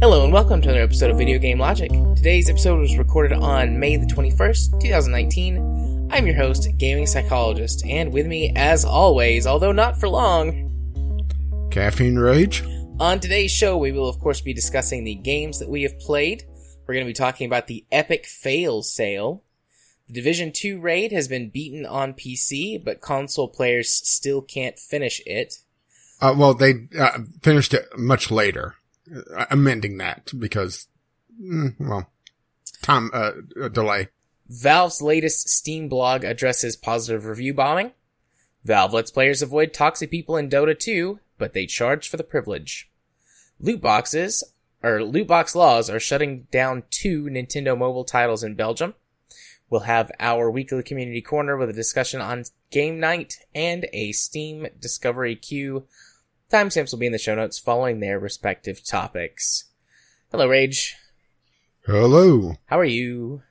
Hello and welcome to another episode of Video Game Logic. Today's episode was recorded on May the 21st, 2019. I'm your host, Gaming Psychologist, and with me, as always, although not for long, Caffeine Rage? on today's show we will of course be discussing the games that we have played. We're going to be talking about the Epic Fail sale. The Division 2 raid has been beaten on PC, but console players still can't finish it. Uh, well, they uh, finished it much later, uh, amending that because, mm, well, time uh, uh, delay. Valve's latest Steam blog addresses positive review bombing. Valve lets players avoid toxic people in Dota 2, but they charge for the privilege. Loot boxes, or loot box laws are shutting down two Nintendo mobile titles in Belgium. We'll have our weekly community corner with a discussion on game night and a Steam discovery queue. Timestamps will be in the show notes following their respective topics. Hello, Rage. Hello. How are you?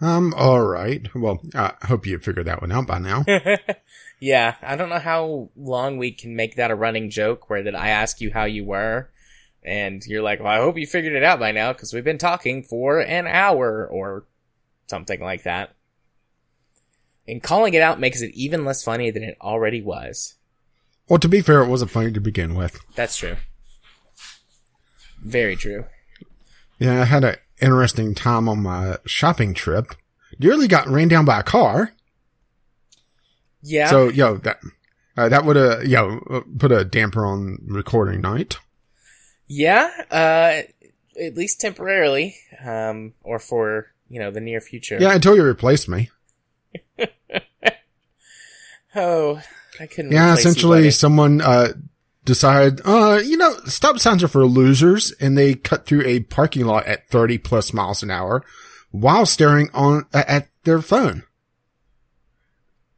I'm alright. Well, I hope you figured that one out by now. yeah, I don't know how long we can make that a running joke where that I ask you how you were and you're like, "Well, I hope you figured it out by now because we've been talking for an hour or something like that." And calling it out makes it even less funny than it already was. well, to be fair, it wasn't funny to begin with. That's true. Very true. Yeah, I had an interesting time on my shopping trip. Nearly got ran down by a car. Yeah. So, yo, that, uh, that would have, yo, uh, put a damper on recording night. Yeah, uh at least temporarily um or for, you know, the near future. Yeah, until you replace me. Oh, I couldn't Yeah, replace you, essentially someone, uh, decided, uh, you know, stop signs are for losers and they cut through a parking lot at 30 plus miles an hour while staring on, at their phone.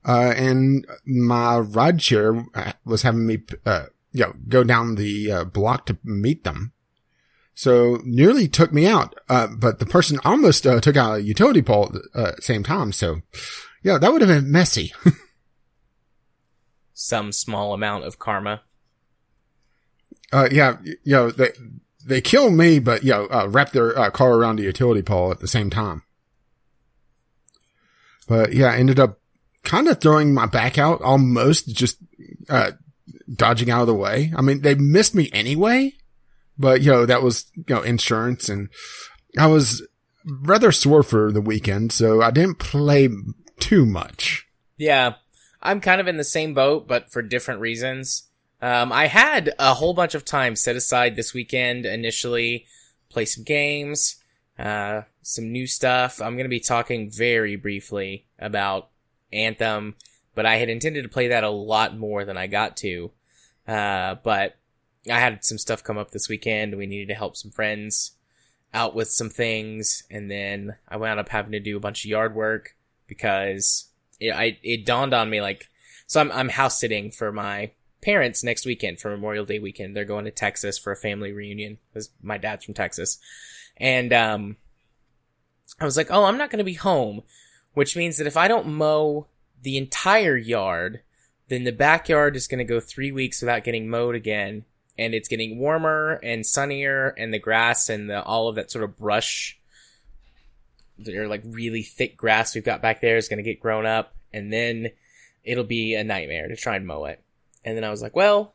Uh, and my ride share was having me, uh, you know, go down the uh, block to meet them. So nearly took me out. Uh, but the person almost, uh, took out a utility pole at the uh, same time. So yeah, that would have been messy. some small amount of karma. Uh, yeah, you know, they, they kill me, but, you know, uh, wrap their uh, car around the utility pole at the same time. But yeah, I ended up kind of throwing my back out, almost just, uh, dodging out of the way. I mean, they missed me anyway, but, you know, that was, you know, insurance and I was rather sore for the weekend, so I didn't play too much. Yeah, I'm kind of in the same boat, but for different reasons. Um, I had a whole bunch of time set aside this weekend initially, play some games, uh, some new stuff. I'm going to be talking very briefly about Anthem, but I had intended to play that a lot more than I got to. Uh, but I had some stuff come up this weekend. We needed to help some friends out with some things, and then I wound up having to do a bunch of yard work because it, I, it dawned on me like, so I'm, I'm house sitting for my parents next weekend for Memorial Day weekend. They're going to Texas for a family reunion because my dad's from Texas. And, um, I was like, oh, I'm not going to be home, which means that if I don't mow the entire yard, then the backyard is going to go three weeks without getting mowed again. And it's getting warmer and sunnier and the grass and the, all of that sort of brush or like really thick grass we've got back there is going to get grown up and then it'll be a nightmare to try and mow it. And then I was like, well,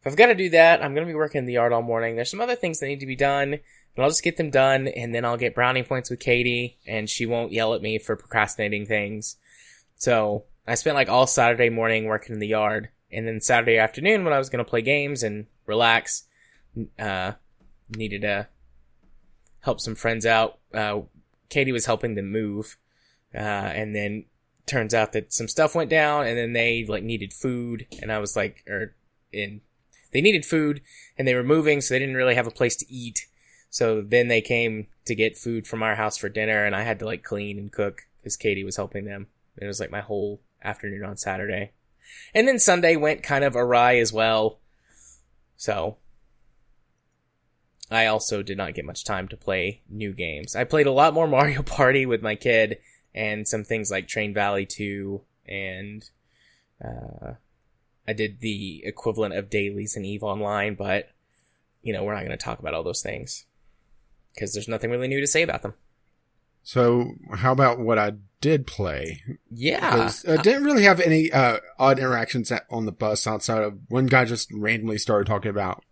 if I've got to do that, I'm going to be working in the yard all morning. There's some other things that need to be done, but I'll just get them done and then I'll get brownie points with Katie and she won't yell at me for procrastinating things. So I spent like all Saturday morning working in the yard and then Saturday afternoon when I was to play games and relax, uh, needed to help some friends out. Uh, Katie was helping them move. Uh, and then turns out that some stuff went down and then they like needed food and I was like, or in, they needed food and they were moving so they didn't really have a place to eat. So then they came to get food from our house for dinner and I had to like clean and cook because Katie was helping them. It was like my whole afternoon on Saturday. And then Sunday went kind of awry as well. So I also did not get much time to play new games. I played a lot more Mario Party with my kid and some things like Train Valley 2 and uh, I did the equivalent of dailies in EVE Online, but you know, we're not going to talk about all those things because there's nothing really new to say about them. So, how about what I did play? Yeah. I didn't really have any uh, odd interactions on the bus outside of one guy just randomly started talking about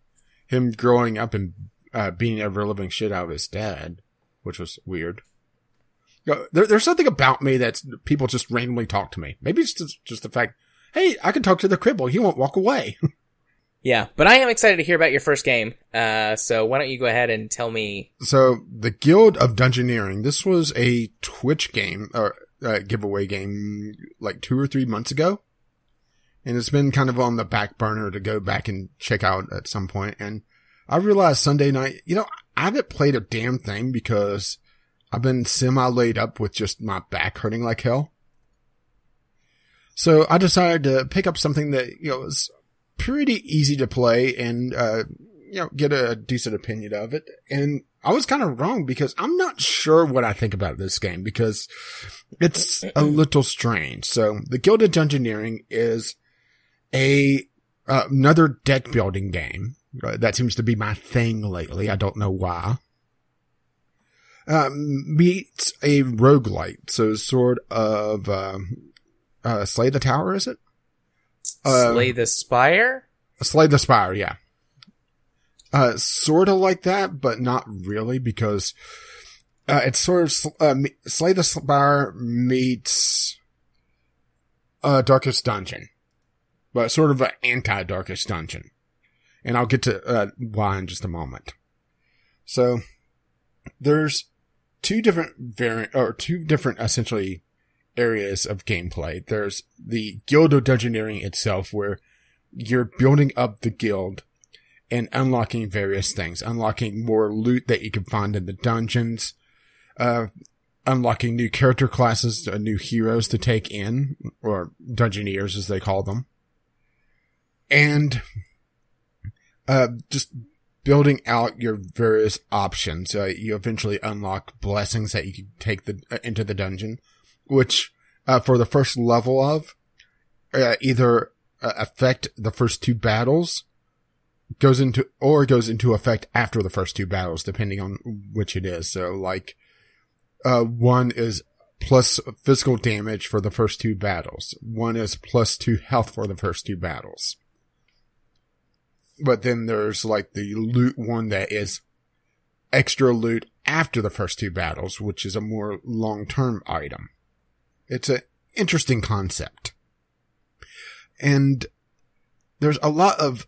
him growing up and uh, beating ever living shit out of his dad, which was weird. There, there's something about me that people just randomly talk to me. Maybe it's just, just the fact, hey, I can talk to the cripple. He won't walk away. Yeah, but I am excited to hear about your first game. Uh, so why don't you go ahead and tell me? So the Guild of Dungeoneering. This was a Twitch game or uh, giveaway game like two or three months ago, and it's been kind of on the back burner to go back and check out at some point. And I realized Sunday night, you know, I haven't played a damn thing because I've been semi laid up with just my back hurting like hell. So I decided to pick up something that, you know, was pretty easy to play and, uh, you know, get a decent opinion of it. And I was kind of wrong because I'm not sure what I think about this game because it's a little strange. So the Guild of Dungeoneering is a, uh, another deck building game. Uh, that seems to be my thing lately. I don't know why. Um, meets a roguelite. So sort of, um, uh, Slay the Tower, is it? Uh, Slay the Spire? Slay the Spire, yeah. Uh, sort of like that, but not really because, uh, it's sort of, uh, Slay the Spire meets, uh, Darkest Dungeon. But sort of an anti-Darkest Dungeon. And I'll get to, uh, why in just a moment. So, there's two different variant, or two different essentially areas of gameplay. There's the Guild of Dungeoneering itself, where you're building up the guild and unlocking various things, unlocking more loot that you can find in the dungeons, uh, unlocking new character classes, uh, new heroes to take in, or dungeoneers as they call them, and uh, just building out your various options. Uh, you eventually unlock blessings that you can take the uh, into the dungeon which uh, for the first level of uh, either uh, affect the first two battles goes into or goes into effect after the first two battles depending on which it is. So like uh one is plus physical damage for the first two battles. One is plus two health for the first two battles. But then there's like the loot one that is extra loot after the first two battles which is a more long-term item it's an interesting concept. And there's a lot of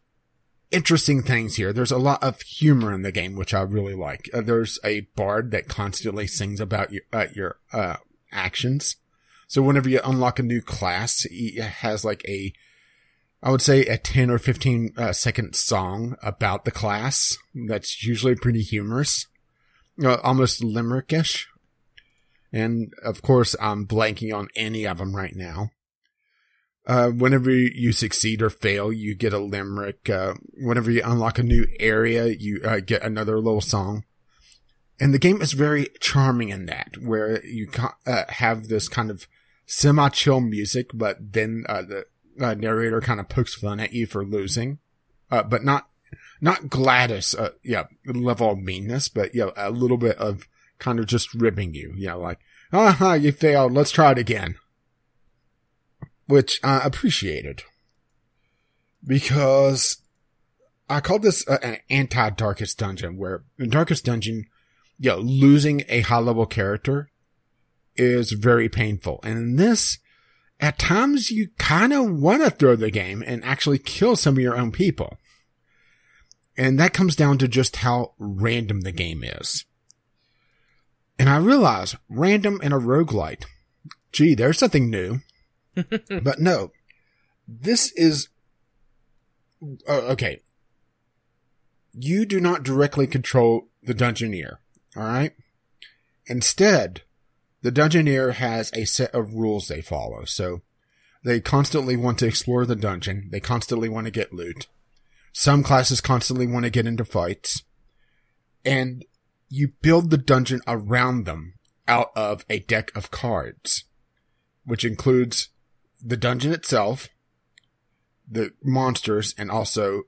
interesting things here. There's a lot of humor in the game, which I really like. Uh, there's a bard that constantly sings about your, uh, your, uh, actions. So whenever you unlock a new class, it has like a, I would say a 10 or 15 uh, second song about the class. That's usually pretty humorous. Uh, almost limerickish. And of course, I'm blanking on any of them right now. Uh, whenever you succeed or fail, you get a limerick. Uh, whenever you unlock a new area, you uh, get another little song. And the game is very charming in that, where you uh, have this kind of semi-chill music, but then uh, the uh, narrator kind of pokes fun at you for losing, but not not GLaDOS, yeah, level of meanness, but yeah, a little bit of kind of just ribbing you. You know, like, ah, you failed. Let's try it again. Which I appreciated. Because I call this an anti-Darkest Dungeon, where in Darkest Dungeon, you know, losing a high level character is very painful. And in this, at times you kind of want to throw the game and actually kill some of your own people. And that comes down to just how random the game is. And I realize random and a roguelite. Gee, there's something new. but no, this is, uh, okay. You do not directly control the dungeoneer. All right. Instead, the dungeoneer has a set of rules they follow. So they constantly want to explore the dungeon. They constantly want to get loot. Some classes constantly want to get into fights. and you build the dungeon around them out of a deck of cards, which includes the dungeon itself, the monsters, and also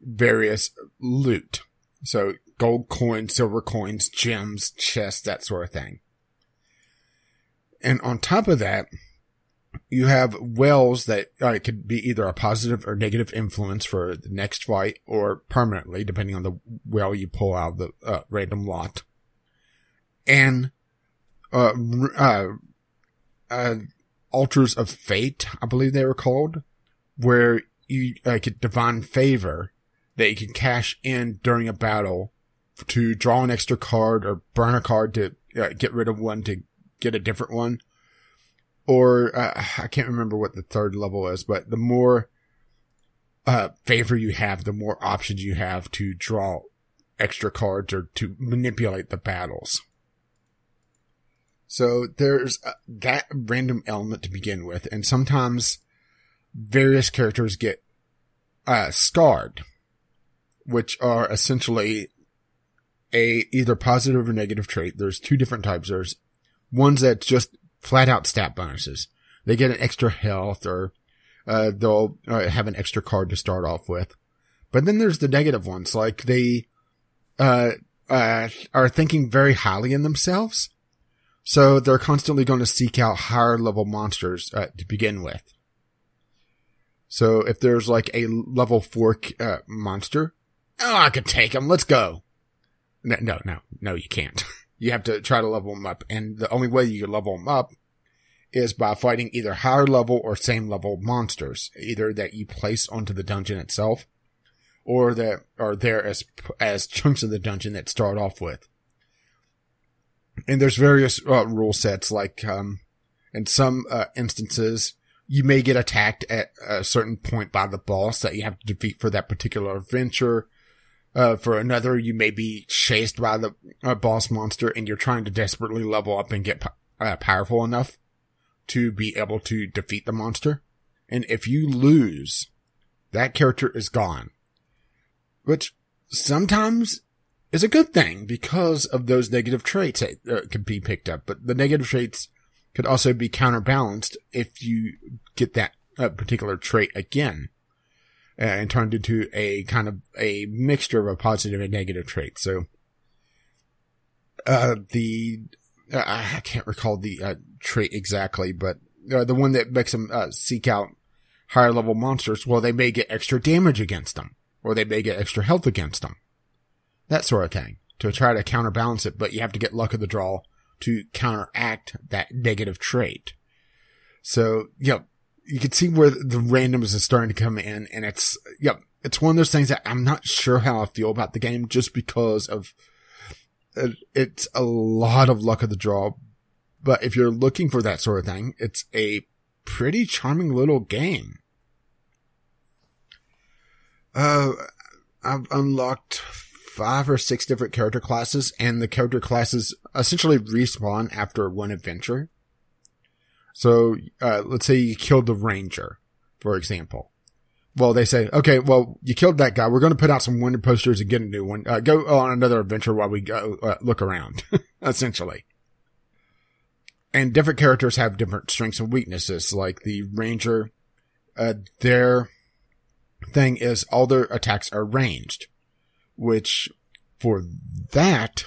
various loot. So gold coins, silver coins, gems, chests, that sort of thing. And on top of that, you have wells that uh, could be either a positive or negative influence for the next fight or permanently, depending on the well you pull out of the uh, random lot. And uh, uh, uh, altars of fate, I believe they were called, where you uh, get divine favor that you can cash in during a battle to draw an extra card or burn a card to uh, get rid of one to get a different one. Or uh, I can't remember what the third level is, but the more uh, favor you have, the more options you have to draw extra cards or to manipulate the battles. So there's uh, that random element to begin with, and sometimes various characters get uh, scarred, which are essentially a either positive or negative trait. There's two different types. There's ones that just flat out stat bonuses. They get an extra health or uh, they'll uh, have an extra card to start off with. But then there's the negative ones, like they uh, uh are thinking very highly in themselves so they're constantly going to seek out higher level monsters uh, to begin with. So if there's like a level four uh, monster, oh, I could take him. Let's go. No, no, no, you can't. you have to try to level them up. And the only way you can level them up is by fighting either higher level or same level monsters, either that you place onto the dungeon itself or that are there as, as chunks of the dungeon that start off with and there's various uh, rule sets like um, in some uh, instances you may get attacked at a certain point by the boss that you have to defeat for that particular adventure uh, for another you may be chased by the uh, boss monster and you're trying to desperately level up and get uh, powerful enough to be able to defeat the monster. And if you lose that character is gone. Which sometimes is a good thing because of those negative traits that uh, could be picked up. But the negative traits could also be counterbalanced if you get that uh, particular trait again and turned into a kind of a mixture of a positive and negative trait. So, uh, the, uh, I can't recall the uh, trait exactly, but the one that makes them seek out higher level monsters, well, they may get extra damage against them or they may get extra health against them that sort of thing to try to counterbalance it, but you have to get luck of the draw to counteract that negative trait. So, yep, you can see where the randoms is starting to come in and it's, yep, it's one of those things that I'm not sure how I feel about the game just because of uh, it's a lot of luck of the draw. But if you're looking for that sort of thing, it's a pretty charming little game. Uh, I've unlocked five or six different character classes, and the character classes essentially respawn after one adventure. So, uh, let's say you killed the ranger, for example. Well, they say, okay, well, you killed that guy. We're going to put out some wanted posters and get a new one. Uh, go on another adventure while we go uh, look around, essentially. And different characters have different strengths and weaknesses. Like the ranger, uh, their thing is all their attacks are ranged which for that,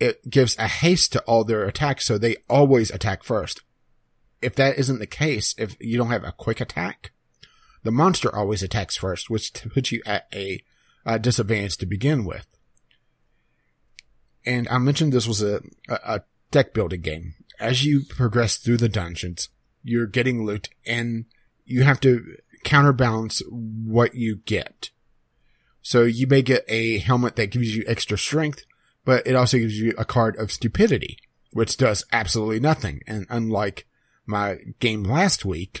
it gives a haste to all their attacks, so they always attack first. If that isn't the case, if you don't have a quick attack, the monster always attacks first, which puts you at a, a disadvantage to begin with. And I mentioned this was a, a, a deck building game. As you progress through the dungeons, you're getting loot and you have to counterbalance what you get. So you may get a helmet that gives you extra strength, but it also gives you a card of stupidity, which does absolutely nothing. And unlike my game last week,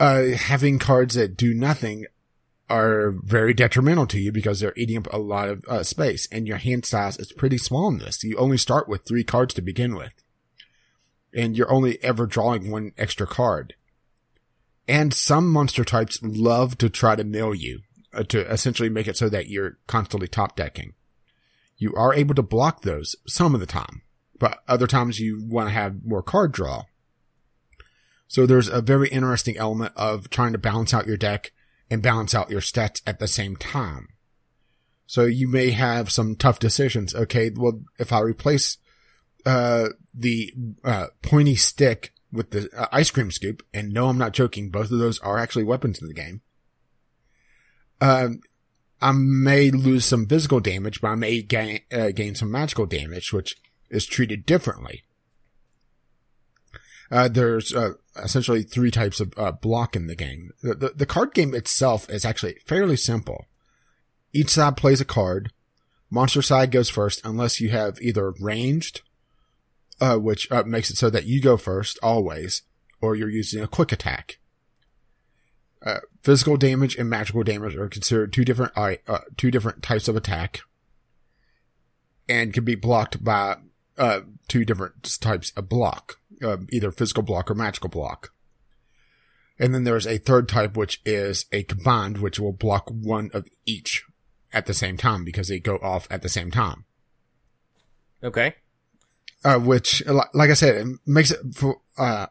uh, having cards that do nothing are very detrimental to you because they're eating up a lot of uh, space and your hand size is pretty small in this. You only start with three cards to begin with and you're only ever drawing one extra card. And some monster types love to try to mill you uh, to essentially make it so that you're constantly top decking. You are able to block those some of the time, but other times you want to have more card draw. So there's a very interesting element of trying to balance out your deck and balance out your stats at the same time. So you may have some tough decisions. Okay, well, if I replace uh, the uh, pointy stick with the uh, ice cream scoop, and no, I'm not joking. Both of those are actually weapons in the game. Um, I may lose some physical damage, but I may gain, uh, gain some magical damage, which is treated differently. Uh, there's uh, essentially three types of uh, block in the game. The, the, the card game itself is actually fairly simple. Each side plays a card. Monster side goes first unless you have either ranged, uh, which uh, makes it so that you go first always, or you're using a quick attack. Uh, physical damage and magical damage are considered two different two different types of attack, and can be blocked by uh, two different types of block, uh, either physical block or magical block. And then there's a third type, which is a combined, which will block one of each at the same time because they go off at the same time. Okay. Uh, which, like I said, it makes it for, uh,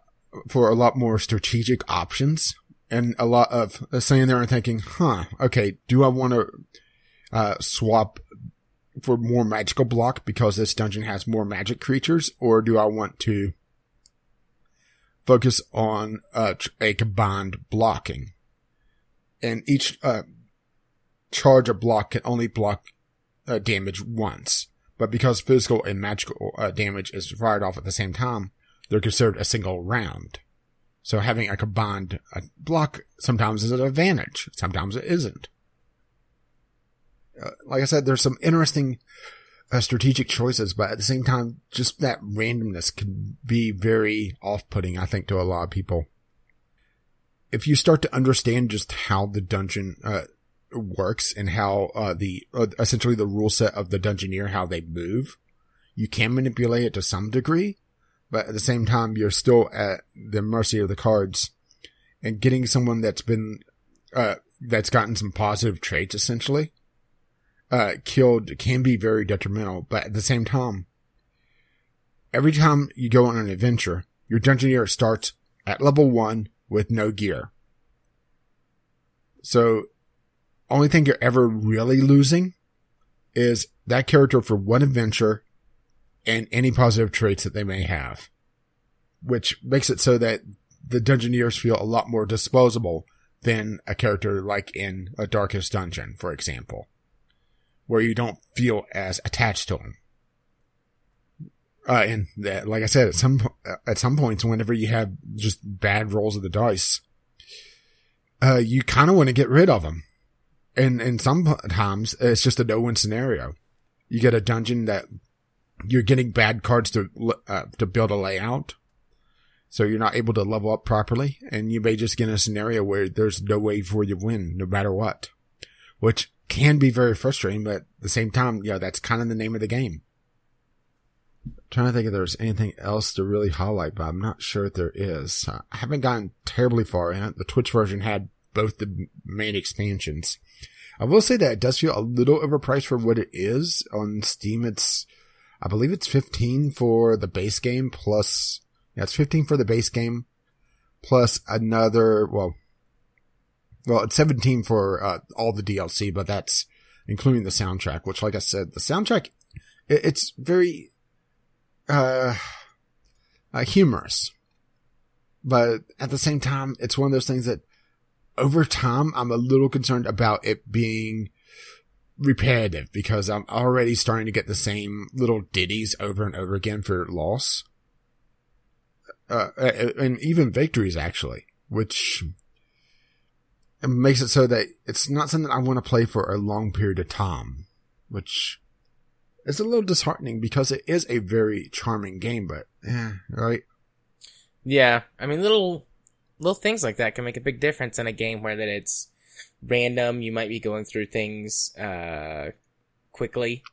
for a lot more strategic options and a lot of uh, sitting there and thinking, huh, okay, do I want to, uh, swap for more magical block because this dungeon has more magic creatures or do I want to focus on uh, a combined blocking? And each uh, charge of block can only block uh, damage once. But because physical and magical uh, damage is fired off at the same time, they're considered a single round. So having a combined uh, block sometimes is an advantage, sometimes it isn't. Uh, like I said, there's some interesting uh, strategic choices, but at the same time, just that randomness can be very off-putting, I think, to a lot of people. If you start to understand just how the dungeon uh, works and how uh, the uh, essentially the rule set of the dungeoneer, how they move, you can manipulate it to some degree, but at the same time, you're still at the mercy of the cards. And getting someone that's been uh, that's gotten some positive traits essentially uh, killed can be very detrimental, but at the same time, every time you go on an adventure, your dungeoneer starts at level one with no gear. So, only thing you're ever really losing is that character for one adventure and any positive traits that they may have, which makes it so that the dungeoneers feel a lot more disposable than a character like in a Darkest Dungeon, for example where you don't feel as attached to them. Uh, and that, like I said, at some, at some points, whenever you have just bad rolls of the dice, uh, you kind of want to get rid of them. And, and sometimes it's just a no-win scenario. You get a dungeon that you're getting bad cards to, uh, to build a layout. So you're not able to level up properly and you may just get in a scenario where there's no way for you to win no matter what, which can be very frustrating, but at the same time, you know, that's kind of the name of the game. I'm trying to think if there's anything else to really highlight, but I'm not sure if there is. I haven't gotten terribly far in it. The Twitch version had both the main expansions. I will say that it does feel a little overpriced for what it is. On Steam, it's, I believe it's 15 for the base game plus, yeah, it's 15 for the base game plus another, well, well, it's 17 for uh, all the DLC, but that's including the soundtrack, which, like I said, the soundtrack, it, it's very, uh, uh, humorous. But at the same time, it's one of those things that over time, I'm a little concerned about it being repetitive because I'm already starting to get the same little ditties over and over again for loss. Uh, and even victories actually, which it makes it so that it's not something I want to play for a long period of time, which is a little disheartening because it is a very charming game, but yeah, right. Yeah, I mean, little little things like that can make a big difference in a game where that it's random. You might be going through things uh, quickly.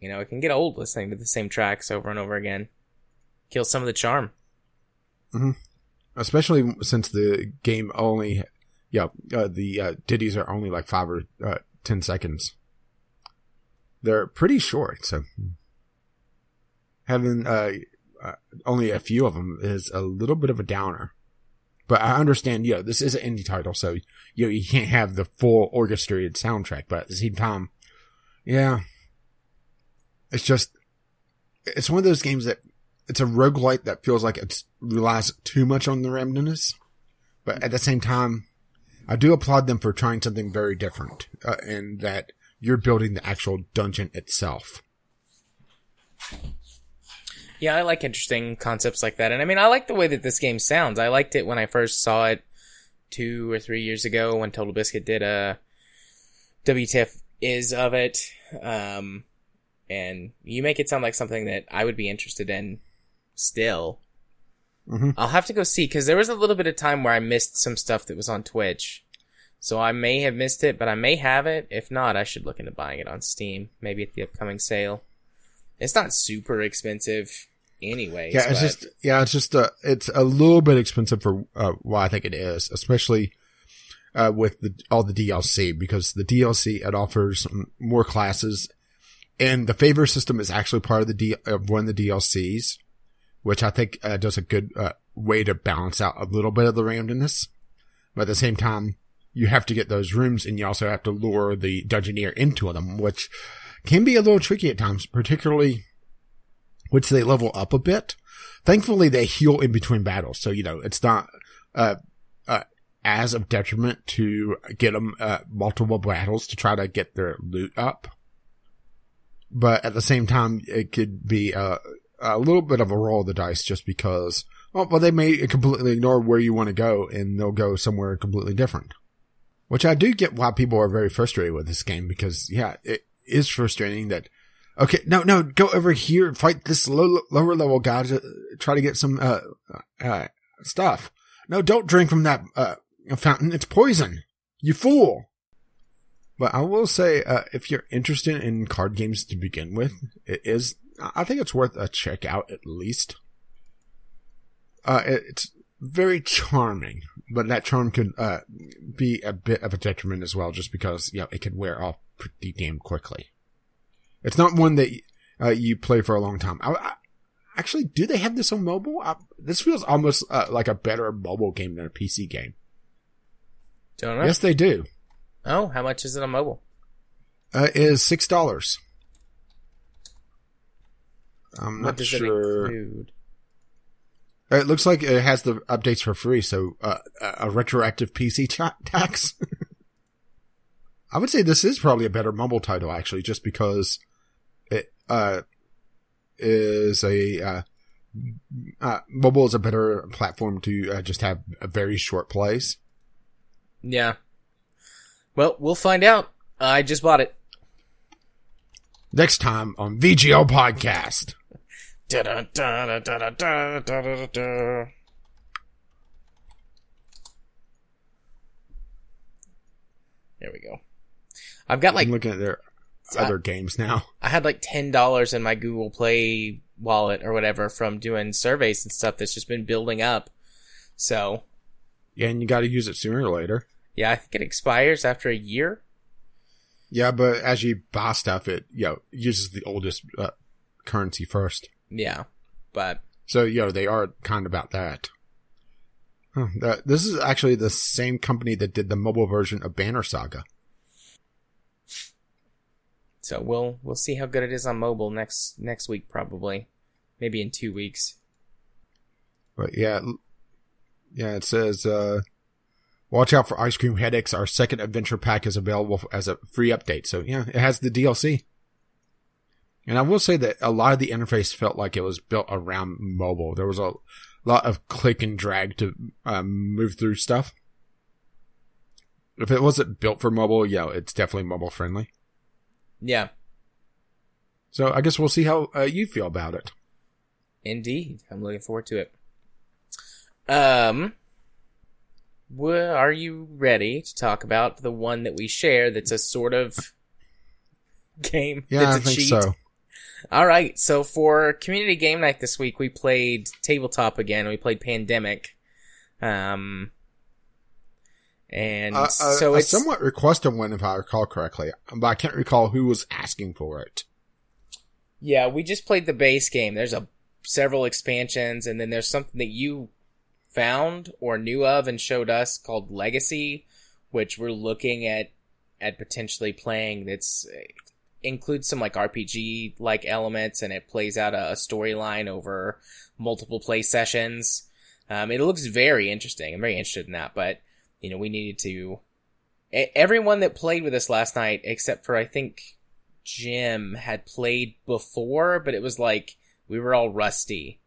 You know, it can get old listening to the same tracks over and over again. Kill some of the charm. Mm-hmm. Especially since the game only yeah, uh, the uh, ditties are only like five or uh, ten seconds. They're pretty short, so having uh, uh, only a few of them is a little bit of a downer. But I understand, you know, this is an indie title, so you know, you can't have the full orchestrated soundtrack. But at the same time, yeah, it's just it's one of those games that it's a roguelite that feels like it relies too much on the randomness. But at the same time, I do applaud them for trying something very different, uh, in that you're building the actual dungeon itself. Yeah, I like interesting concepts like that. And I mean, I like the way that this game sounds. I liked it when I first saw it two or three years ago when Total Biscuit did a WTF is of it. Um, and you make it sound like something that I would be interested in still. Mm-hmm. I'll have to go see because there was a little bit of time where I missed some stuff that was on Twitch. So I may have missed it, but I may have it. If not, I should look into buying it on Steam, maybe at the upcoming sale. It's not super expensive anyways. Yeah, it's but- just yeah, it's just uh, it's a little bit expensive for uh, what I think it is, especially uh, with the, all the DLC because the DLC it offers more classes, and the favor system is actually part of the D, of one of the DLCs, which I think uh, does a good uh, way to balance out a little bit of the randomness, but at the same time. You have to get those rooms and you also have to lure the Dungeoneer into them, which can be a little tricky at times, particularly which they level up a bit. Thankfully, they heal in between battles, so you know it's not uh, uh, as of detriment to get them uh, multiple battles to try to get their loot up. But at the same time, it could be a, a little bit of a roll of the dice, just because. Well, well, they may completely ignore where you want to go, and they'll go somewhere completely different. Which I do get why people are very frustrated with this game because, yeah, it is frustrating that Okay, no, no, go over here, fight this low, lower level guy to try to get some, uh, uh, stuff. No, don't drink from that, uh, fountain. It's poison. You fool. But I will say, uh, if you're interested in card games to begin with, it is, I think it's worth a check out at least. Uh, it's very charming, but that charm could, uh, be a bit of a detriment as well, just because, you know, it could wear off pretty damn quickly. It's not one that uh, you play for a long time. I, I, actually, do they have this on mobile? I, this feels almost uh, like a better mobile game than a PC game. Don't know. Yes, they do. Oh, how much is it on mobile? Uh, it is six dollars. I'm What not does sure. it include? It looks like it has the updates for free, so uh, a retroactive PC tax. I would say this is probably a better mobile title, actually, just because it uh, is a uh, uh, mobile is a better platform to uh, just have a very short plays. Yeah. Well, we'll find out. I just bought it. Next time on VGL Podcast. There we go. I've got like I'm looking at their other I, games now. I had like ten dollars in my Google Play wallet or whatever from doing surveys and stuff that's just been building up. So Yeah, and you gotta use it sooner or later. Yeah, I think it expires after a year. Yeah, but as you buy stuff, it you know, uses the oldest uh, currency first. Yeah, but So, you know, they are kind of about that. Huh, that. This is actually the same company that did the mobile version of Banner Saga. so we'll we'll see how good it is on mobile next next week probably, maybe in two weeks. But yeah, yeah, it says, uh, watch out for ice cream headaches. Our second adventure pack is available as a free update. So yeah, it has the DLC. And I will say that a lot of the interface felt like it was built around mobile. There was a lot of click and drag to um, move through stuff. If it wasn't built for mobile, yeah, it's definitely mobile friendly. Yeah, So I guess we'll see how uh, you feel about it. indeed. I'm looking forward to it. Um, well, are you ready to talk about the one that we share? That's a sort of game. Yeah, I think cheat? so. All right. So for community game night this week, we played tabletop again. We played Pandemic. Um, And Uh, so a it's somewhat requested one, if I recall correctly, but I can't recall who was asking for it. yeah, we just played the base game. There's a several expansions, and then there's something that you found or knew of and showed us called Legacy, which we're looking at at potentially playing. That's includes some like RPG like elements, and it plays out a, a storyline over multiple play sessions. Um, it looks very interesting. I'm very interested in that, but you know, we needed to. Everyone that played with us last night, except for I think Jim, had played before, but it was like we were all rusty,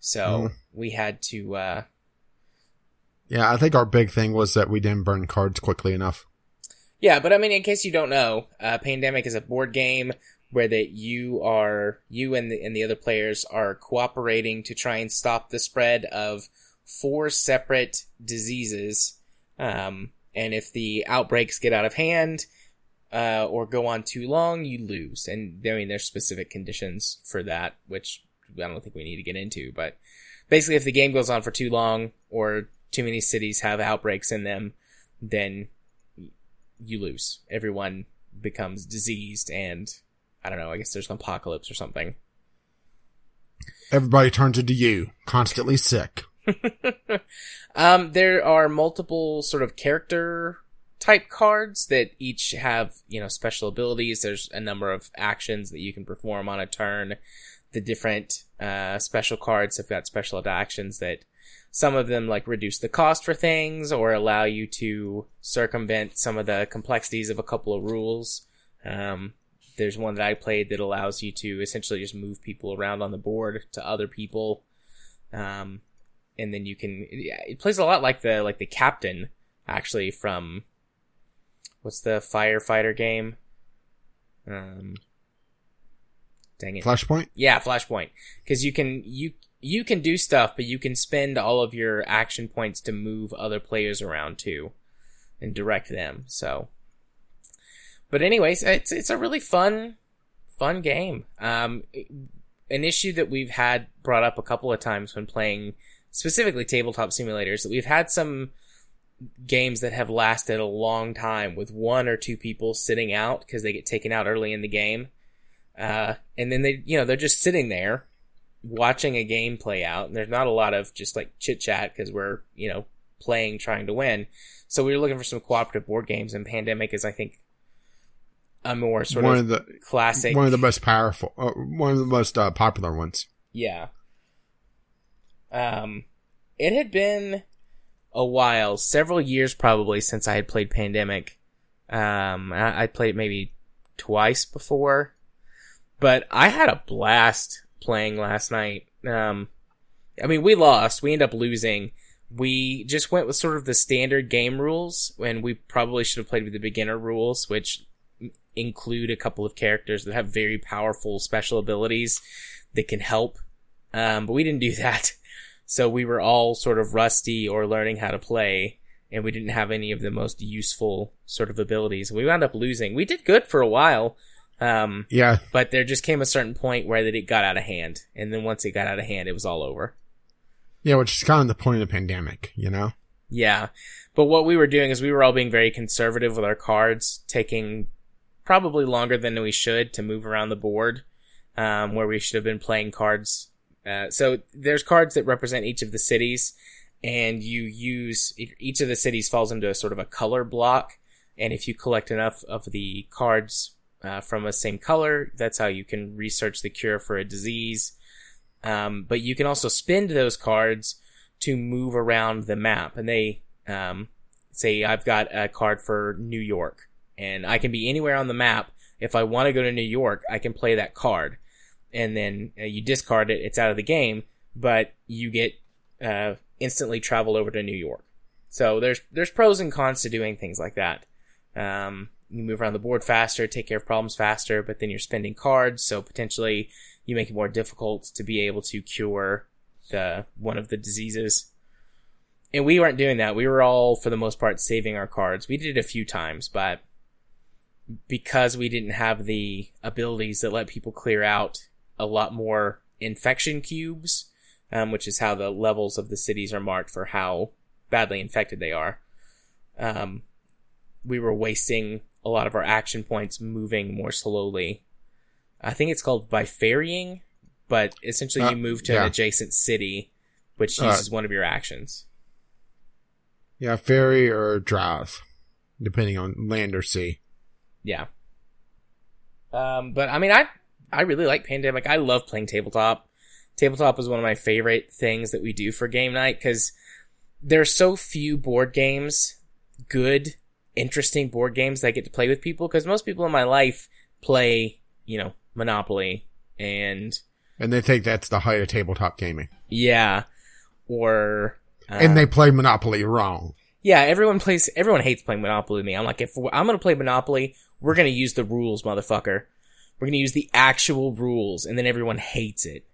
so Mhm. we had to. uh Yeah, I think our big thing was that we didn't burn cards quickly enough. Yeah, but I mean, in case you don't know, uh, Pandemic is a board game where that you are you and the and the other players are cooperating to try and stop the spread of four separate diseases. Um, and if the outbreaks get out of hand uh, or go on too long, you lose. And I mean, there's specific conditions for that, which I don't think we need to get into. But basically, if the game goes on for too long or too many cities have outbreaks in them, then you lose. Everyone becomes diseased, and I don't know. I guess there's an apocalypse or something. Everybody turns into you, constantly sick. um, there are multiple sort of character type cards that each have you know special abilities. There's a number of actions that you can perform on a turn. The different uh, special cards have got special actions that some of them like reduce the cost for things or allow you to circumvent some of the complexities of a couple of rules. Um, there's one that I played that allows you to essentially just move people around on the board to other people. Um, and then you can, yeah, it plays a lot like the, like the captain actually from, what's the firefighter game? Um, dang it. Flashpoint? Yeah, Flashpoint. Because you can you you can do stuff, but you can spend all of your action points to move other players around too, and direct them. So, but anyways, it's it's a really fun fun game. Um, an issue that we've had brought up a couple of times when playing specifically tabletop simulators that we've had some games that have lasted a long time with one or two people sitting out because they get taken out early in the game uh, and then they, you know, they're just sitting there watching a game play out. And there's not a lot of just like chit chat because we're, you know, playing, trying to win. So we were looking for some cooperative board games and Pandemic is, I think, a more sort one of, of the classic. one of the most powerful, uh, one of the most uh, popular ones. Yeah. Um, it had been a while, several years probably since I had played Pandemic. Um, I, I played it maybe twice before, but I had a blast playing last night. Um, I mean, we lost. We ended up losing. We just went with sort of the standard game rules and we probably should have played with the beginner rules, which include a couple of characters that have very powerful special abilities that can help. Um, but we didn't do that. So we were all sort of rusty or learning how to play and we didn't have any of the most useful sort of abilities. We wound up losing. We did good for a while. Um, Yeah, but there just came a certain point where that it got out of hand. And then once it got out of hand, it was all over. yeah, which is kind of the point of the pandemic, you know. Yeah. But what we were doing is we were all being very conservative with our cards, taking probably longer than we should to move around the board, um, where we should have been playing cards. Uh, so there's cards that represent each of the cities, and you use each of the cities falls into a sort of a color block. And if you collect enough of the cards uh, from a same color, that's how you can research the cure for a disease. Um, but you can also spend those cards to move around the map. And they, um, say I've got a card for New York and I can be anywhere on the map. If I want to go to New York, I can play that card and then uh, you discard it. It's out of the game, but you get, uh, instantly travel over to New York. So there's, there's pros and cons to doing things like that. Um, you move around the board faster, take care of problems faster, but then you're spending cards, so potentially you make it more difficult to be able to cure the one of the diseases. And we weren't doing that. We were all, for the most part, saving our cards. We did it a few times, but because we didn't have the abilities that let people clear out a lot more infection cubes, um, which is how the levels of the cities are marked for how badly infected they are. um, we were wasting a lot of our action points moving more slowly. I think it's called by ferrying, but essentially Uh, you move to yeah. an adjacent city, which Uh, one of your actions. Yeah, ferry or drive, depending on land or sea. Yeah. Um, but I mean, I I really like Pandemic. I love playing tabletop. Tabletop is one of my favorite things that we do for game night because there are so few board games, good, interesting board games that I get to play with people. Because most people in my life play, you know, Monopoly and And they think that's the height of tabletop gaming. yeah, or uh, and they play Monopoly wrong. Yeah, everyone plays. Everyone hates playing Monopoly with me. I'm like, if I'm gonna play Monopoly, we're gonna use the rules, motherfucker. We're gonna use the actual rules, and then everyone hates it.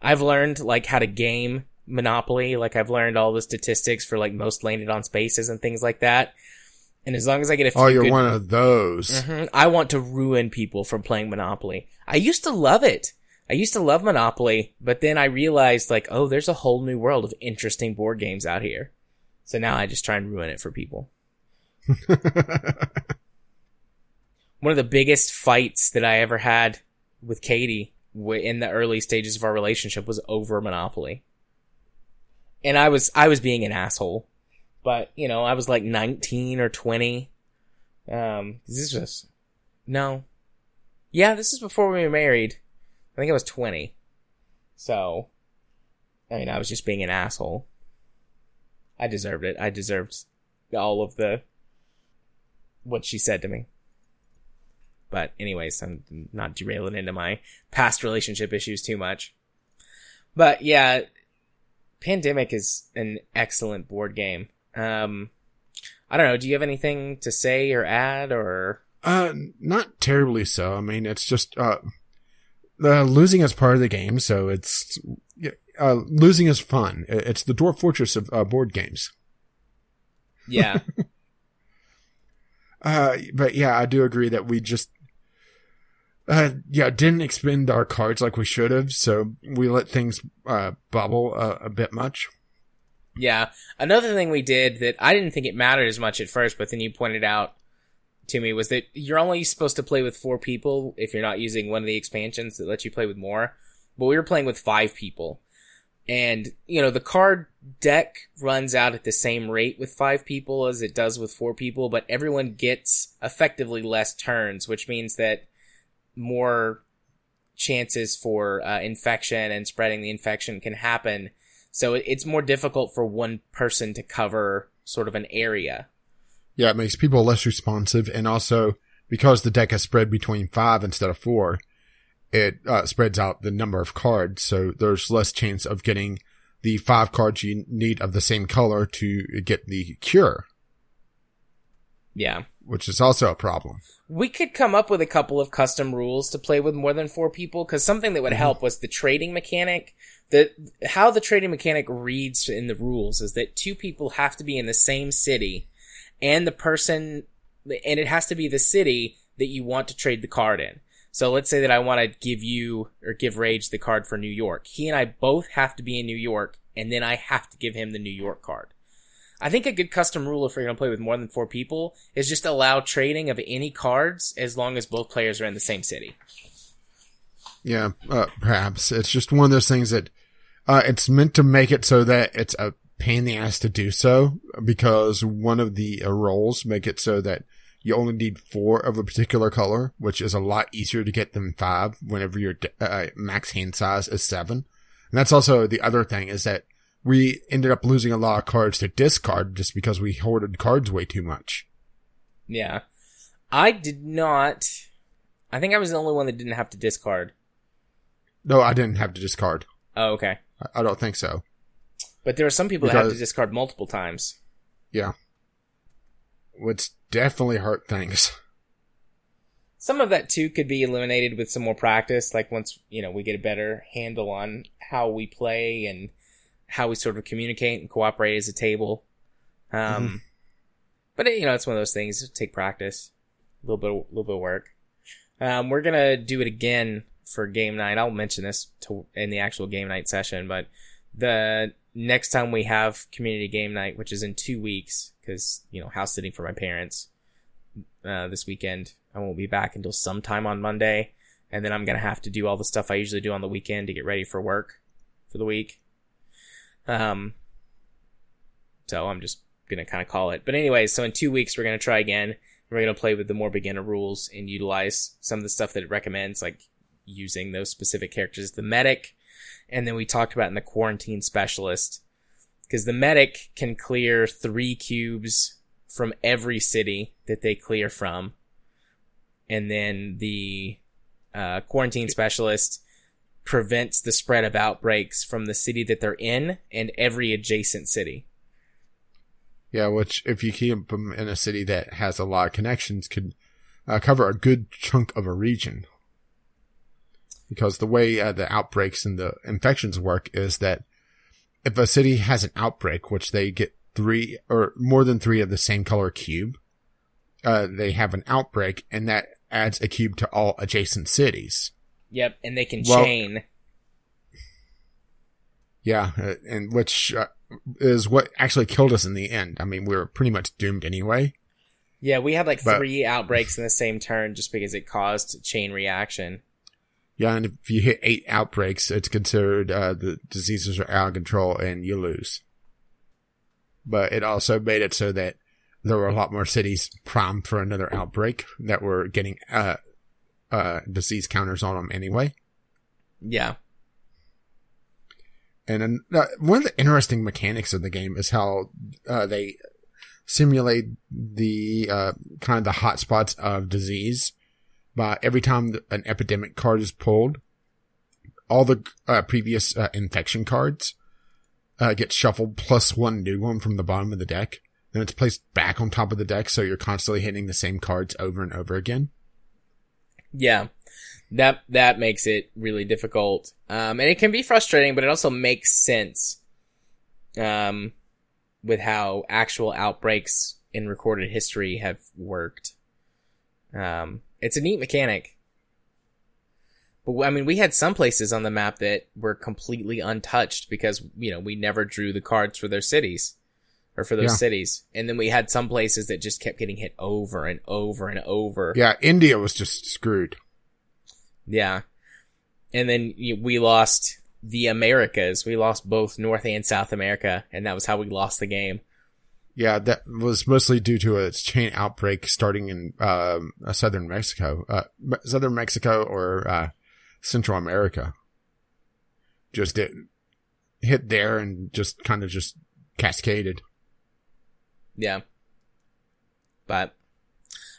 I've learned like how to game Monopoly. Like I've learned all the statistics for like most landed on spaces and things like that. And as long as I get a few Oh, you're good- one of those. Mhm. I want to ruin people from playing Monopoly. I used to love it. I used to love Monopoly, but then I realized like, oh, there's a whole new world of interesting board games out here. So now I just try and ruin it for people. One of the biggest fights that I ever had with Katie in the early stages of our relationship was over Monopoly. And I was, I was being an asshole, but you know, I was like 19 or 20. Um, this was, no. Yeah, this is before we were married. I think I was 20. So, I mean, I was just being an asshole. I deserved it. I deserved all of the, what she said to me. But anyways, I'm not derailing into my past relationship issues too much. But yeah, Pandemic is an excellent board game. Um, I don't know. Do you have anything to say or add or? Uh, not terribly so. I mean, it's just, uh, uh, losing is part of the game, so it's, uh, losing is fun. It's the Dwarf Fortress of, uh, board games. Yeah. Uh, but yeah, I do agree that we just, uh, yeah, didn't expend our cards like we should have, so we let things, uh, bubble uh, a bit much. Yeah. Another thing we did that I didn't think it mattered as much at first, but then you pointed out to me was that you're only supposed to play with four people if you're not using one of the expansions that lets you play with more. But we were playing with five people. And, you know, the card deck runs out at the same rate with five people as it does with four people, but everyone gets effectively less turns, which means that more chances for uh, infection and spreading the infection can happen. So it's more difficult for one person to cover sort of an area. Yeah, it makes people less responsive, and also because the deck is spread between five instead of four, it uh, spreads out the number of cards, so there's less chance of getting the five cards you need of the same color to get the cure, Yeah. Which is also a problem. We could come up with a couple of custom rules to play with more than four people, because something that would mm-hmm. help was the trading mechanic. The how the trading mechanic reads in the rules is that two people have to be in the same city, and the person, and it has to be the city that you want to trade the card in. So let's say that I want to give you or give Rage the card for New York. He and I both have to be in New York, and then I have to give him the New York card. I think a good custom rule if you're going to play with more than four people is just allow trading of any cards as long as both players are in the same city. Yeah, uh, perhaps it's just one of those things that uh, it's meant to make it so that it's a pain in the ass to do so because one of the uh, roles make it so that you only need four of a particular color, which is a lot easier to get than five whenever your uh, max hand size is seven. And that's also the other thing is that we ended up losing a lot of cards to discard just because we hoarded cards way too much. Yeah. I did not. I think I was the only one that didn't have to discard. No, I didn't have to discard. Oh, okay. I- I don't think so. But there were some people that had to discard multiple times. Yeah. Which definitely hurt things. Some of that too could be eliminated with some more practice. Like once, you know, we get a better handle on how we play and how we sort of communicate and cooperate as a table. Um, Mhm. but it, you know, it's one of those things. Take practice, a little bit, a little bit of work. Um, we're gonna do it again for game night. I'll mention this to, in the actual game night session, but the next time we have community game night, which is in two weeks, because you know house sitting for my parents uh, this weekend. I won't be back until sometime on Monday, and then I'm gonna have to do all the stuff I usually do on the weekend to get ready for work for the week. Um, so I'm just gonna kind of call it. But anyway, so in two weeks we're gonna try again. We're gonna play with the more beginner rules and utilize some of the stuff that it recommends, like using those specific characters. The medic, and then we talked about in the quarantine specialist, because the medic can clear three cubes from every city that they clear from, and then the uh, quarantine specialist prevents the spread of outbreaks from the city that they're in and every adjacent city. Yeah, which if you keep them in a city that has a lot of connections, could uh, cover a good chunk of a region. Because the way uh, the outbreaks and the infections work is that if a city has an outbreak, which they get three or more than three of the same color cube, uh, they have an outbreak, and that adds a cube to all adjacent cities. Yep, and they can well, chain. Yeah, uh, and which uh, is what actually killed us in the end. I mean, we were pretty much doomed anyway. Yeah, we had like but, three outbreaks in the same turn just because it caused chain reaction. Yeah, and if you hit eight outbreaks, it's considered uh, the diseases are out of control and you lose. But it also made it so that there were a lot more cities primed for another outbreak that were getting uh, uh, disease counters on them anyway. Yeah. And uh, one of the interesting mechanics of the game is how uh, they simulate the uh, kind of the hotspots of disease. By every time an epidemic card is pulled, all the uh, previous uh, infection cards uh, get shuffled plus one new one from the bottom of the deck. Then it's placed back on top of the deck, so you're constantly hitting the same cards over and over again. Yeah that that makes it really difficult. Um, and it can be frustrating, but it also makes sense. Um, with how actual outbreaks in recorded history have worked. Um, it's a neat mechanic. But I mean, we had some places on the map that were completely untouched because, you know, we never drew the cards for their cities or for those yeah. cities. And then we had some places that just kept getting hit over and over and over. Yeah, India was just screwed. Yeah. And then we lost the Americas. We lost both North and South America, and that was how we lost the game. Yeah, that was mostly due to a chain outbreak starting in um, southern Mexico, uh, southern Mexico or uh, Central America. Just it hit there and just kind of just cascaded. Yeah, but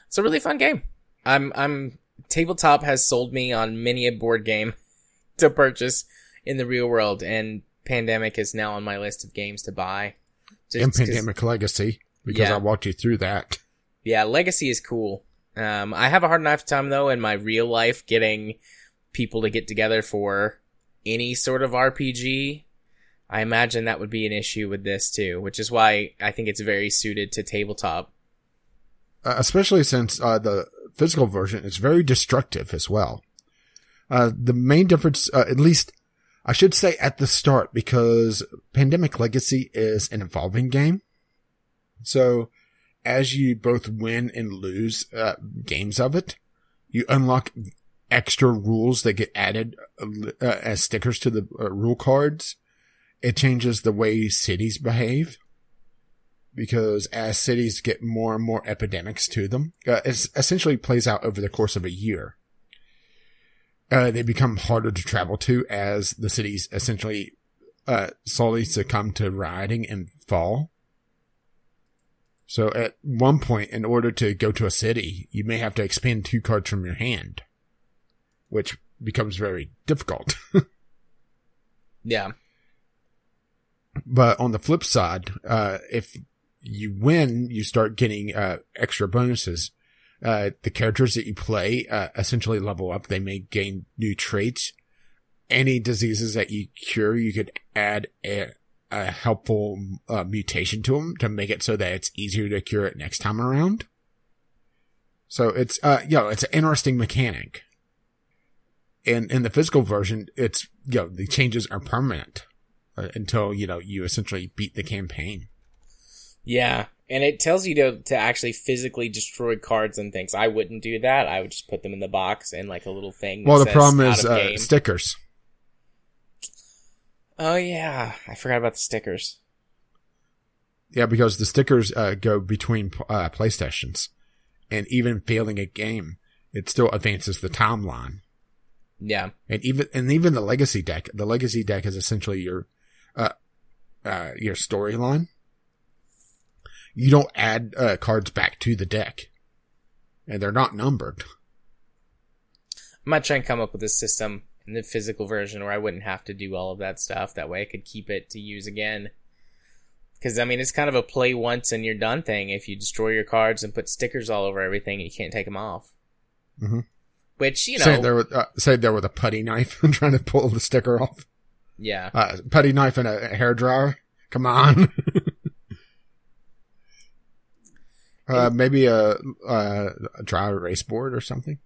it's a really fun game. I'm I'm tabletop has sold me on many a board game to purchase in the real world, and Pandemic is now on my list of games to buy. Just and Pandemic Legacy, because yeah. I walked you through that. Yeah, Legacy is cool. Um, I have a hard enough time though in my real life getting people to get together for any sort of RPG. I imagine that would be an issue with this too, which is why I think it's very suited to tabletop. Uh, especially since uh, the physical version is very destructive as well. Uh, the main difference, uh, at least I should say at the start, because Pandemic Legacy is an evolving game. So as you both win and lose uh, games of it, you unlock extra rules that get added uh, as stickers to the rule cards. It changes the way cities behave because as cities get more and more epidemics to them, uh, it essentially plays out over the course of a year. Uh, they become harder to travel to as the cities essentially uh, slowly succumb to rioting and fall. So at one point, in order to go to a city, you may have to expend two cards from your hand, which becomes very difficult. yeah. But on the flip side, uh, if you win, you start getting uh, extra bonuses. Uh, the characters that you play uh, essentially level up. They may gain new traits. Any diseases that you cure, you could add a, a helpful uh, mutation to them to make it so that it's easier to cure it next time around. So it's, uh, you know, it's an interesting mechanic. In, in the physical version, it's, you know, the changes are permanent. Uh, until you know you essentially beat the campaign. Yeah, and it tells you to to actually physically destroy cards and things. I wouldn't do that. I would just put them in the box and like a little thing. that Well, the says problem is uh, stickers. oh yeah, I forgot about the stickers. Yeah, because the stickers uh, go between uh, PlayStations, and even failing a game, it still advances the timeline. Yeah, And even and even the legacy deck, the legacy deck is essentially your uh, uh, your storyline. You don't add uh, cards back to the deck, and they're not numbered. I might try and come up with a system in the physical version where I wouldn't have to do all of that stuff. That way, I could keep it to use again. Because I mean, it's kind of a play once and you're done thing. If you destroy your cards and put stickers all over everything, you can't take them off. Mhm. Which you know, say there with uh, say there with a putty knife and trying to pull the sticker off. Yeah, Uh, putty knife and a hair dryer. Come on. uh, maybe a, a, a dry erase board or something.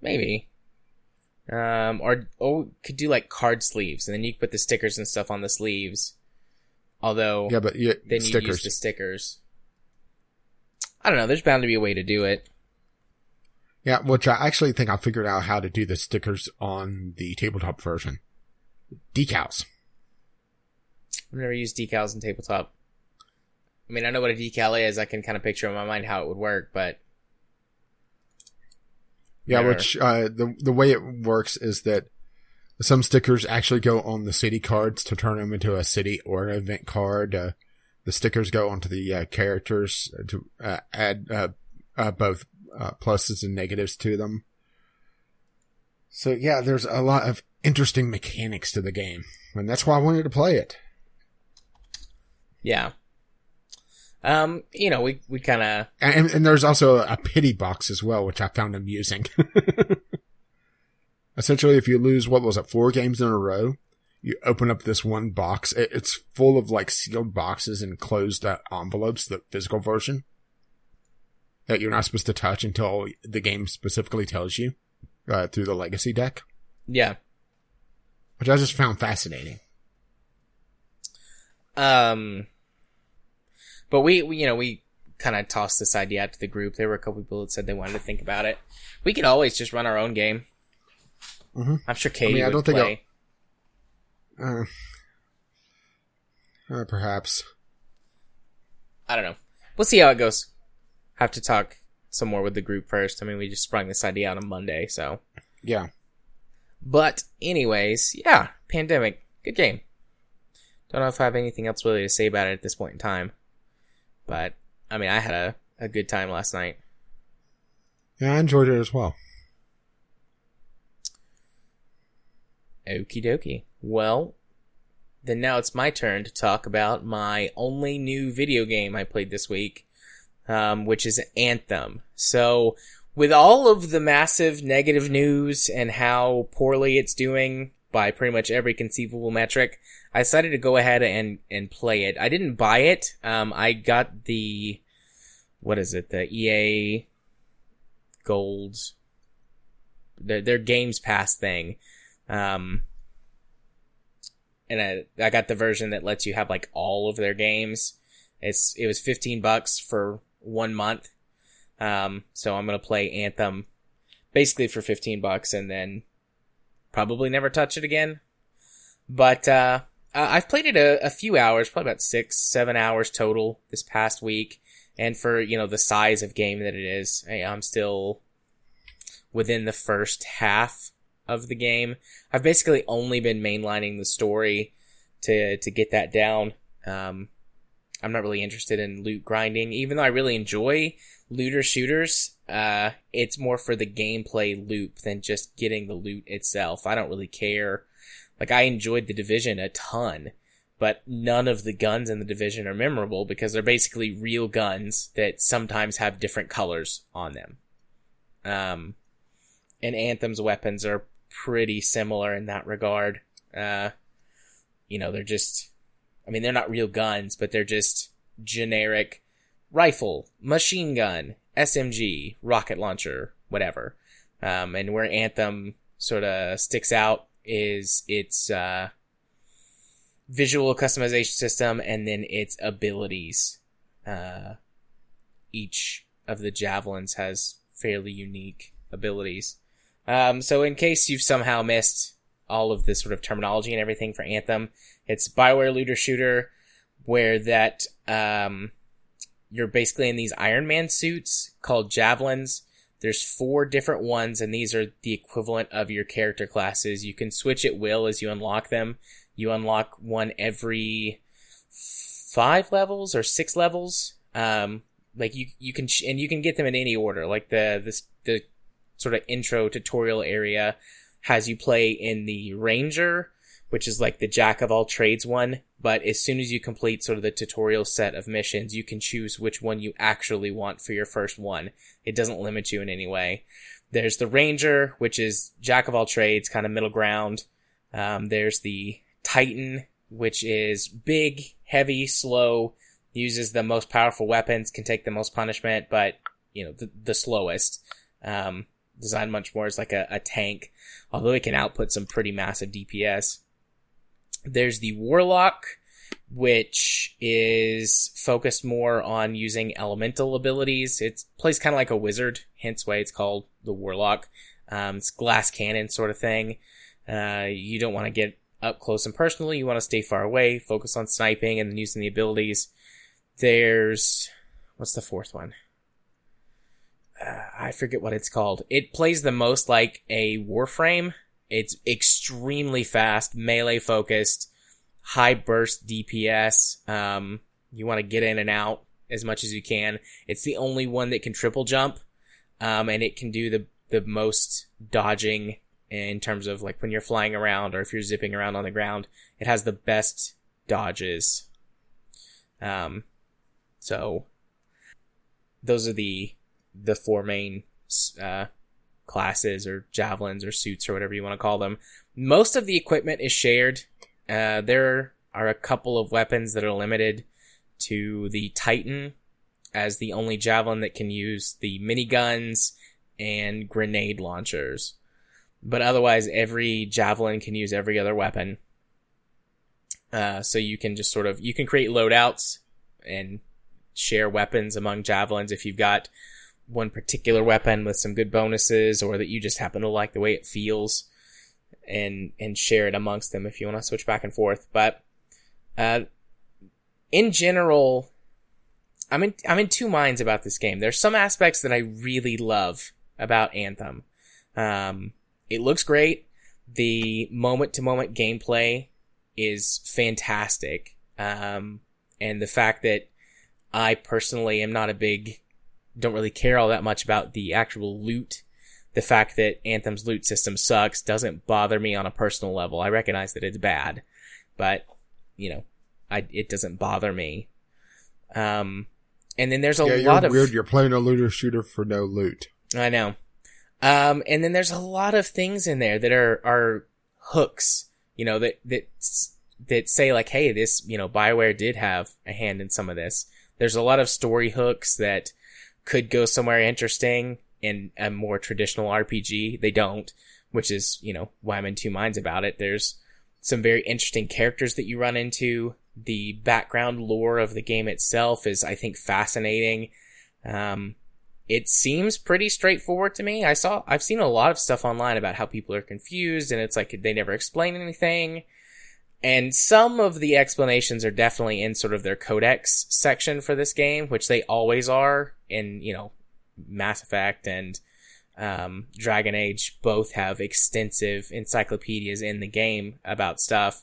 maybe. Um, or or could do like card sleeves, and then you could put the stickers and stuff on the sleeves. Although, Yeah, but yeah, then you use the stickers. I don't know. There's bound to be a way to do it. Yeah, which I actually think I figured out how to do the stickers on the tabletop version. Decals. I've never used decals in tabletop. I mean, I know what a decal is. I can kind of picture in my mind how it would work, but Yeah, Never. which uh, the the way it works is that some stickers actually go on the city cards to turn them into a city or an event card. Uh, the stickers go onto the uh, characters to uh, add uh, uh, both uh, pluses and negatives to them. So yeah, there's a lot of interesting mechanics to the game, and that's why I wanted to play it. yeah. Um, you know, we we kind of And, and there's also a pity box as well, which I found amusing. Essentially, if you lose, what was it, four games in a row, you open up this one box. It, it's full of like sealed boxes and closed uh, envelopes, the physical version that you're not supposed to touch until the game specifically tells you uh, through the legacy deck, yeah. which I just found fascinating. Um, but we, we you know we kind of tossed this idea out to the group. There were a couple people that said they wanted to think about it. We could always just run our own game. Mhm. I'm sure Katie mean, I would don't think play. Uh, uh, perhaps. I don't know. We'll see how it goes. Have to talk some more with the group first. I mean, we just sprung this idea out on Monday, so. Yeah. But anyways, yeah, pandemic, good game. Don't know if I have anything else really to say about it at this point in time, but I mean, I had a a good time last night. Yeah, I enjoyed it as well. Okie dokie. Well, then now it's my turn to talk about my only new video game I played this week, um, which is Anthem. So, with all of the massive negative news and how poorly it's doing by pretty much every conceivable metric, I decided to go ahead and, and play it. I didn't buy it. Um, I got the, what is it? The EA Gold, their, their Games Pass thing. Um, and I, I got the version that lets you have like all of their games. It's, it was 15 bucks for one month. Um, so I'm to play Anthem basically for 15 bucks and then probably never touch it again. But, uh, I've played it a, a few hours, probably about six, seven hours total this past week. And for, you know, the size of game that it is, I'm still within the first half of the game. I've basically only been mainlining the story to to get that down. Um, I'm not really interested in loot grinding, even though I really enjoy looter shooters. Uh, it's more for the gameplay loop than just getting the loot itself. I don't really care. Like I enjoyed the division a ton, but none of the guns in the division are memorable because they're basically real guns that sometimes have different colors on them. Um, and Anthem's weapons are pretty similar in that regard. Uh, you know, they're just, I mean, they're not real guns, but they're just generic rifle, machine gun, SMG, rocket launcher, whatever. Um, and where Anthem sort of sticks out is its, uh, visual customization system and then its abilities. Uh, each of the javelins has fairly unique abilities. Um, so in case you've somehow missed all of this sort of terminology and everything for Anthem, it's Bioware looter shooter where that, um, you're basically in these Iron Man suits called javelins. There's four different ones and these are the equivalent of your character classes. You can switch at will as you unlock them. You unlock one every five levels or six levels. Um, like you, you can, and you can get them in any order. Like the, this, the sort of intro tutorial area has you play in the Ranger, which is like the jack of all trades one. But as soon as you complete sort of the tutorial set of missions, you can choose which one you actually want for your first one. It doesn't limit you in any way. There's the Ranger, which is jack of all trades, kind of middle ground. Um, there's the Titan, which is big, heavy, slow, uses the most powerful weapons, can take the most punishment, but you know the, the slowest. Um, designed much more as like a, a tank, although it can output some pretty massive DPS. There's the Warlock, which is focused more on using elemental abilities. It plays kind of like a wizard, hence why it's called the Warlock. Um, it's glass cannon sort of thing. Uh, you don't want to get up close and personal. You want to stay far away, focus on sniping and using the abilities. There's, what's the fourth one? Uh, I forget what it's called. It plays the most like a Warframe. It's extremely fast, melee focused, high burst DPS. Um, you want to get in and out as much as you can. It's the only one that can triple jump, um, and it can do the the most dodging in terms of like when you're flying around or if you're zipping around on the ground. It has the best dodges. Um, so those are the the four main uh, classes or javelins or suits or whatever you want to call them. Most of the equipment is shared. Uh, there are a couple of weapons that are limited to the Titan as the only javelin that can use the miniguns and grenade launchers. But otherwise, every javelin can use every other weapon. Uh, so you can just sort of, you can create loadouts and share weapons among javelins if you've got one particular weapon with some good bonuses or that you just happen to like the way it feels and and share it amongst them if you want to switch back and forth. But uh in general i'm in i'm in two minds about this game. There's some aspects that i really love about anthem. Um it looks great. The moment to moment gameplay is fantastic. Um and the fact that i personally am not a big don't really care all that much about the actual loot. The fact that Anthem's loot system sucks doesn't bother me on a personal level. I recognize that it's bad, but you know, I it doesn't bother me. Um, and then there's a yeah, lot you're of weird. You're playing a looter shooter for no loot. I know. Um, and then there's a lot of things in there that are are hooks. You know that that that say like, hey, this you know Bioware did have a hand in some of this. There's a lot of story hooks that could go somewhere interesting in a more traditional RPG. They don't, which is, you know, why I'm in two minds about it. There's some very interesting characters that you run into. The background lore of the game itself is, I think, fascinating. Um, it seems pretty straightforward to me. I saw, I've seen a lot of stuff online about how people are confused and it's like they never explain anything. And some of the explanations are definitely in sort of their codex section for this game, which they always are in, you know, Mass Effect and um, Dragon Age both have extensive encyclopedias in the game about stuff.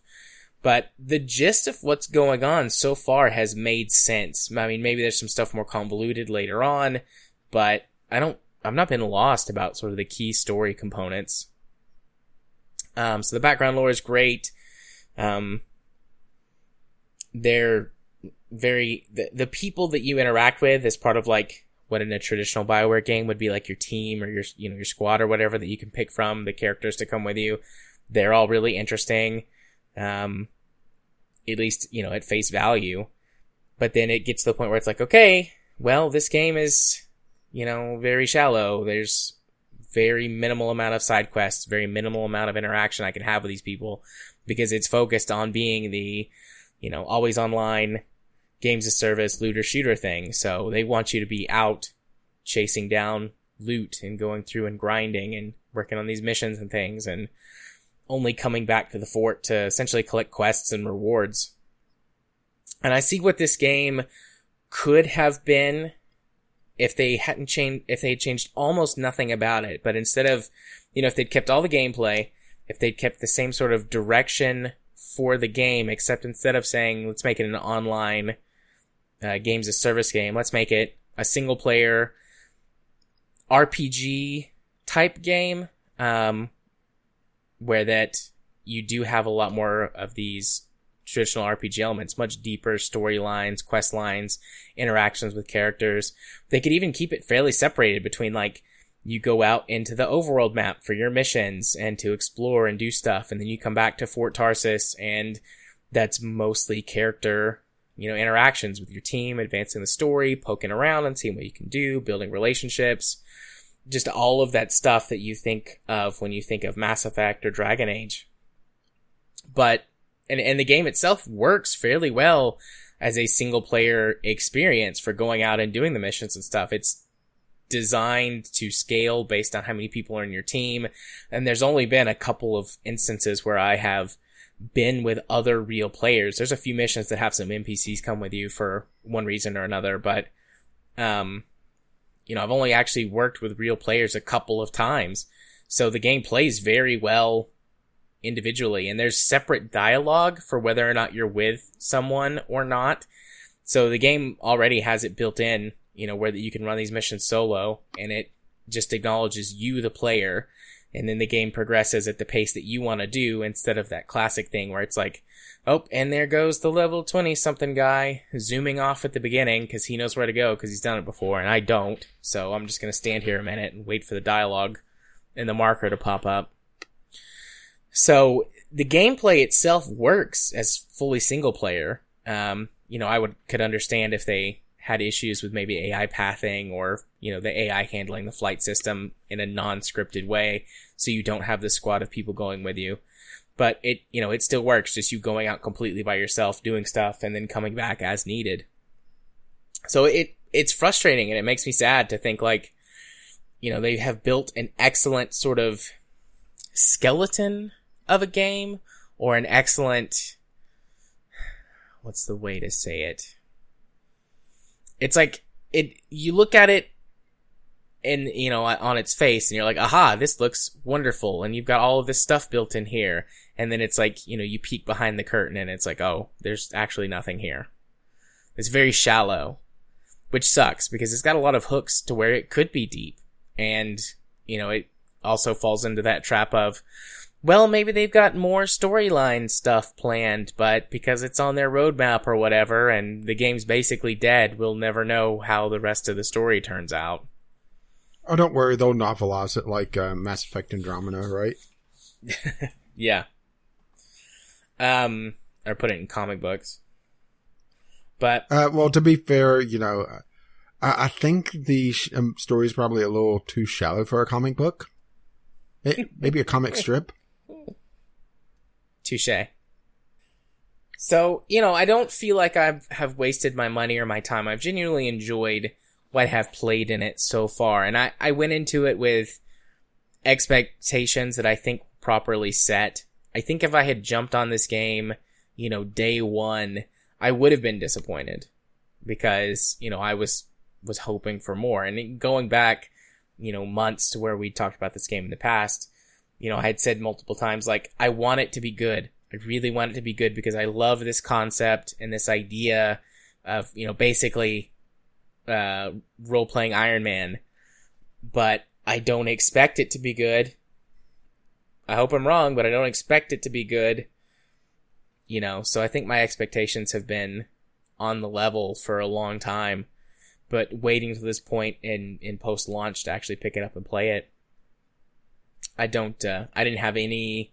But the gist of what's going on so far has made sense. I mean, maybe there's some stuff more convoluted later on, but I don't, I've not been lost about sort of the key story components. Um, so the background lore is great. Um, they're very the, the people that you interact with as part of like what in a traditional Bioware game would be like your team or your you know your squad or whatever that you can pick from the characters to come with you. They're all really interesting, um, at least you know at face value. But then it gets to the point where it's like, okay, well, this game is you know very shallow. There's very minimal amount of side quests, very minimal amount of interaction I can have with these people because it's focused on being the, you know, always online games of service looter shooter thing. So they want you to be out chasing down loot and going through and grinding and working on these missions and things and only coming back to the fort to essentially collect quests and rewards. And I see what this game could have been if they hadn't changed, if they had changed almost nothing about it, but instead of, you know, if they'd kept all the gameplay, if they'd kept the same sort of direction for the game, except instead of saying, let's make it an online uh, games as service game, let's make it a single player RPG type game, um, where that you do have a lot more of these traditional RPG elements, much deeper storylines, quest lines, interactions with characters. They could even keep it fairly separated between like you go out into the overworld map for your missions and to explore and do stuff, and then you come back to Fort Tarsis and that's mostly character, you know, interactions with your team, advancing the story, poking around and seeing what you can do, building relationships, just all of that stuff that you think of when you think of Mass Effect or Dragon Age. But and and the game itself works fairly well as a single player experience for going out and doing the missions and stuff. It's designed to scale based on how many people are in your team. And there's only been a couple of instances where I have been with other real players. There's a few missions that have some NPCs come with you for one reason or another, but, um, you know, I've only actually worked with real players a couple of times. So the game plays very well individually and there's separate dialogue for whether or not you're with someone or not. So the game already has it built in, you know, where that you can run these missions solo and it just acknowledges you, the player. And then the game progresses at the pace that you want to do instead of that classic thing where it's like, oh, and there goes the level 20 something guy zooming off at the beginning because he knows where to go because he's done it before and I don't. So I'm just going to stand here a minute and wait for the dialogue and the marker to pop up. So the gameplay itself works as fully single player. Um, you know, I would could understand if they had issues with maybe AI pathing or you know the AI handling the flight system in a non-scripted way, so you don't have the squad of people going with you. But it you know it still works, just you going out completely by yourself, doing stuff, and then coming back as needed. So it it's frustrating and it makes me sad to think like, you know, they have built an excellent sort of skeleton of a game or an excellent what's the way to say it it's like it you look at it and you know on its face and you're like aha this looks wonderful and you've got all of this stuff built in here. And then it's like you know you peek behind the curtain and it's like oh there's actually nothing here. It's very shallow which sucks because it's got a lot of hooks to where it could be deep. And you know it also falls into that trap of well, maybe they've got more storyline stuff planned, but because it's on their roadmap or whatever, and the game's basically dead, we'll never know how the rest of the story turns out. Oh, don't worry, they'll novelize it like uh, Mass Effect Andromeda, right? yeah. Um, or put it in comic books. But uh, well, to be fair, you know, I, I think the sh- um, story is probably a little too shallow for a comic book. It, maybe a comic strip. Touche. So, you know, I don't feel like I have wasted my money or my time. I've genuinely enjoyed what I have played in it so far. And I, I went into it with expectations that I think properly set. I think if I had jumped on this game, you know, day one, I would have been disappointed because, you know, I was, was hoping for more. And going back, you know, months to where we talked about this game in the past, you know, I had said multiple times, like, I want it to be good. I really want it to be good because I love this concept and this idea of, you know, basically, uh, role playing Iron Man. But I don't expect it to be good. I hope I'm wrong, but I don't expect it to be good. You know, so I think my expectations have been on the level for a long time. But waiting to this point in, in post launch to actually pick it up and play it I don't, uh, I didn't have any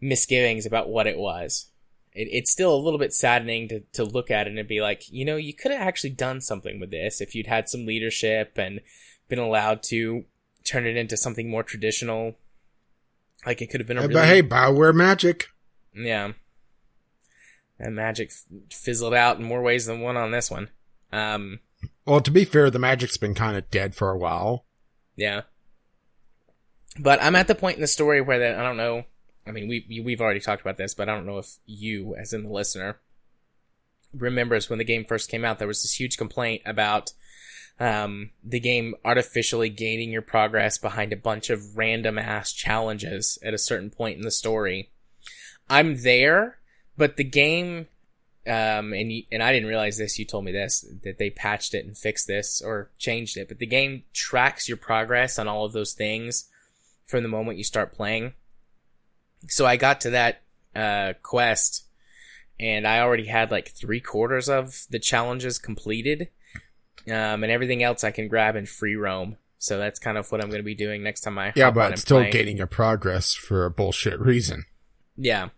misgivings about what it was. It, it's still a little bit saddening to, to look at it and be like, you know, you could have actually done something with this if you'd had some leadership and been allowed to turn it into something more traditional. Like it could have been a really, But hey, Bioware Magic. yeah. And magic fizzled out in more ways than one on this one. Um, Well, to be fair, the Magic's been kind of dead for a while. yeah. But I'm at the point in the story where that I don't know. I mean, we we've already talked about this, but I don't know if you, as in the listener, remembers when the game first came out. There was this huge complaint about um, the game artificially gaining your progress behind a bunch of random ass challenges at a certain point in the story. I'm there, but the game, um, and and I didn't realize this. You told me this that they patched it and fixed this or changed it. But the game tracks your progress on all of those things from the moment you start playing. So I got to that uh, quest, and I already had like three quarters of the challenges completed, um, and everything else I can grab in free roam. So that's kind of what I'm going to be doing next time I Yeah, but it's still gaining your progress for a bullshit reason. Yeah.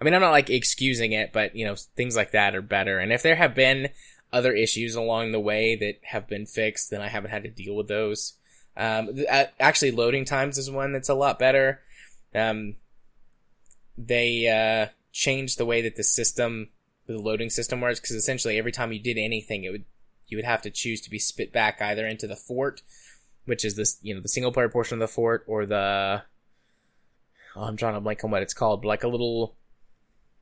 I mean, I'm not like excusing it, but you know, things like that are better. And if there have been other issues along the way that have been fixed, then I haven't had to deal with those. Um, th- actually, loading times is one that's a lot better. Um, they uh, changed the way that the system, the loading system works, because essentially every time you did anything, it would you would have to choose to be spit back either into the fort, which is this you know the single player portion of the fort, or the oh, I'm trying to blank on what it's called, but like a little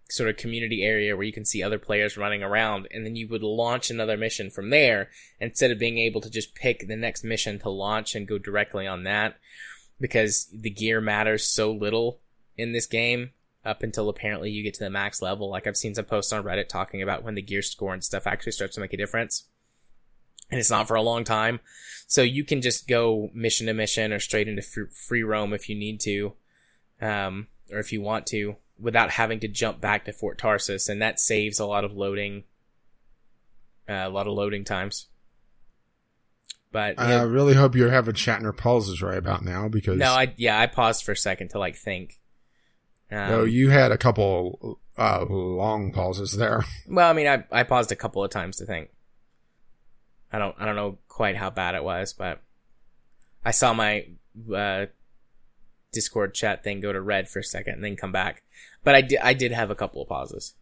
sort of community area where you can see other players running around, and then you would launch another mission from there instead of being able to just pick the next mission to launch and go directly on that because the gear matters so little in this game up until apparently you get to the max level. Like I've seen some posts on Reddit talking about when the gear score and stuff actually starts to make a difference. And it's not for a long time. So you can just go mission to mission or straight into free, roam if you need to. Um, or if you want to without having to jump back to Fort Tarsis. And that saves a lot of loading, uh, a lot of loading times. But I really hope you're having Shatner pauses right about now because no, I, yeah, I paused for a second to like think. Um, no, you had a couple uh, long pauses there. Well, I mean, I I paused a couple of times to think. I don't I don't know quite how bad it was, but I saw my uh, Discord chat thing go to red for a second and then come back. But I did I did have a couple of pauses.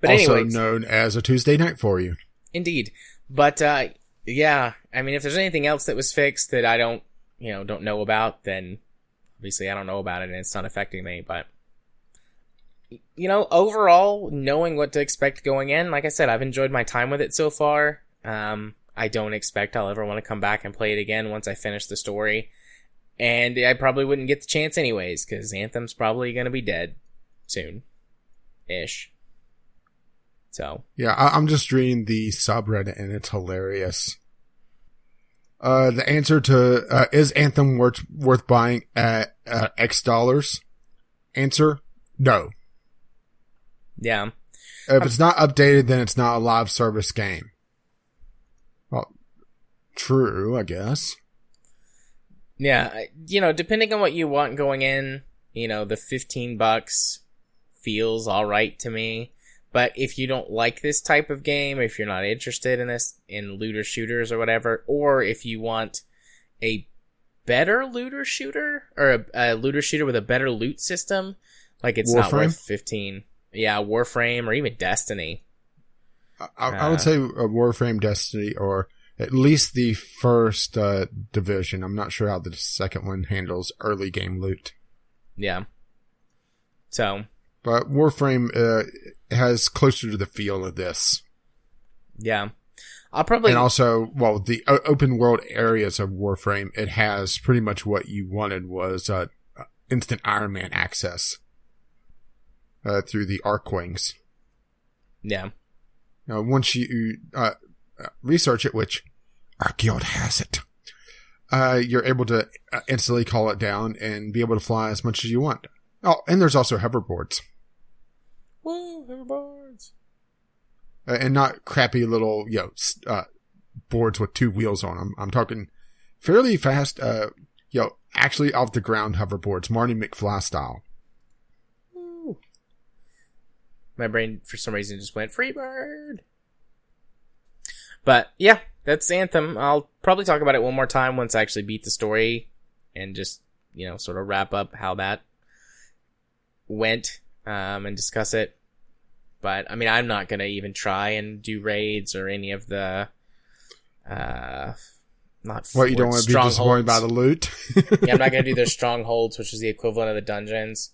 But also anyways, known as a Tuesday night for you. indeed. But uh, yeah, I mean, if there's anything else that was fixed that I don't you know don't know about, then obviously I don't know about it and it's not affecting me. But you know, overall, knowing what to expect going in, like I said, I've enjoyed my time with it so far. Um, I don't expect I'll ever want to come back and play it again once I finish the story. And I probably wouldn't get the chance anyways, because Anthem's probably going to be dead soon. Ish. So, Yeah, I- I'm just reading the subreddit and it's hilarious. Uh, the answer to uh, is Anthem worth worth buying at uh, X dollars? Answer: No. yeah. If it's not updated, then it's not a live service game. Well, true, I guess. Yeah, you know, depending on what you want going in, you know, the 15 bucks feels alright to me. But if you don't like this type of game, if you're not interested in this, in looter shooters or whatever, or if you want a better looter shooter, or a, a looter shooter with a better loot system, like it's not worth 15. Yeah, Warframe or even Destiny. I, I I would Uh, say a Warframe Destiny or at least the first uh, division. I'm not sure how the second one handles early game loot. Yeah. So, But Warframe uh, has closer to the feel of this. yeah. I'll probably and also, well, the o- open world areas of Warframe, it has pretty much what you wanted was uh, instant Iron Man access uh, through the Archwings. yeah. Now, once you uh, uh, research it, which our guild has it, uh, you're able to uh, instantly call it down and be able to fly as much as you want. Oh, and there's also hoverboards. Woo, hoverboards. uh, and not crappy little you know uh, boards with two wheels on them. I'm talking fairly fast, uh, you know, actually off the ground hoverboards, Marty McFly style. Woo. My brain, for some reason, just went Freebird. But yeah, that's Anthem. I'll probably talk about it one more time once I actually beat the story and just, you know, sort of wrap up how that went, um, and discuss it. But I mean, I'm not gonna even try and do raids or any of the, uh, not What you don't want to be disappointed by the loot. yeah, I'm not gonna do their strongholds, which is the equivalent of the dungeons.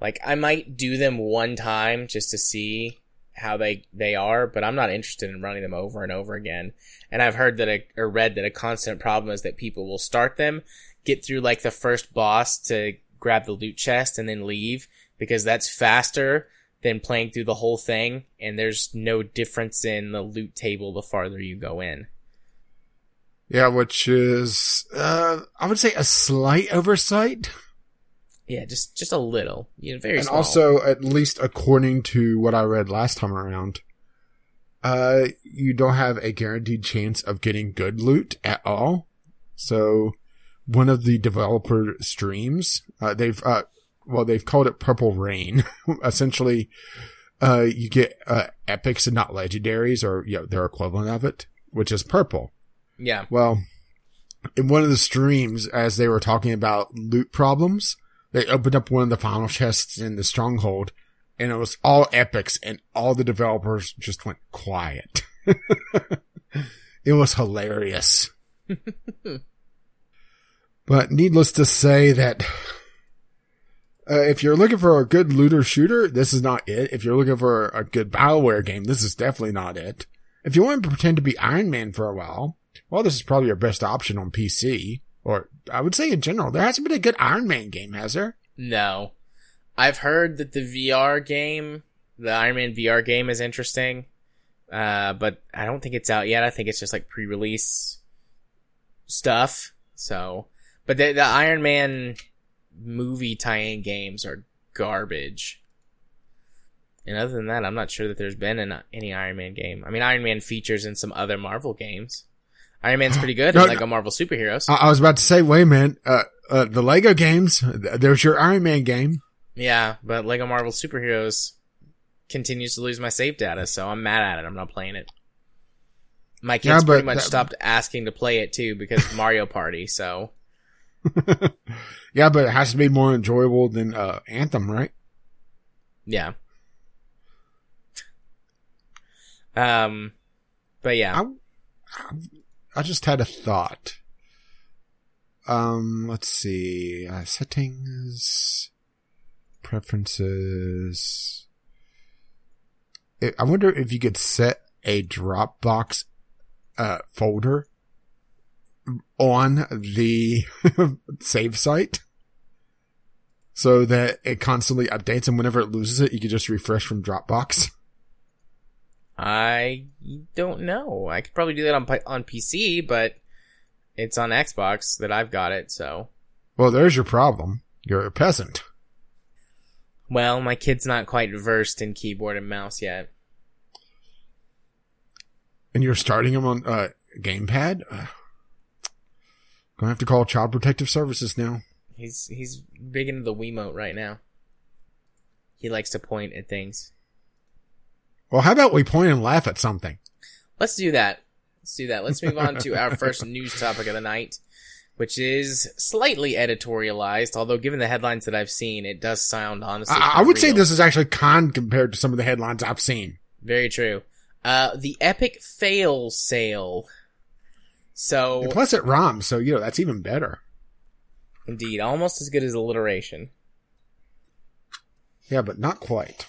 Like, I might do them one time just to see how they they are, but I'm not interested in running them over and over again. And I've heard that a, or read that a constant problem is that people will start them, get through like the first boss to grab the loot chest and then leave because that's faster than playing through the whole thing, and there's no difference in the loot table the farther you go in. yeah, which is, uh, I would say a slight oversight. Yeah, just just a little, you know, very and small. also, at least according to what I read last time around, uh, you don't have a guaranteed chance of getting good loot at all. So, one of the developer streams, uh, they've, uh, well, they've called it Purple Rain. Essentially, uh, you get, uh, epics and not legendaries or, you know, their equivalent of it, which is purple. yeah, Well, in one of the streams, as they were talking about loot problems, they opened up one of the final chests in the stronghold and it was all epics and all the developers just went quiet. it was hilarious. but needless to say that uh, if you're looking for a good looter shooter, this is not it. If you're looking for a good Bioware game, this is definitely not it. If you want to pretend to be Iron Man for a while, well, this is probably your best option on PC. Or I would say in general, there hasn't been a good Iron Man game, has there? No. I've heard that the VR game, the Iron Man VR game is interesting. Uh, but I don't think it's out yet. I think it's just like pre-release stuff. So, but the, the Iron Man movie tie-in games are garbage. And other than that, I'm not sure that there's been an, any Iron Man game. I mean, Iron Man features in some other Marvel games. Iron Man's pretty good No, in no. Lego Marvel Superheroes. I, I was about to say, wait a minute, uh, uh, the Lego games, th- there's your Iron Man game. Yeah, but Lego Marvel Superheroes continues to lose my save data, so I'm mad at it. I'm not playing it. My kids Yeah, pretty much that- stopped asking to play it too because Mario Party, so yeah, but it has to be more enjoyable than, uh, Anthem, right? yeah. Um, but yeah, I, I just had a thought. Um, let's see, uh, settings, preferences. I I wonder if you could set a Dropbox, uh, folder on the save site so that it constantly updates and whenever it loses it, you can just refresh from Dropbox. I don't know. I could probably do that on on PC, but it's on Xbox that I've got it. So, Well, there's your problem. You're a peasant. well, my kid's not quite versed in keyboard and mouse yet. and you're starting him on uh, gamepad. Uh, gonna have to call Child Protective Services now. He's he's big into the Wiimote right now. He likes to point at things. Well, how about we point and laugh at something? Let's do that. Let's do that. Let's move on to our first news topic of the night, which is slightly editorialized. Although, given the headlines that I've seen, it does sound honestly. I, I would say this is actually con compared to some of the headlines I've seen. very true. Uh, the Epic Fail Sale. So, And plus, it rhymes, so you know that's even better. indeed, almost as good as alliteration. Yeah, but not quite.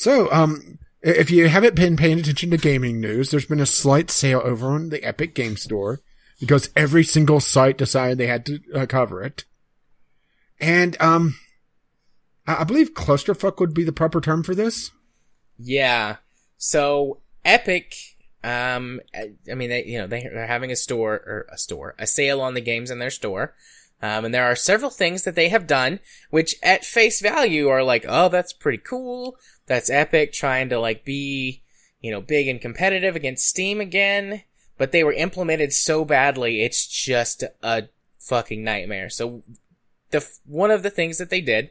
So, um, if you haven't been paying attention to gaming news, there's been a slight sale over on the Epic Game Store because every single site decided they had to uh, cover it. And, um, I I believe clusterfuck would be the proper term for this. Yeah. So Epic, um, I mean, they, you know, they, they're having a store or a store, a sale on the games in their store. Um, and there are several things that they have done, which at face value are like, oh, that's pretty cool. That's Epic trying to like be, you know, big and competitive against Steam again. But they were implemented so badly, it's just a fucking nightmare. So the, one of the things that they did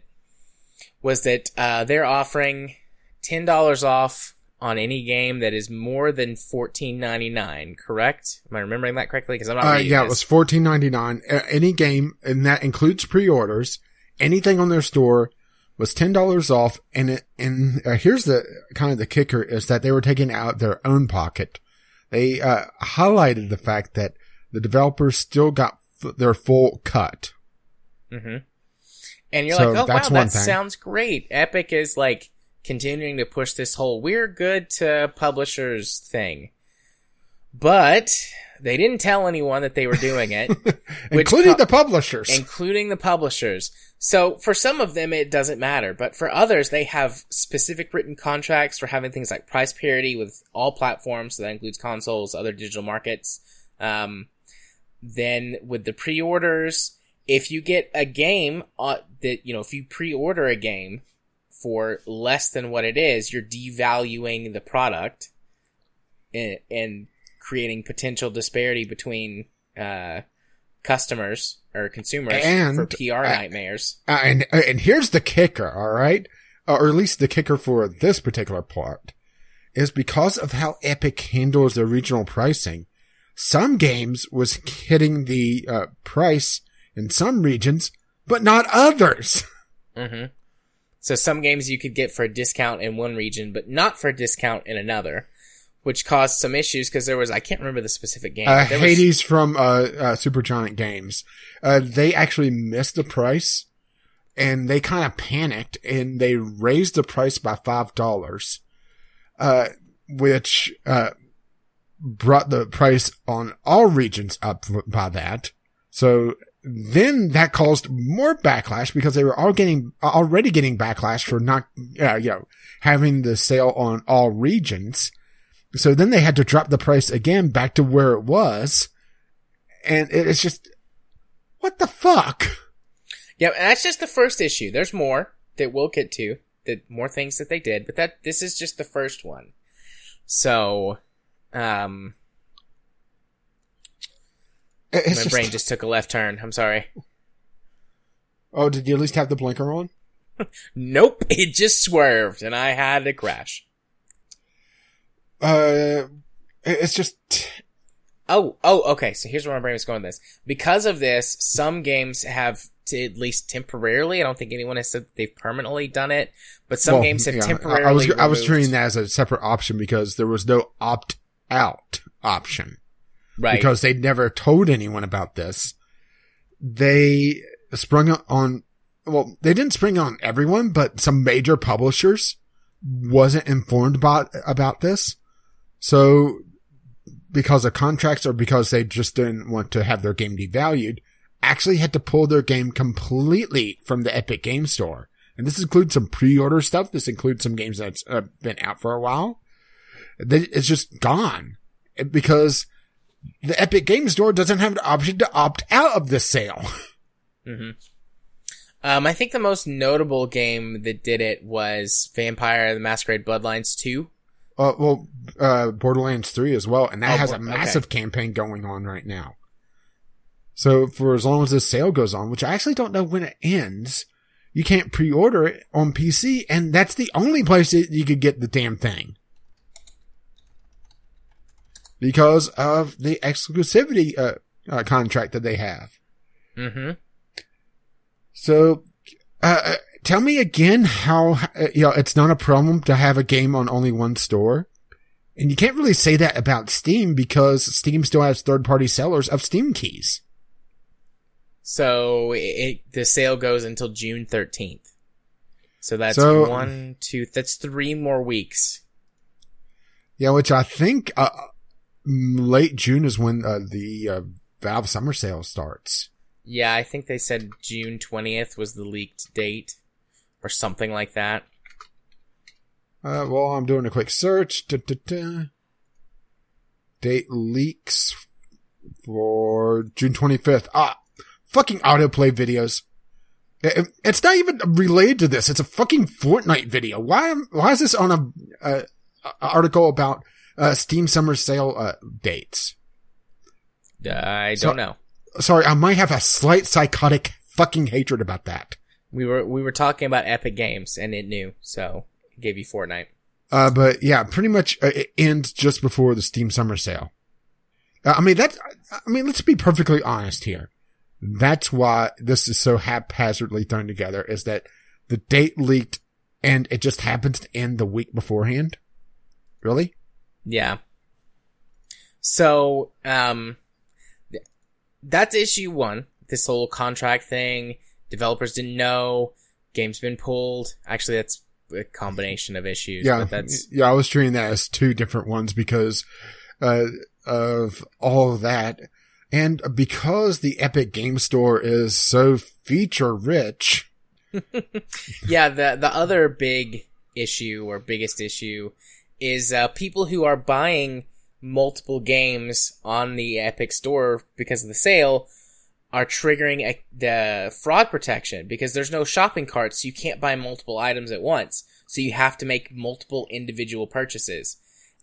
was that, uh, they're offering $10 off on any game that is more than fourteen ninety nine. Correct? Am I remembering that correctly? Because I'm not. Uh, yeah, it this. was fourteen ninety nine. Any game, and that includes pre-orders. Anything on their store was ten dollars off. And it, and uh, here's the kind of the kicker is that they were taking out their own pocket. They uh, highlighted the fact that the developers still got f- their full cut. Mm-hmm. And you're So like, oh wow, that thing. sounds great. Epic is like continuing to push this whole we're good to publishers thing. But they didn't tell anyone that they were doing it, including the publishers. including the publishers. So for some of them, it doesn't matter. But for others, they have specific written contracts for having things like price parity with all platforms. So that includes consoles, other digital markets. Um, then with the pre-orders, if you get a game uh, that, you know, if you pre-order a game for less than what it is, you're devaluing the product and, and creating potential disparity between, uh, customers or consumers And, for PR uh, nightmares. Uh, and and here's the kicker, all right, uh, or at least the kicker for this particular part is because of how Epic handles their regional pricing. Some games was hitting the uh, price in some regions, but not others. hmm So some games you could get for a discount in one region, but not for a discount in another, which caused some issues because there was I can't remember the specific game. Uh, there was- Hades from uh, uh, Supergiant Games, uh, they actually missed the price, and they kind of panicked and they raised the price by five dollars, uh, which uh, brought the price on all regions up by that. So then that caused more backlash because they were all getting already getting backlash for not, uh, you know, having the sale on all regions. So then they had to drop the price again back to where it was. And it's just, what the fuck? Yeah, and that's just the first issue. There's more that we'll get to, that more things that they did, but that this is just the first one. So, um, It's my just, brain just took a left turn. I'm sorry. oh, did you at least have the blinker on? Nope, it just swerved, and I had to crash. Uh, it's just, Oh, oh, okay. So here's where my brain is going with this. Because of this, some games have to at least temporarily. I don't think anyone has said they've permanently done it, but some well, games have yeah, temporarily. I, was, I was treating that as a separate option because there was no opt out option. right. because they never told anyone about this. They sprung on, well, they didn't spring on everyone, but some major publishers wasn't informed about, about this. So because of contracts or because they just didn't want to have their game devalued, actually had to pull their game completely from the Epic Game Store. And this includes some pre-order stuff. This includes some games that's uh, been out for a while. It's just gone because the Epic Game Store doesn't have the option to opt out of this sale. hmm Um, I think the most notable game that did it was Vampire: The Masquerade Bloodlines Two. Uh, well, uh, Borderlands 3 as well, and that Oh, has a massive campaign going on right now. So for as long as this sale goes on, which I actually don't know when it ends, you can't pre-order it on PC, and that's the only place that you could get the damn thing. Because of the exclusivity, uh, uh contract that they have. Mm-hmm. So, uh, uh, tell me again how, uh, you know, it's not a problem to have a game on only one store. And you can't really say that about Steam because Steam still has third party sellers of Steam keys. So it, the sale goes until June thirteenth. So that's So- one, two. That's three more weeks. Yeah, which I think, uh, mm, late June is when, uh, the, uh, Valve summer sale starts. Yeah, I think they said June twentieth was the leaked date, or something like that. Uh, well, I'm doing a quick search. Da, da, da. Date leaks for June 25th. Ah, fucking autoplay videos. It- it- it's not even related to this. It's a fucking Fortnite video. Why, am- why is this on a, uh, article about, uh, Steam summer sale, uh, dates? I don't know. Sorry, I might have a slight psychotic fucking hatred about that. We were we were talking about Epic Games, and it knew, so it gave you Fortnite. Uh, but yeah, pretty much uh, it ends just before the Steam Summer Sale. Uh, I mean, that's, I mean, let's be perfectly honest here. That's why this is so haphazardly thrown together is that the date leaked and it just happens to end the week beforehand. Really? Yeah. So, um, th- that's issue one. This whole contract thing. Developers didn't know. Game's been pulled. Actually, that's a combination of issues. Yeah. But that's, Yeah, I was treating that as two different ones because, uh, of all of that. And because the Epic Game Store is so feature rich. yeah, the, the other big issue or biggest issue is, uh, people who are buying multiple games on the Epic Store because of the sale are triggering a, the fraud protection because there's no shopping cart, so you can't buy multiple items at once. So you have to make multiple individual purchases.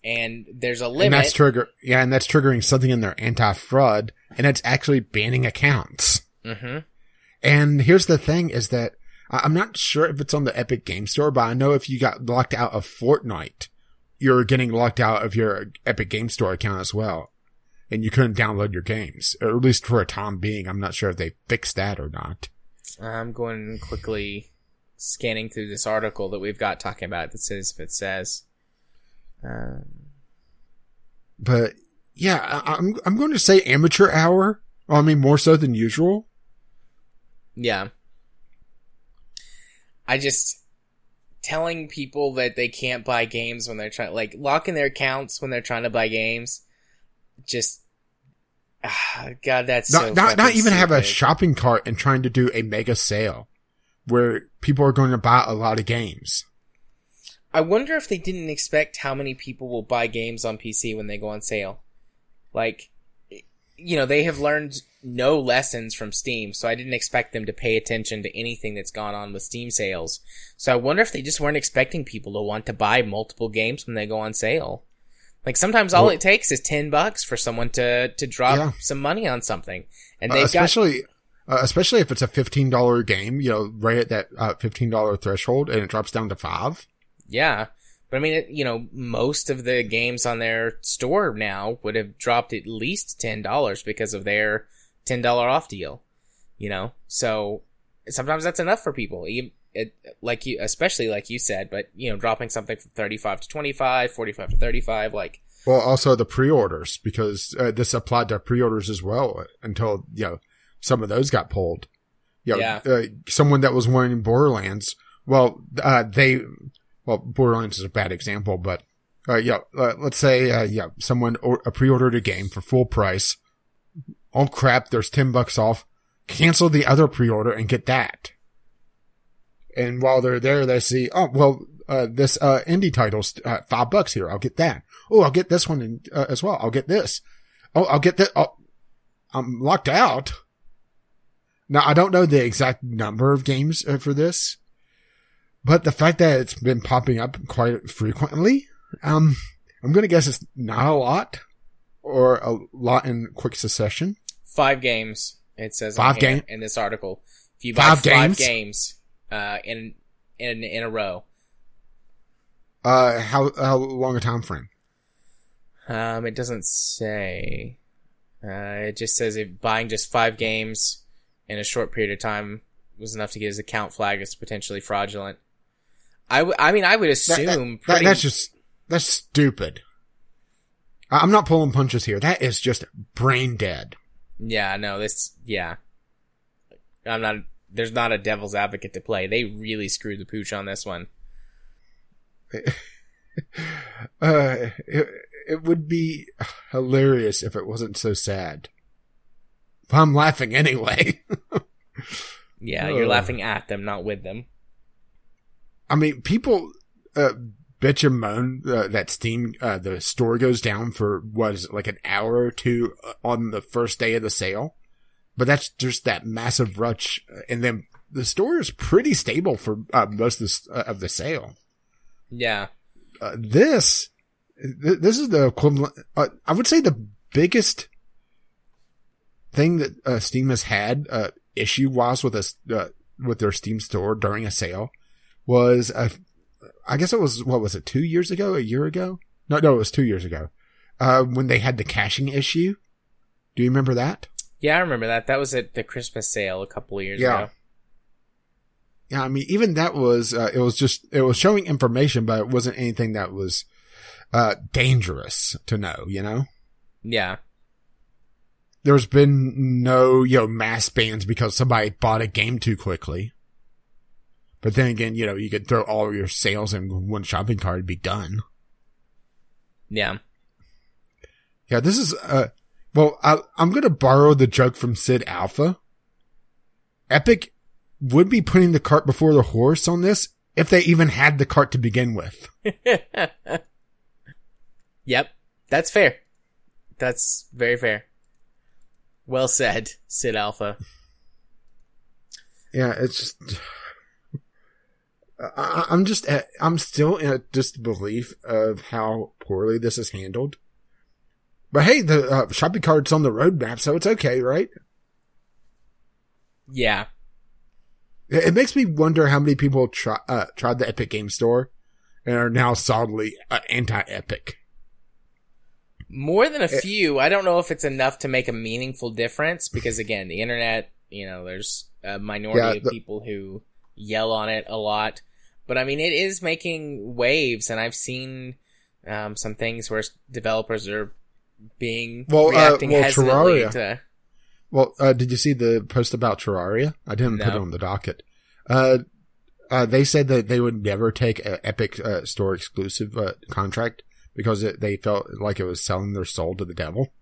And there's a limit. And that's trigger, yeah, and that's triggering something in their anti-fraud and it's actually banning accounts. hmm And here's the thing is that I'm not sure if it's on the Epic Game Store, but I know if you got locked out of Fortnite, you're getting locked out of your Epic Game Store account as well. And you couldn't download your games, or at least for a time being. I'm not sure if they fixed that or not. I'm going quickly scanning through this article that we've got talking about that says if it says. Um, But yeah, I- I'm, I'm going to say amateur hour. I mean, more so than usual. Yeah. I just telling people that they can't buy games when they're trying like locking their accounts when they're trying to buy games just ah, god that's Not, so not, not even have a shopping cart and trying to do a mega sale where people are going to buy a lot of games. I wonder if they didn't expect how many people will buy games on PC when they go on sale. Like, you know, they have learned no lessons from Steam, so I didn't expect them to pay attention to anything that's gone on with Steam sales. So I wonder if they just weren't expecting people to want to buy multiple games when they go on sale. Like sometimes all Well- it takes is ten bucks for someone to to drop Yeah. some money on something, and Uh, they've got especially uh, especially if it's a fifteen dollar game, you know, right at that uh, fifteen dollar threshold, and it drops down to five. Yeah. But I mean, it, you know, most of the games on their store now would have dropped at least $10 because of their $10 off deal, you know? So sometimes that's enough for people. You, it, like you, especially like you said, but you know, dropping something from 35 to 25, 45 to 35, like, Well, also the pre-orders because uh, this applied to pre-orders as well until you know some of those got pulled. You know, Yeah. uh, someone that was wanting Borderlands. Well, uh, they well Borderlands is a bad example, but uh, yeah, uh, let's say uh, yeah, someone or, uh, pre-ordered a game for full price. Oh crap! There's ten bucks off. Cancel the other pre-order and get that. And while they're there, they see, oh well, uh, this uh, indie title's uh, five bucks here. I'll get that. Oh, I'll get this one in, uh, as well. I'll get this. Oh, I'll get that. Oh, I'm locked out. Now I don't know the exact number of games uh, for this, but the fact that it's been popping up quite frequently, um, I'm gonna guess it's not a lot or a lot in quick succession. five games. It says Five on here game- in this article. If you buy Five five, games? games, uh, in, in, in a row, Uh, how how long a time frame? Um, it doesn't say. Uh, it just says if buying just five games in a short period of time was enough to get his account flagged as potentially fraudulent. I, w- I mean, I would assume that- that- pretty. that's just that's stupid. I'm not pulling punches here. That is just brain dead. yeah, no, this, yeah. I'm not. There's not a devil's advocate to play. They really screwed the pooch on this one. Uh, it, it would be hilarious if it wasn't so sad. But I'm laughing anyway. Yeah, you're Ugh. laughing at them, not with them. I mean, people uh, bitch and moan uh, that Steam uh, the store goes down for what is it like an hour or two uh, on the first day of the sale, but that's just that massive rush, and then the store is pretty stable for uh, most of the, uh, of the sale. Yeah, uh, this th- this is the equivalent uh, i would say the biggest thing that uh, steam has had uh, issue wise with us uh, with their steam store during a sale was a I guess it was, what was it, two years ago, a year ago? No, no, it was two years ago. Uh, when they had the caching issue. Do you remember that? Yeah, I remember that. That was at the Christmas sale a couple of years Yeah. ago. Yeah, I mean, even that was, uh, it was just, it was showing information, but it wasn't anything that was, uh, dangerous to know, you know? Yeah. There's been no, you know, mass bans because somebody bought a game too quickly. But then again, you know, you could throw all your sales in one shopping cart and be done. Yeah. Yeah, this is, uh, well, I, I'm going to borrow the joke from Sid Alpha. Epic would be putting the cart before the horse on this if they even had the cart to begin with. yep. That's fair. That's very fair. Well said, Sid Alpha. Yeah, it's just, I, I'm just, at, I'm still in a disbelief of how poorly this is handled. But hey, the uh, shopping cart's on the roadmap, so it's okay, right? Yeah. It, it makes me wonder how many people try, uh, tried the Epic Game Store and are now solidly uh, anti-Epic. More than a It- few. I don't know if it's enough to make a meaningful difference because again, the internet, you know, there's a minority Yeah, of people who yell on it a lot. But I mean, it is making waves and I've seen um, some things where developers are being Well, uh, well, hesitantly Terraria. to Well, uh, did you see the post about Terraria? I didn't put it on the docket. Uh, uh, they said that they would never take an Epic uh, Store exclusive uh, contract because it, they felt like it was selling their soul to the devil.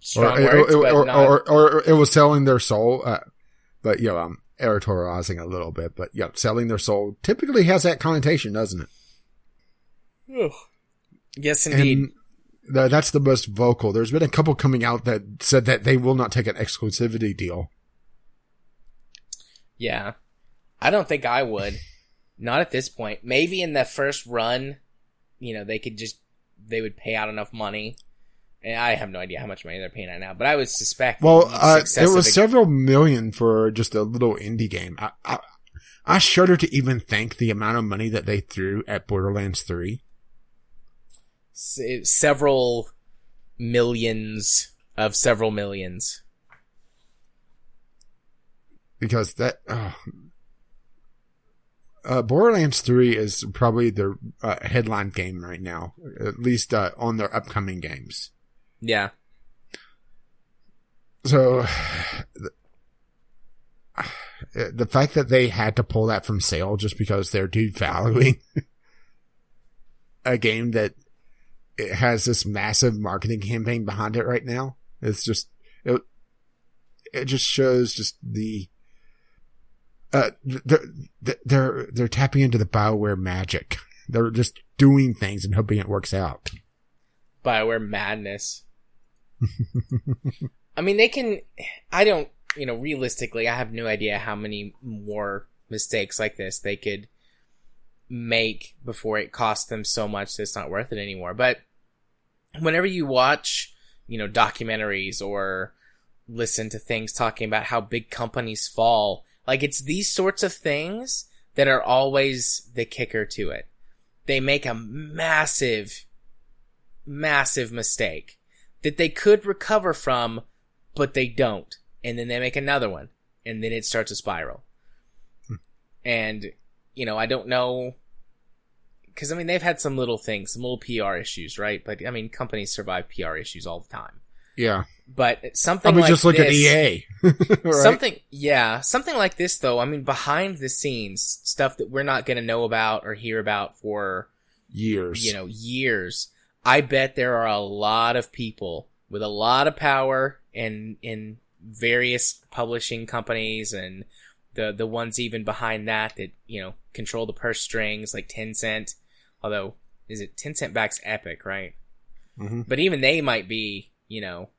strong or, words, or, or, not, or, or it was selling their soul. Uh, but, you know, I'm editorializing a little bit, but yeah, selling their soul typically has that connotation, doesn't it? Ugh. Yes, indeed. And th- that's the most vocal. There's been a couple coming out that said that they will not take an exclusivity deal. Yeah. I don't think I would. Not at this point. Maybe in the first run, you know, they could just they would pay out enough money. And I have no idea how much money they're paying out now, but I would suspect Well, uh, it was several million for just a little indie game. I, I, I shudder to even think the amount of money that they threw at Borderlands 3. Se- several millions of several millions. Because that, oh. uh, Borderlands 3 is probably their uh, headline game right now, at least uh, on their upcoming games. Yeah. So, the, the fact that they had to pull that from sale just because they're devaluing a game that it has this massive marketing campaign behind it right now, it's just it. It just shows just the. Uh, they're they're they're tapping into the Bioware magic. They're just doing things and hoping it works out. Bioware madness. I mean, they can. I don't. You know, realistically, I have no idea how many more mistakes like this they could make before it costs them so much that it's not worth it anymore. But whenever you watch, you know, documentaries or listen to things talking about how big companies fall, like it's these sorts of things that are always the kicker to it. They make a massive, massive mistake that they could recover from, but they don't. And then they make another one, and then it starts a spiral. Hmm. and, you know, I don't know. Because, I mean, they've had some little things, some little PR issues, right? But, I mean, companies survive PR issues all the time. Yeah, But something I mean, like just look at EA. right? Something, yeah, something like this though. I mean, behind the scenes stuff that we're not going to know about or hear about for years. you know years. I bet there are a lot of people with a lot of power in in various publishing companies and the the ones even behind that that you know control the purse strings like Tencent. Although, is it Tencent backs Epic, right? Mhm. But even they might be, you know,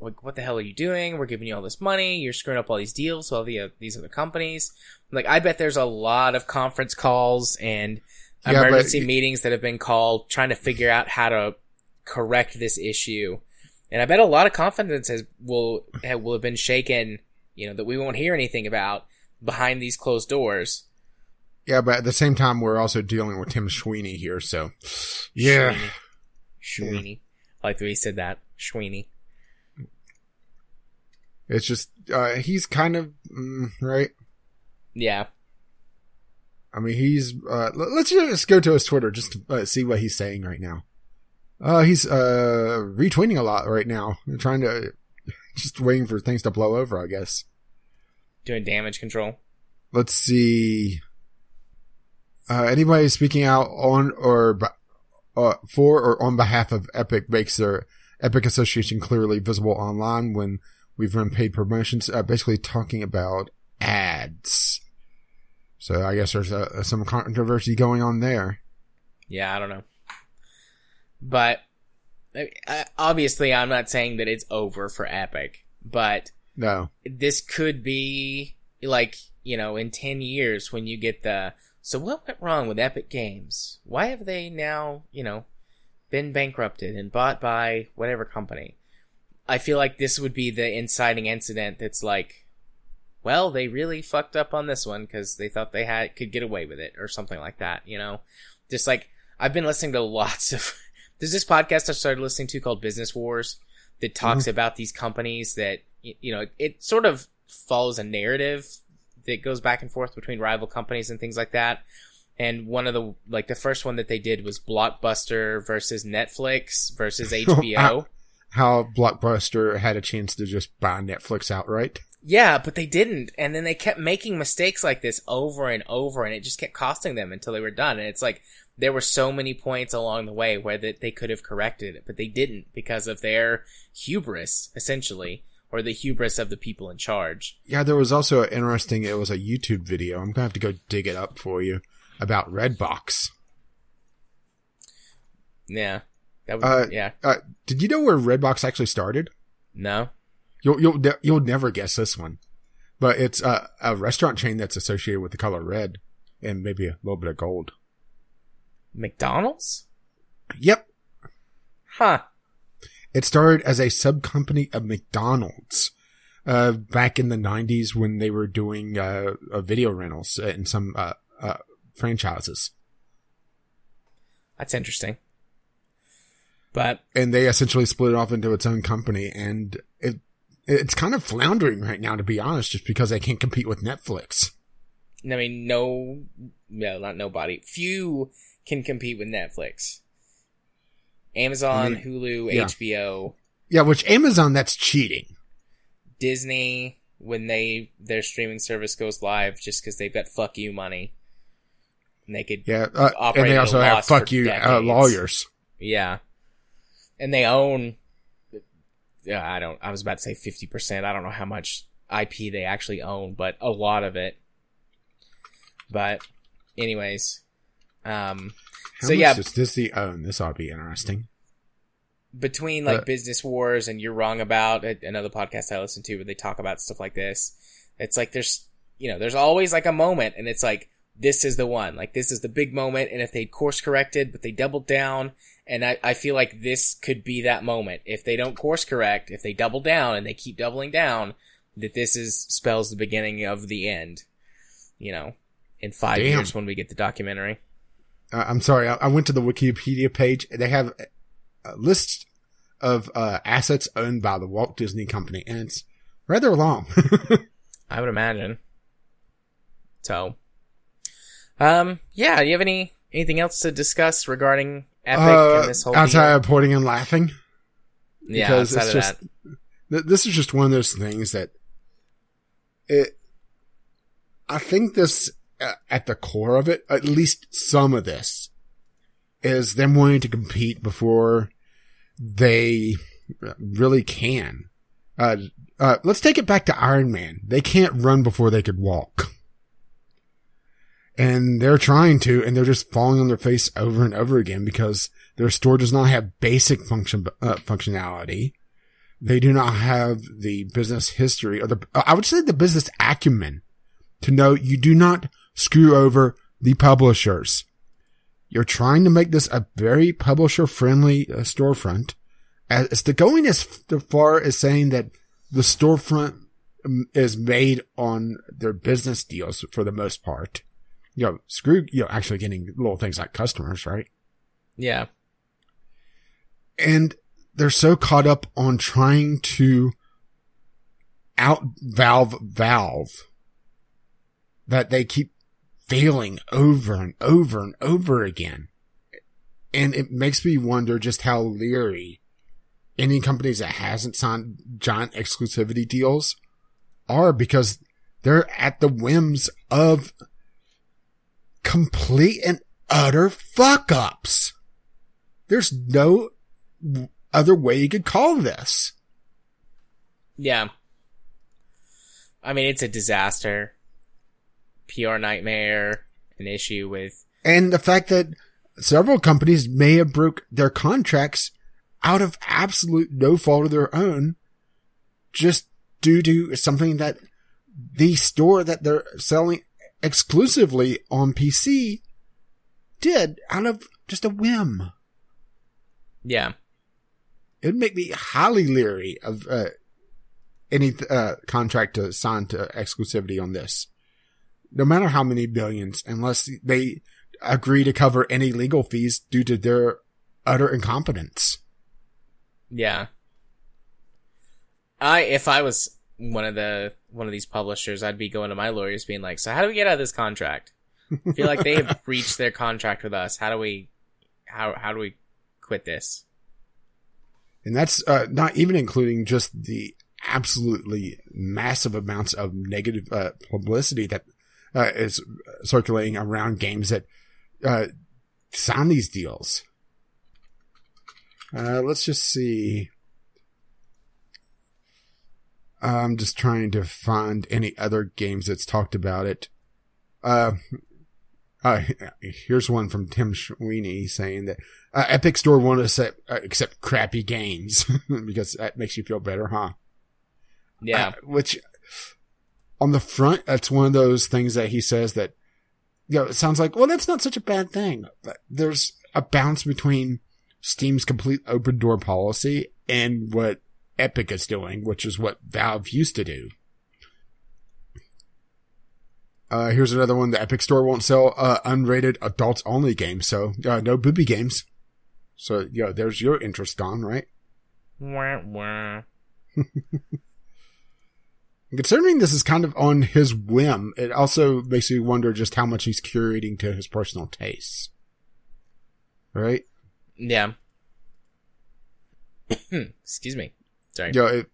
like, what the hell are you doing? We're giving you all this money. You're screwing up all these deals with all the, uh, these other companies. Like, I bet there's a lot of conference calls and Yeah, but- emergency meetings that have been called trying to figure out how to correct this issue. And I bet a lot of confidence has, will, have, will have been shaken, you know, that we won't hear anything about behind these closed doors. Yeah, but at the same time, we're also dealing with Tim Sweeney here, so yeah, Sweeney. Sweeney. I like the way he said that. Sweeney. it's just uh, he's kind of mm, right. Yeah. I mean, he's. Uh, let's just go to his Twitter just to uh, see what he's saying right now. Uh, he's uh retweeting a lot right now, trying to just waiting for things to blow over. I guess. Doing damage control. Let's see. Uh, anybody speaking out on or uh, for or on behalf of Epic makes their Epic Association clearly visible online when we've run paid promotions. Uh, basically talking about ads. So I guess there's uh some controversy going on there. Yeah, I don't know. But obviously, I'm not saying that it's over for Epic, but No. this could be like, you know, in 10 years when you get the, so what went wrong with Epic Games? Why have they now, you know, been bankrupted and bought by whatever company? I feel like this would be the inciting incident that's like, well, they really fucked up on this one because they thought they had could get away with it or something like that, you know? Just like I've been listening to lots of there's this podcast I started listening to called Business Wars that talks mm-hmm. about these companies that you know, it sort of follows a narrative that goes back and forth between rival companies and things like that. And one of the like the first one that they did was Blockbuster versus Netflix versus HBO. How Blockbuster had a chance to just buy Netflix outright. Yeah, but they didn't. And then they kept making mistakes like this over and over and it just kept costing them until they were done. And it's like there were so many points along the way where that they could have corrected it, but they didn't because of their hubris, essentially, or the hubris of the people in charge. Yeah, there was also an interesting. It was a YouTube video. I'm gonna have to go dig it up for you about Redbox. Yeah. That would, Uh, yeah. Uh, did you know where Redbox actually started? No. You'll you'll you'll never guess this one, but it's a a restaurant chain that's associated with the color red and maybe a little bit of gold. McDonald's? Yep, Huh. It started as a sub company of McDonald's. Uh, back in the '90s when they were doing uh, uh video rentals in some uh, uh franchises, That's interesting. But and they essentially split it off into its own company, and it it's kind of floundering right now, to be honest, just because they can't compete with Netflix. I mean, no, no, not nobody. Few can compete with Netflix. Amazon, mean, Hulu, yeah. HBO, Yeah, which Amazon that's cheating. Disney, when they their streaming service goes live, just because they've got fuck you money, and they could, Yeah, uh, and they also have fuck you uh, lawyers. yeah, and they own. Yeah, I don't. I was about to say fifty percent. I don't know how much IP they actually own, but a lot of it. But, anyways, um, How So, yeah. does Disney own? This ought to be interesting. between like Uh, business wars and you're wrong about it, another podcast I listen to where they talk about stuff like this. It's like there's, you know, there's always like a moment and it's like, this is the one, like this is the big moment. And if they course corrected, but they doubled down and I, I feel like this could be that moment. If they don't course correct, if they double down and they keep doubling down, that this is spells the beginning of the end, you know, in five Damn. years when we get the documentary. Uh, I'm sorry, I, I went to the Wikipedia page. They have a list of uh, assets owned by the Walt Disney Company, and it's rather long. I would imagine. So, um, yeah. Do you have any anything else to discuss regarding Epic Uh, and this whole outside of pointing and laughing, Yeah, because it's just th- this is just one of those things that it. I think this at the core of it, at least some of this, is them wanting to compete before they really can. Uh, uh, let's take it back to Iron Man. They can't run before they could walk. And they're trying to, and they're just falling on their face over and over again because their store does not have basic function, uh, functionality. They do not have the business history or the, I would say the business acumen to know you do not screw over the publishers. You're trying to make this a very publisher friendly uh, storefront. As to going as far as saying that the storefront um, is made on their business deals for the most part. you know, screw, you know, actually getting little things like customers, right? Yeah. And they're so caught up on trying to out valve Valve that they keep failing over and over and over again. And it makes me wonder just how leery any companies that hasn't signed giant exclusivity deals are because they're at the whims of complete and utter fuck ups. There's no other way you could call this. Yeah. I mean, it's a disaster. PR nightmare, an issue with. And the fact that several companies may have broke their contracts out of absolute no fault of their own, just due to something that the store that they're selling exclusively on PC did out of just a whim. Yeah. It'd make me highly leery of uh, any uh, contract to sign to exclusivity on this. No matter how many billions, unless they agree to cover any legal fees due to their utter incompetence. Yeah. I if I was one of the one of these publishers, I'd be going to my lawyers being like, "So how do we get out of this contract? I feel like they have breached their contract with us. How do we how how do we quit this?" And that's uh, not even including just the absolutely massive amounts of negative uh, publicity that uh, is circulating around games that uh, sign these deals. Uh, let's just see. I'm just trying to find any other games that's talked about it. Uh, uh, here's one from Tim Sweeney saying that uh, Epic Store won't accept, uh, accept crappy games because that makes you feel better, huh? Yeah. Uh, which on the front, that's one of those things that he says that, you know, it sounds like, well, that's not such a bad thing. But there's a balance between Steam's complete open door policy and what Epic is doing, which is what Valve used to do. Uh, here's another one. The Epic Store won't sell, uh, unrated adults only games. So, uh, no booby games. So, yeah, there's your interest gone, right? Wah, wah. Considering this is kind of on his whim, it also makes you wonder just how much he's curating to his personal tastes. Right? Yeah. Excuse me. Sorry. Yeah, it,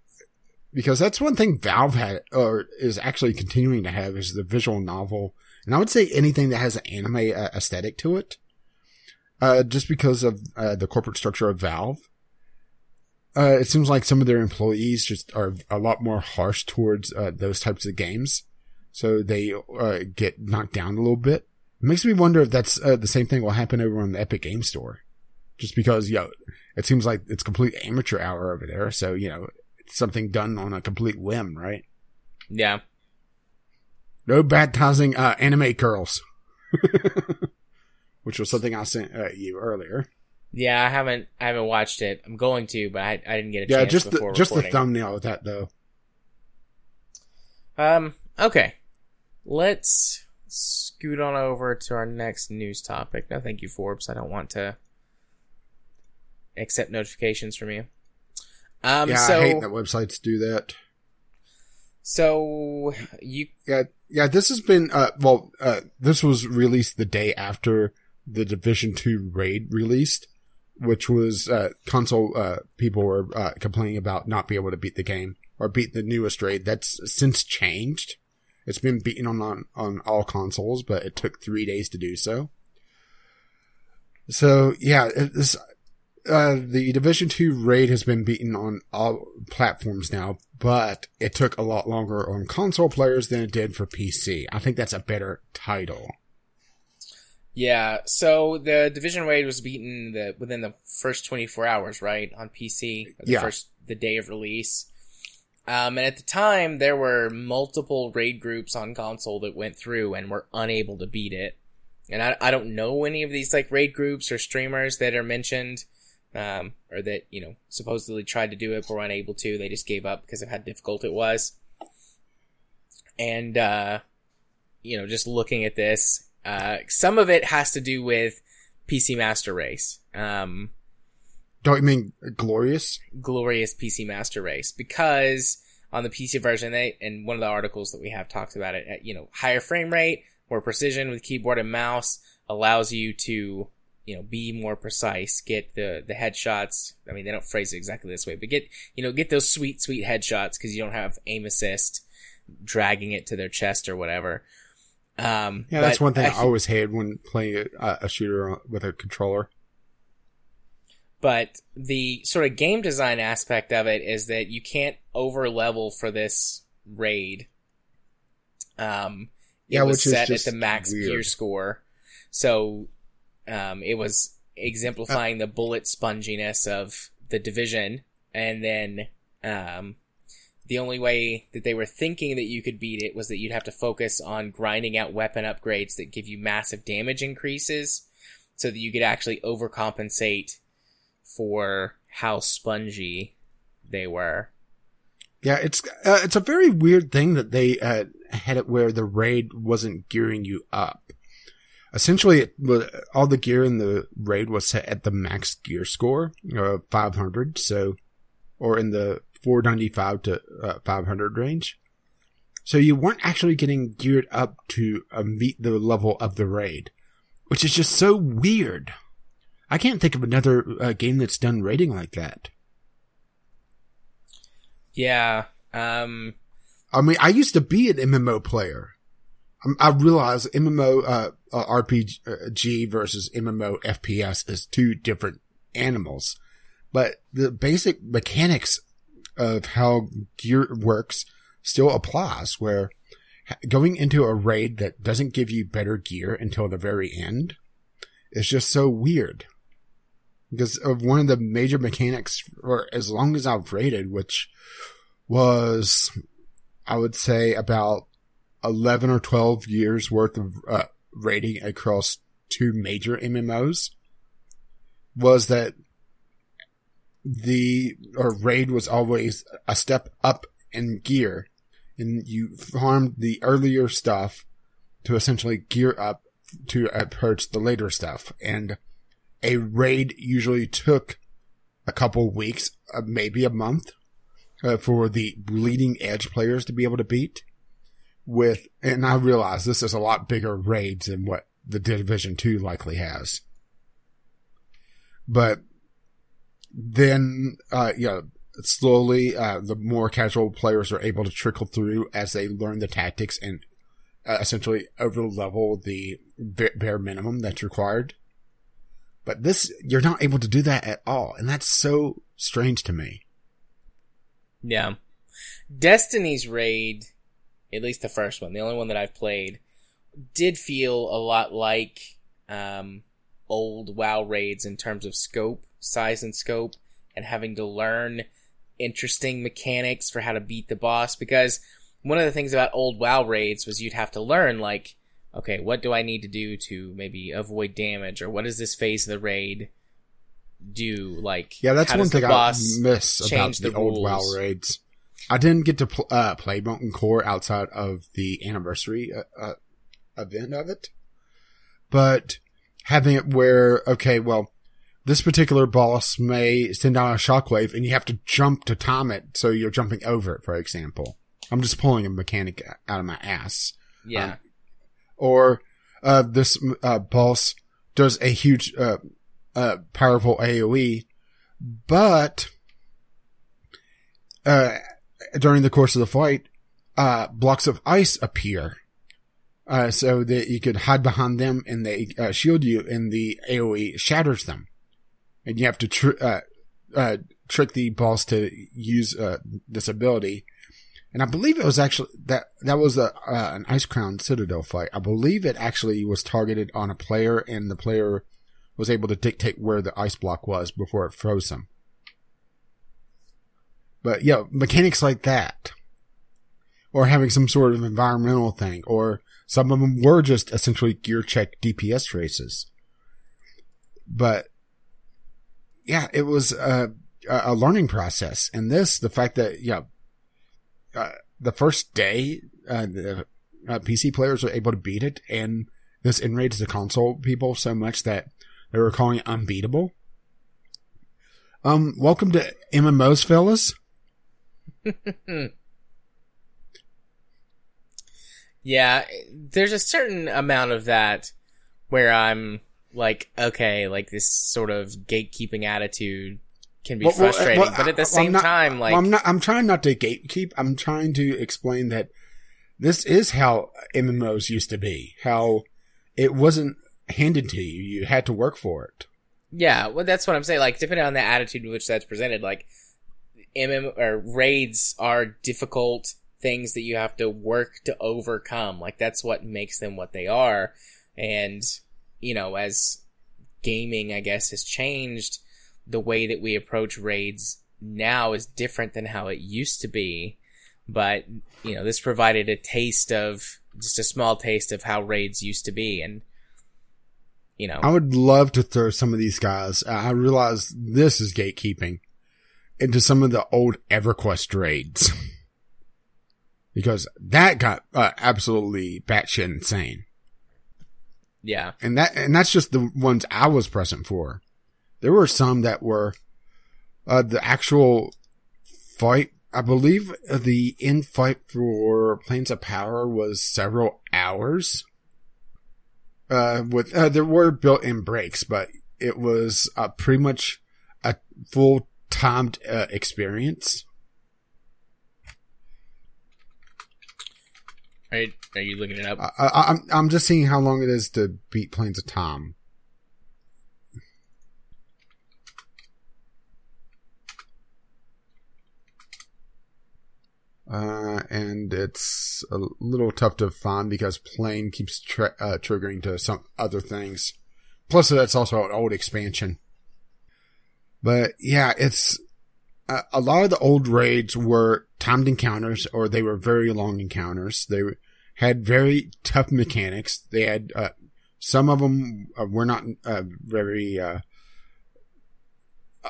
because that's one thing Valve had, or is actually continuing to have, is the visual novel. And I would say anything that has an anime uh, aesthetic to it. Uh, just because of uh, the corporate structure of Valve. Uh, it seems like some of their employees just are a lot more harsh towards uh, those types of games. So they uh, get knocked down a little bit. It makes me wonder if that's uh, the same thing will happen over on the Epic Game Store. Just because, yo, it seems like it's complete amateur hour over there. So, you know, it's something done on a complete whim, right? Yeah. No baptizing uh, anime girls. Which was something I sent uh, you earlier. Yeah, I haven't I haven't watched it. I'm going to, but I, I didn't get a Yeah, chance just the, just the thumbnail of that though. Um, okay. Let's scoot on over to our next news topic. No, thank you, Forbes. I don't want to accept notifications from you. Um, yeah, so, I hate that websites do that. so you, Yeah, yeah. This has been uh, well, uh, this was released the day after the Division Two raid released, which was uh, console uh, people were uh, complaining about not being able to beat the game or beat the newest raid. That's since changed. It's been beaten on on, on all consoles, but it took three days to do so. So yeah, this uh, the Division Two raid has been beaten on all platforms now, but it took a lot longer on console players than it did for PC. I think that's a better title. Yeah. So the division raid was beaten the within the first 24 hours, right, on PC. The Yeah. first the day of release. Um, and at the time, there were multiple raid groups on console that went through and were unable to beat it. And I, I don't know any of these like raid groups or streamers that are mentioned, um, or that you know supposedly tried to do it but were unable to. They just gave up because of how difficult it was. And uh, you know, just looking at this, uh, some of it has to do with PC Master Race. Um, Don't you mean glorious? glorious PC Master Race because on the PC version, they and one of the articles that we have talks about it. At, you know, higher frame rate, more precision with keyboard and mouse allows you to you know be more precise, get the the headshots. I mean, they don't phrase it exactly this way, but get you know get those sweet sweet headshots because you don't have aim assist dragging it to their chest or whatever. Um, Yeah, that's one thing I, I- always hated when playing a, a shooter with a controller. but the sort of game design aspect of it is that you can't over level for this raid. Um, it Yeah, was set at the max weird. gear score, so um, it was exemplifying the bullet sponginess of the division, and then um, the only way that they were thinking that you could beat it was that you'd have to focus on grinding out weapon upgrades that give you massive damage increases, so that you could actually overcompensate for how spongy they were. Yeah, it's uh, it's a very weird thing that they uh, had it where the raid wasn't gearing you up. Essentially, it, all the gear in the raid was set at the max gear score of 500, so or in the 495 to uh, 500 range. So you weren't actually getting geared up to uh, meet the level of the raid, which is just so weird. I can't think of another uh, game that's done raiding like that. Yeah. Um, I mean, I used to be an MMO player. Um, I realize MMO uh, uh, RPG versus MMO FPS is two different animals, but the basic mechanics of how gear works still applies. Where going into a raid that doesn't give you better gear until the very end is just so weird. Because of one of the major mechanics for as long as I've raided, which was I would say about 11 or 12 years worth of uh, rating across two major MMOs was that the or raid was always a step up in gear. And you farmed the earlier stuff to essentially gear up to approach the later stuff. And a raid usually took a couple weeks uh, maybe a month uh, for the bleeding edge players to be able to beat. With and I realize this is a lot bigger raids than what the Division Two likely has, but then uh, you know slowly uh, the more casual players are able to trickle through as they learn the tactics and uh, essentially over level the bare minimum that's required. But this, you're not able to do that at all, and that's so strange to me. yeah. Destiny's raid, at least the first one, the only one that I've played, did feel a lot like um, old WoW raids in terms of scope, size, and scope, and having to learn interesting mechanics for how to beat the boss. Because one of the things about old WoW raids was you'd have to learn, like, okay, what do I need to do to maybe avoid damage, or what does this phase of the raid do? Like, Yeah, that's one thing I miss about the, the old WoW raids. I didn't get to pl- uh, play Molten Core outside of the anniversary uh, uh, event of it, but having it where okay, well, this particular boss may send out a shockwave, and you have to jump to time it, so you're jumping over it. For example, I'm just pulling a mechanic out of my ass. Yeah. Um, or uh, this uh, boss does a huge, uh, uh, powerful AOE, but uh, during the course of the fight, uh, blocks of ice appear. Uh, so that you could hide behind them and they uh, shield you and the AoE shatters them. And you have to tr- uh, uh, trick the boss to use uh, this ability and I believe it was actually that that was a uh, an Icecrown Citadel fight. I believe it actually was targeted on a player, and the player was able to dictate where the ice block was before it froze him. But yeah, mechanics like that, or having some sort of environmental thing, or some of them were just essentially gear check DPS races. But yeah, it was a, a learning process, and this the fact that yeah uh, the first day, uh, the uh, PC players were able to beat it, and this enraged the console people so much that they were calling it unbeatable. Um, welcome to MMOs, fellas. yeah, there's a certain amount of that where I'm like, okay, like this sort of gatekeeping attitude can be Well, well, frustrating, well, but at the well, same not- time, like, well, I'm not. I'm trying not to gatekeep. I'm trying to explain that this is how MMOs used to be. How it wasn't handed to you. You had to work for it. Yeah, well, that's what I'm saying. Like, depending on the attitude in which that's presented, like, MM or raids are difficult things that you have to work to overcome. Like, that's what makes them what they are. And, you know, as gaming, I guess, has changed, the way that we approach raids now is different than how it used to be. But, you know, this provided a taste of, just a small taste of how raids used to be. And, you know. I would love to throw some of these guys. I realize this is gatekeeping into some of the old EverQuest raids because that got uh, absolutely batshit insane. Yeah. and that and that's just the ones I was present for. There were some that were uh, the actual fight. I believe the in fight for Planes of Power was several hours. Uh, with uh, there were built-in breaks, but it was uh, pretty much a full timed uh, experience. Are you, looking it up? I, I, I'm I'm just seeing how long it is to beat Planes of Tom. Uh, and it's a little tough to find because plane keeps tri- uh, triggering to some other things. Plus, that's also an old expansion. But yeah, it's a, a lot of the old raids were timed encounters or they were very long encounters. They were, had very tough mechanics. They had uh, some of them uh, were not uh, very uh,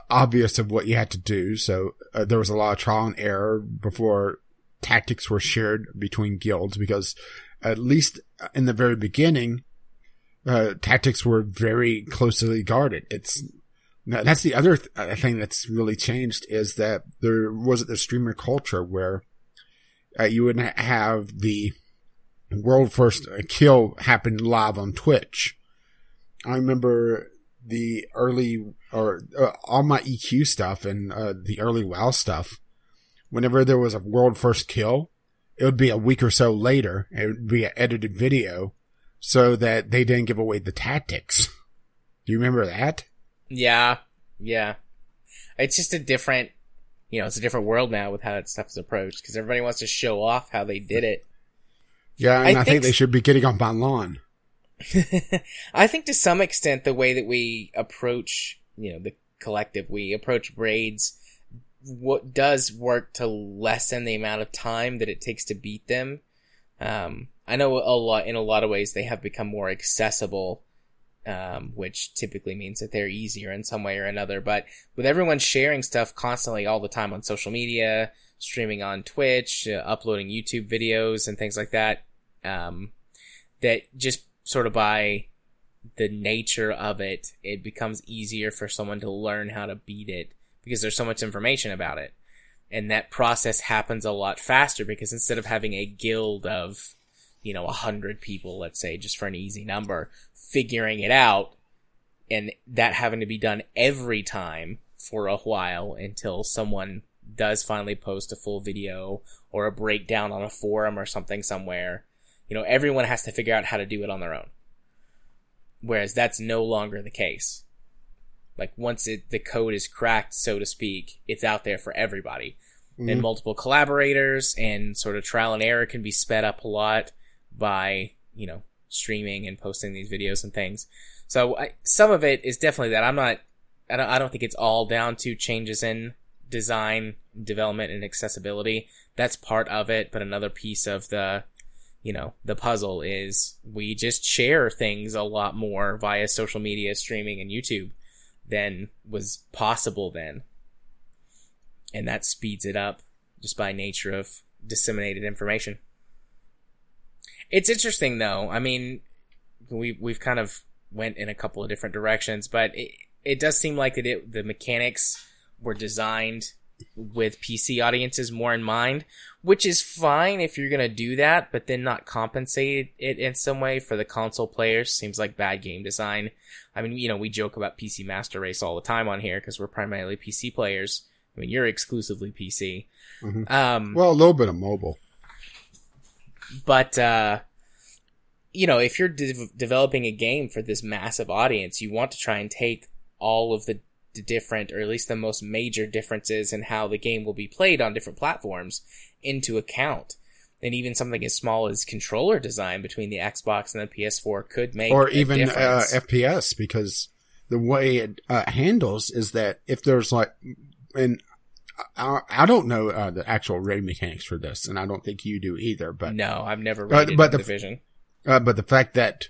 obvious of what you had to do. So uh, there was a lot of trial and error before tactics were shared between guilds because at least in the very beginning, uh, tactics were very closely guarded. It's that's the other th- thing that's really changed is that there wasn't the streamer culture where you would ha- have the world first kill happened live on Twitch. I remember the early or uh, all my EQ stuff and uh, the early WoW stuff. Whenever there was a world first kill, it would be a week or so later. It would be an edited video so that they didn't give away the tactics. Do you remember that? Yeah, yeah. It's just a different, you know, it's a different world now with how that stuff is approached because everybody wants to show off how they did it. Yeah, and I I, think, think they should be getting on my lawn. I think to some extent the way that we approach, you know, the collective, we approach raids, what does work to lessen the amount of time that it takes to beat them. Um, I know a lot, in a lot of ways, they have become more accessible, um, which typically means that they're easier in some way or another. But with everyone sharing stuff constantly all the time on social media, streaming on Twitch, uh, uploading YouTube videos and things like that, um, that just sort of by the nature of it, it becomes easier for someone to learn how to beat it because there's so much information about it. And that process happens a lot faster because instead of having a guild of, you know, a hundred people, let's say, just for an easy number, figuring it out and that having to be done every time for a while until someone does finally post a full video or a breakdown on a forum or something somewhere. You know, everyone has to figure out how to do it on their own. Whereas that's no longer the case. Like once it, the code is cracked, so to speak, it's out there for everybody. And Mhm. multiple collaborators and sort of trial and error can be sped up a lot by, you know, streaming and posting these videos and things. So I, some of it is definitely that. I'm not, I don't, I don't think it's all down to changes in design, development, and accessibility. That's part of it, but another piece of the, you know, the puzzle is we just share things a lot more via social media, streaming, and YouTube than was possible then. And that speeds it up just by nature of disseminated information. It's interesting though. I mean, we we've kind of went in a couple of different directions, but it, it does seem like that it, the mechanics were designed with PC audiences more in mind, which is fine if you're gonna do that, but then not compensate it in some way for the console players seems like bad game design. I mean, you know, we joke about PC Master Race all the time on here because we're primarily PC players. I mean, you're exclusively PC. Mhm. Um, Well, a little bit of mobile. but uh you know if you're de- developing a game for this massive audience you want to try and take all of the different or at least the most major differences in how the game will be played on different platforms into account and even something as small as controller design between the Xbox and the PS4 could make or even uh. FPS because the way it uh, handles is that if there's like, and I, I don't know uh, the actual raid mechanics for this, and I don't think you do either. But no, I've never Uh, rated but the division. uh, but the fact that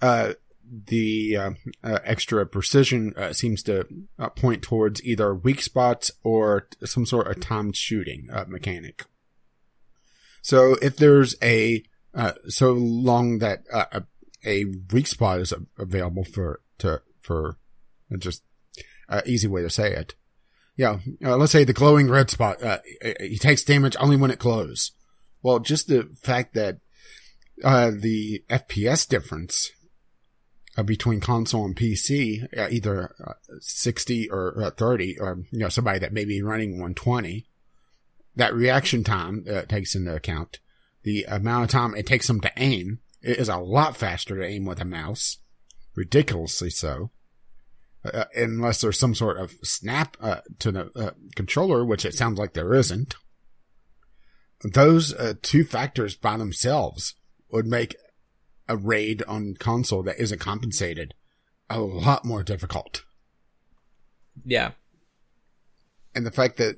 uh, the uh, uh, extra precision uh, seems to uh, point towards either weak spots or some sort of timed shooting uh, mechanic. So if there's a uh, so long that a, a weak spot is available for to for just uh, easy way to say it. Yeah, let's say the glowing red spot. He takes damage only when it glows. Well, just the fact that the FPS difference uh, between console and PC, uh, either uh, 60 or uh, 30, or, you know, somebody that may be running 120, that reaction time uh, takes into account the amount of time it takes them to aim. It is a lot faster to aim with a mouse. Ridiculously so. Uh, unless there's some sort of snap to the controller, which it sounds like there isn't. Those two factors by themselves would make a raid on console that isn't compensated a lot more difficult. Yeah. And the fact that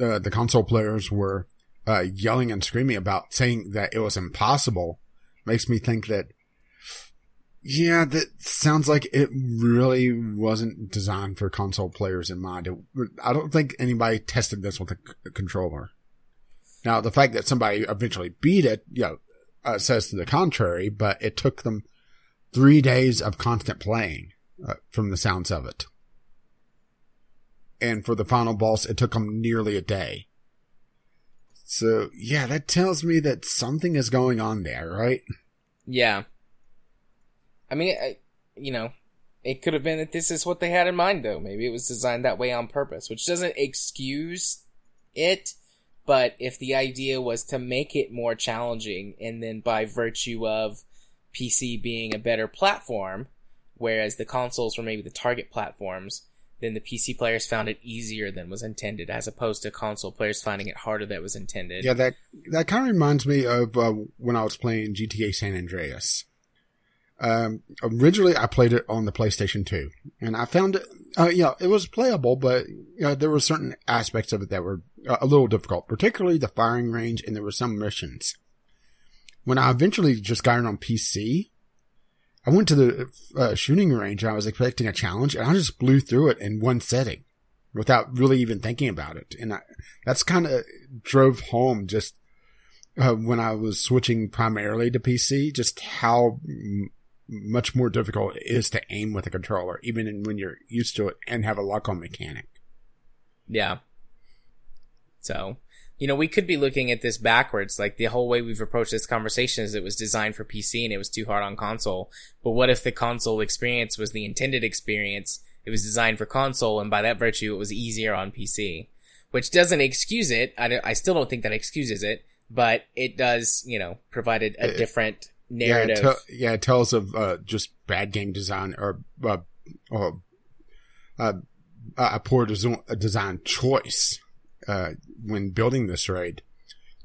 uh, the console players were uh, yelling and screaming about saying that it was impossible makes me think that, yeah, that sounds like it really wasn't designed for console players in mind. It, I don't think anybody tested this with a, c- a controller. Now, the fact that somebody eventually beat it, you know, uh, says to the contrary, but it took them three days of constant playing uh, from the sounds of it. And for the final boss, it took them nearly a day. So, yeah, that tells me that something is going on there, right? Yeah. I mean, I, you know, it could have been that this is what they had in mind, though. Maybe it was designed that way on purpose, which doesn't excuse it. But if the idea was to make it more challenging, and then by virtue of PC being a better platform, whereas the consoles were maybe the target platforms, then the PC players found it easier than was intended, as opposed to console players finding it harder than was intended. Yeah, that that kind of reminds me of uh, when I was playing GTA San Andreas. Um, originally I played it on the PlayStation 2, and I found it, uh, yeah, it was playable, but there were certain aspects of it that were uh, a little difficult, particularly the firing range, and there were some missions. When I eventually just got it on PC, I went to the uh, shooting range and I was expecting a challenge, and I just blew through it in one setting without really even thinking about it. And I, that's kind of drove home just uh, when I was switching primarily to PC, just how much more difficult it is to aim with a controller, even in, when you're used to it and have a lock on mechanic. Yeah. So, you know, we could be looking at this backwards. Like the whole way we've approached this conversation is it was designed for PC and it was too hard on console. But what if the console experience was the intended experience? It was designed for console and by that virtue it was easier on PC. Which doesn't excuse it. I, I still don't think that excuses it, but it does, you know, provided a Uh, different Yeah, it narrative. tell- yeah, it tells of uh, just bad game design or uh, or uh, a poor design, a design choice uh, when building this raid.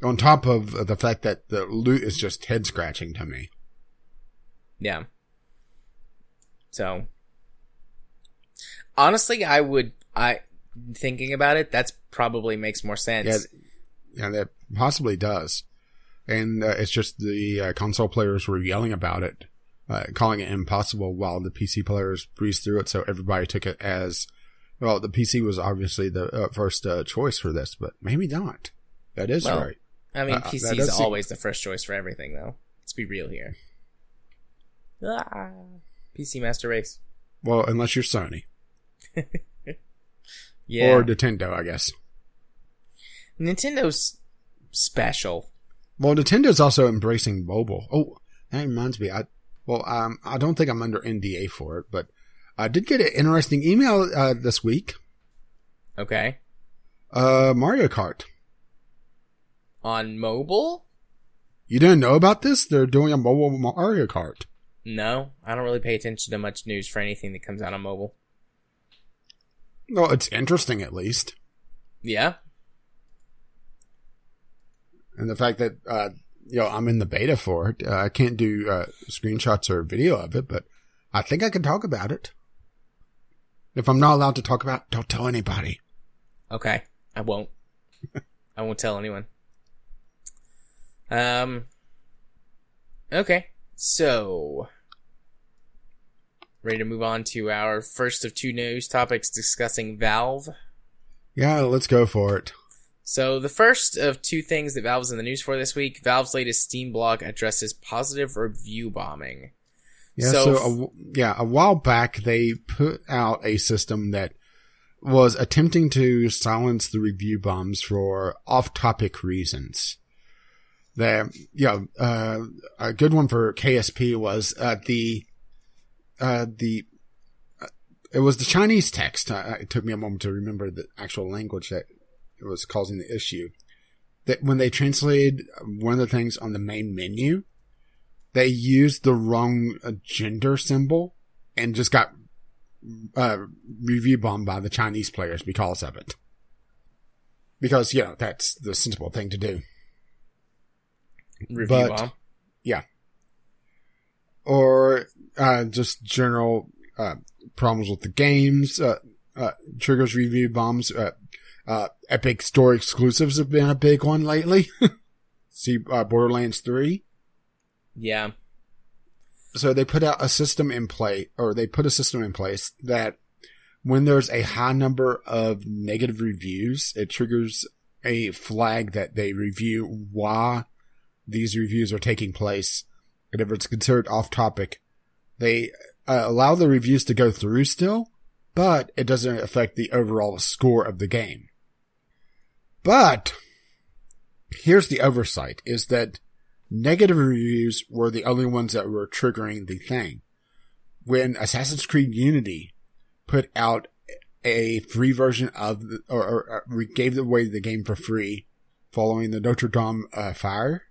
On top of the fact that the loot is just head scratching to me. Yeah. So honestly, I would I thinking about it, that's probably makes more sense. Yeah, yeah, that possibly does. And uh, it's just the uh, console players were yelling about it, uh, calling it impossible, while the PC players breezed through it. So everybody took it as well. The PC was obviously the uh, first uh, choice for this, but maybe not. That is Well, right. I mean, Uh, PC is seem- always the first choice for everything, though. Let's be real here. Ah, PC Master Race. Well, unless you're Sony Yeah. or Nintendo, I guess. Nintendo's special. Well, Nintendo's also embracing mobile. Oh, that reminds me. I well, um, I don't think I'm under NDA for it, but I did get an interesting email uh, this week. Okay. Uh, Mario Kart. On mobile? You didn't know about this? They're doing a mobile Mario Kart. No, I don't really pay attention to much news for anything that comes out on mobile. Well, it's interesting at least, Yeah. And the fact that uh, you know I'm in the beta for it. Uh, I can't do uh, screenshots or video of it, but I think I can talk about it. If I'm not allowed to talk about, it, don't tell anybody. Okay. I won't. I won't tell anyone. Um. Okay. So. Ready to move on to our first of two news topics discussing Valve. Yeah, let's go for it. So the first of two things that Valve's in the news for this week, Valve's latest Steam blog addresses positive review bombing. Yeah, So so, a yeah, a while back they put out a system that was attempting to silence the review bombs for off-topic reasons. That you know, uh, a good one for KSP was uh, the uh, the uh, it was the Chinese text. It took me a moment to remember the actual language that was causing the issue. That when they translated one of the things on the main menu, they used the wrong uh, gender symbol and just got uh, review bombed by the Chinese players because of it. Because, you know, that's the sensible thing to do. Review But- bomb. Yeah. Or uh, just general uh, problems with the games, uh, uh, triggers review bombs. Uh, Epic Store exclusives have been a big one lately. See uh, Borderlands 3. Yeah. so they put out a system in play or they put a system in place that when there's a high number of negative reviews it triggers a flag that they review why these reviews are taking place and if it's considered off topic they uh, allow the reviews to go through still but it doesn't affect the overall score of the game but here's the oversight is that negative reviews were the only ones that were triggering the thing. When Assassin's Creed Unity put out a free version of the, or, or, or gave away the game for free following the Notre Dame uh, fire,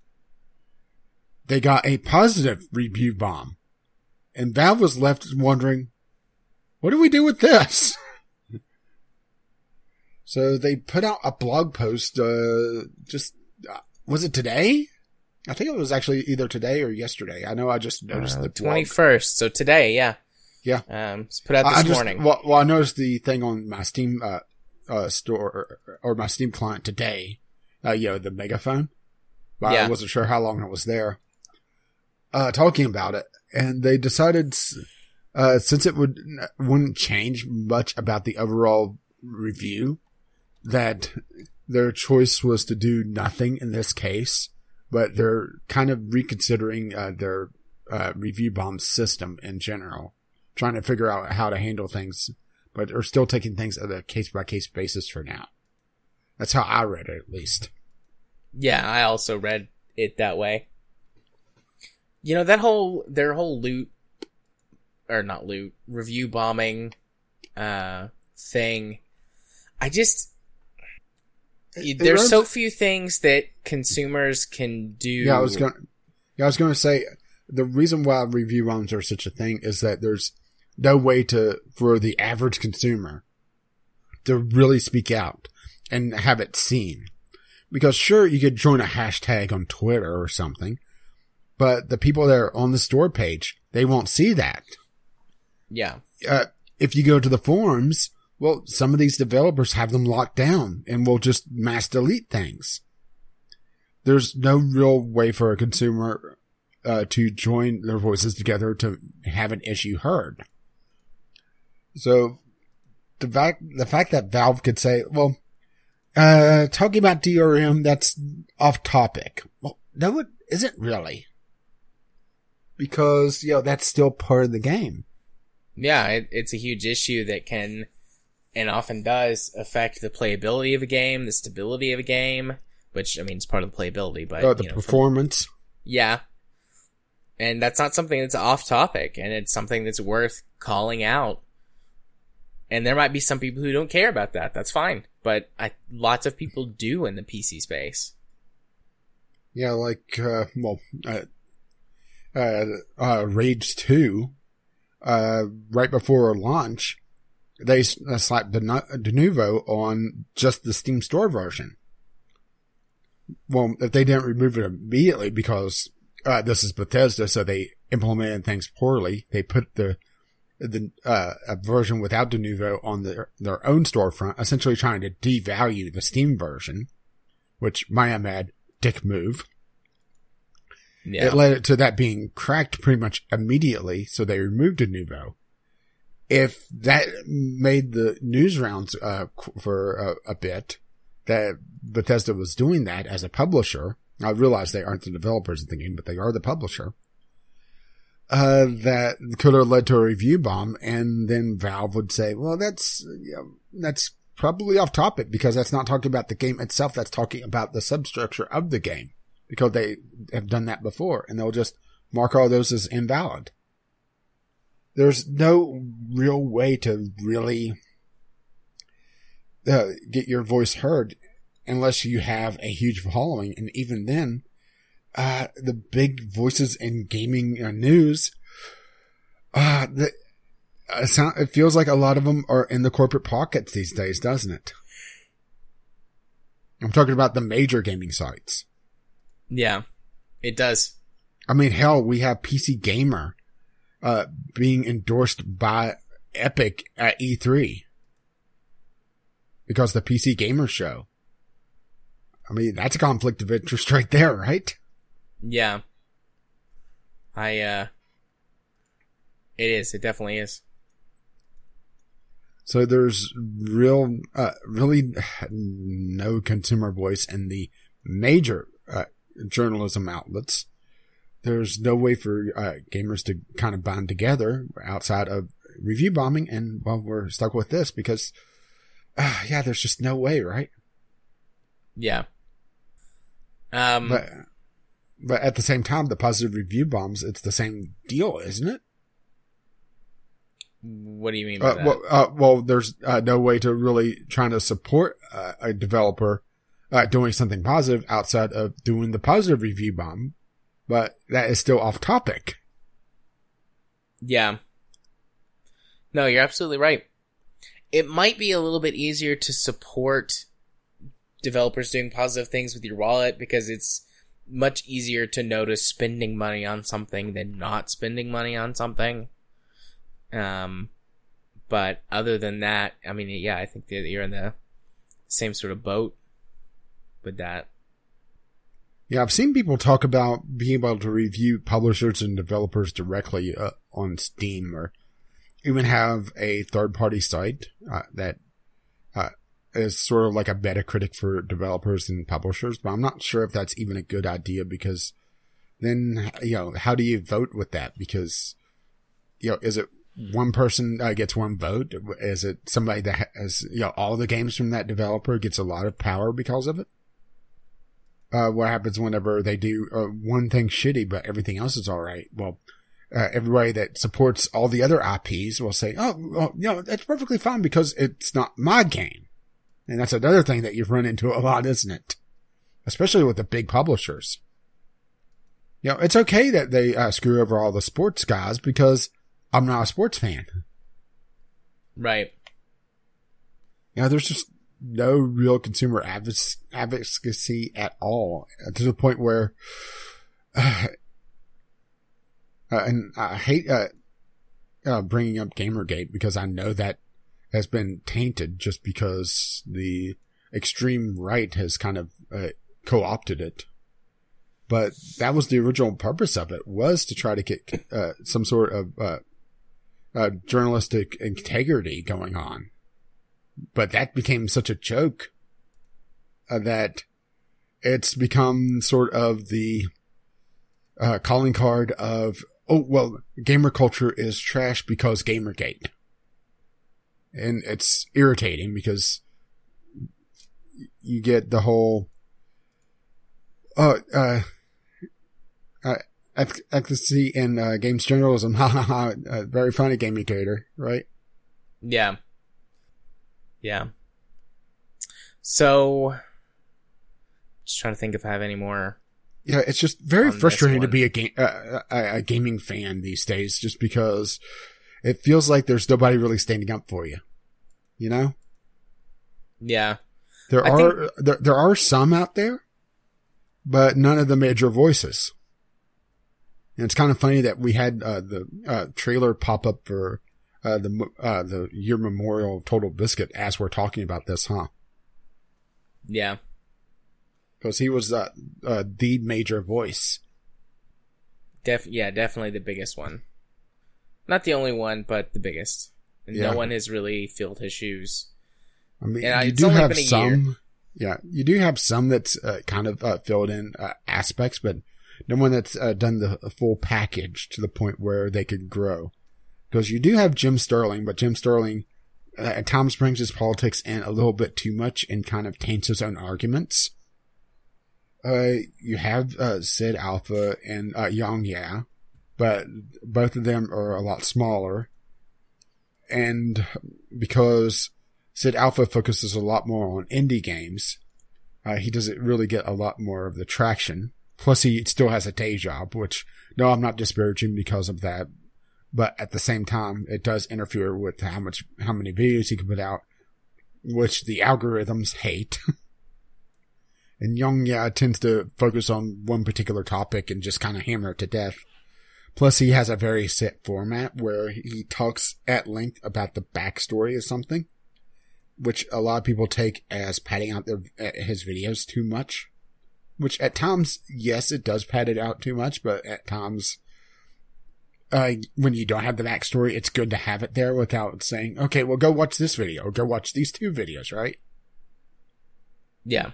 they got a positive review bomb. And Valve was left wondering, what do we do with this? so they put out a blog post, uh, just, uh, was it today? I think it was actually either today or yesterday. I know I just noticed Uh, the blog. 21st. So today, yeah. Yeah. Um, it's put out this I just, morning. Well, well, I noticed the thing on my Steam uh, uh, store or, or my Steam client today. Uh, you know, the megaphone. But Yeah. I wasn't sure how long it was there. Uh, talking about it, and they decided, uh, since it would wouldn't change much about the overall review, that their choice was to do nothing in this case, but they're kind of reconsidering uh, their uh, review bomb system in general trying to figure out how to handle things, but are still taking things at a case by case basis for now. That's how I read it, at least. Yeah, I also read it that way. You know, that whole, their whole loot, or not loot, review bombing, uh, thing. I just, there's runs- so few things that consumers can do. Yeah, I was going. Yeah, I was going to say the reason why review bombs are such a thing is that there's no way to for the average consumer to really speak out and have it seen. Because sure, you could join a hashtag on Twitter or something, but the people that are on the store page, they won't see that. Yeah. uh, if you go to the forums, well, some of these developers have them locked down and will just mass delete things. There's no real way for a consumer uh, to join their voices together to have an issue heard. So the fact the fact that Valve could say, "Well, uh, talking about DRM, that's off topic." Well, no, it isn't really because, you know, that's still part of the game. Yeah, it, it's a huge issue that can, and often does, affect the playability of a game, the stability of a game, which, I mean, it's part of the playability, but. Uh, the you know, performance. From, yeah. And that's not something that's off topic, and it's something that's worth calling out. And there might be some people who don't care about that. That's fine. But I, lots of people do in the PC space. Yeah, like, uh, well, uh, uh, uh, Rage 2, uh, right before launch, they uh, slapped Denuvo on just the Steam Store version. Well, if they didn't remove it immediately because, uh, this is Bethesda, so they implemented things poorly, they put the, the, uh, a version without Denuvo on their, their own storefront, essentially trying to devalue the Steam version, which, my mad, dick move. Yeah. It led to that being cracked pretty much immediately, so they removed Denuvo. If that made the news rounds uh, for a, a, bit, that Bethesda was doing that as a publisher, I realize they aren't the developers of the game, but they are the publisher. Uh, that could have led to a review bomb, and then Valve would say, "Well, that's you know, that's probably off topic because that's not talking about the game itself. That's talking about the substructure of the game." because they have done that before and they'll just mark all those as invalid. There's no real way to really uh, get your voice heard unless you have a huge following. And even then, uh, the big voices in gaming uh, news, uh, the, uh, sound, it feels like a lot of them are in the corporate pockets these days, doesn't it? I'm talking about the major gaming sites. Yeah, it does. I mean, hell, we have PC Gamer, uh, being endorsed by Epic at E3 because the PC Gamer show. I mean, that's a conflict of interest right there, right? Yeah. I, uh, it is. It definitely is. So there's real, uh, really no consumer voice in the major, uh, journalism outlets. There's no way for uh, gamers to kind of bond together outside of review bombing, and well, we're stuck with this because, uh, yeah, there's just no way, right? Yeah. Um, but but at the same time, the positive review bombs, it's the same deal, isn't it? What do you mean by uh, that? Well, uh, well, there's uh, no way to really trying to support uh, a developer uh, doing something positive outside of doing the positive review bomb, but that is still off topic. Yeah. No, you're absolutely right. It might be a little bit easier to support developers doing positive things with your wallet because it's much easier to notice spending money on something than not spending money on something. Um, but other than that, I mean, yeah, I think that you're in the same sort of boat with that. Yeah, I've seen people talk about being able to review publishers and developers directly uh, on Steam or even have a third party site uh, that uh, is sort of like a Metacritic for developers and publishers, but I'm not sure if that's even a good idea because then, you know, how do you vote with that? Because, you know, is it one person uh, gets one vote? Is it somebody that has, you know, all the games from that developer gets a lot of power because of it? Uh, what happens whenever they do uh, one thing shitty, but everything else is all right. Well, uh, everybody that supports all the other IPs will say, "Oh, well, you know, that's perfectly fine because it's not my game." And that's another thing that you've run into a lot, isn't it? Especially with the big publishers. You know, it's okay that they uh, screw over all the sports guys because I'm not a sports fan. Right. You know, there's just no real consumer advocacy at all to the point where, uh, and I hate, uh, uh, bringing up Gamergate because I know that has been tainted just because the extreme right has kind of uh, co-opted it. But that was the original purpose of it was to try to get uh, some sort of uh, journalistic integrity going on but that became such a joke uh, that it's become sort of the uh, calling card of oh, well, gamer culture is trash because Gamergate. And it's irritating because you get the whole, uh, uh, uh efficacy in uh, games journalism. Ha ha ha. Uh, very funny, Gamergator, right? Yeah. Yeah. So, just trying to think if I have any more. Yeah, it's just very frustrating to be a game uh, a, a gaming fan these days, just because it feels like there's nobody really standing up for you. You know? Yeah. There I are think... there there are some out there, but none of the major voices. And it's kind of funny that we had uh, the uh, trailer pop up for uh, the uh, the year memorial of TotalBiscuit as we're talking about this, huh? Yeah, because he was uh, uh, the major voice. Def yeah, definitely the biggest one. Not the only one, but the biggest. And yeah. no one has really filled his shoes. I mean, and you do have some. Year. Yeah, you do have some that's uh, kind of uh, filled in uh, aspects, but no one that's uh, done the full package to the point where they could grow. Because you do have Jim Sterling, but Jim Sterling uh, at brings his politics in a little bit too much and kind of taints his own arguments. Uh, you have uh, SidAlpha and uh, YongYea, but both of them are a lot smaller. And because SidAlpha focuses a lot more on indie games, uh, he doesn't really get a lot more of the traction. Plus, he still has a day job, which no, I'm not disparaging because of that. But at the same time, it does interfere with how much, how many videos he can put out, which the algorithms hate. And YongYea tends to focus on one particular topic and just kind of hammer it to death. Plus, he has a very set format where he talks at length about the backstory of something, which a lot of people take as padding out their, his videos too much. Which at times, yes, it does pad it out too much, but at times, uh, when you don't have the backstory, it's good to have it there without saying, okay, well, go watch this video or go watch these two videos, right? Yeah.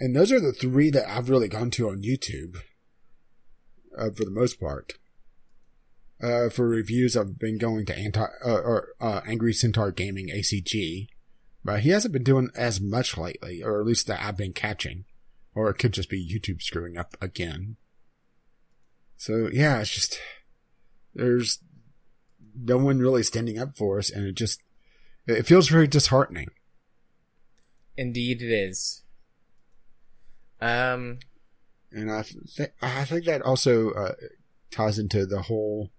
And those are the three that I've really gone to on YouTube, uh, for the most part. Uh, for reviews, I've been going to anti uh, or uh, Angry Centaur Gaming ACG, but he hasn't been doing as much lately, or at least that I've been catching, or it could just be YouTube screwing up again. So yeah, it's just there's no one really standing up for us, and it just it feels very disheartening. Indeed, it is. Um, and I th- I think that also uh, ties into the whole.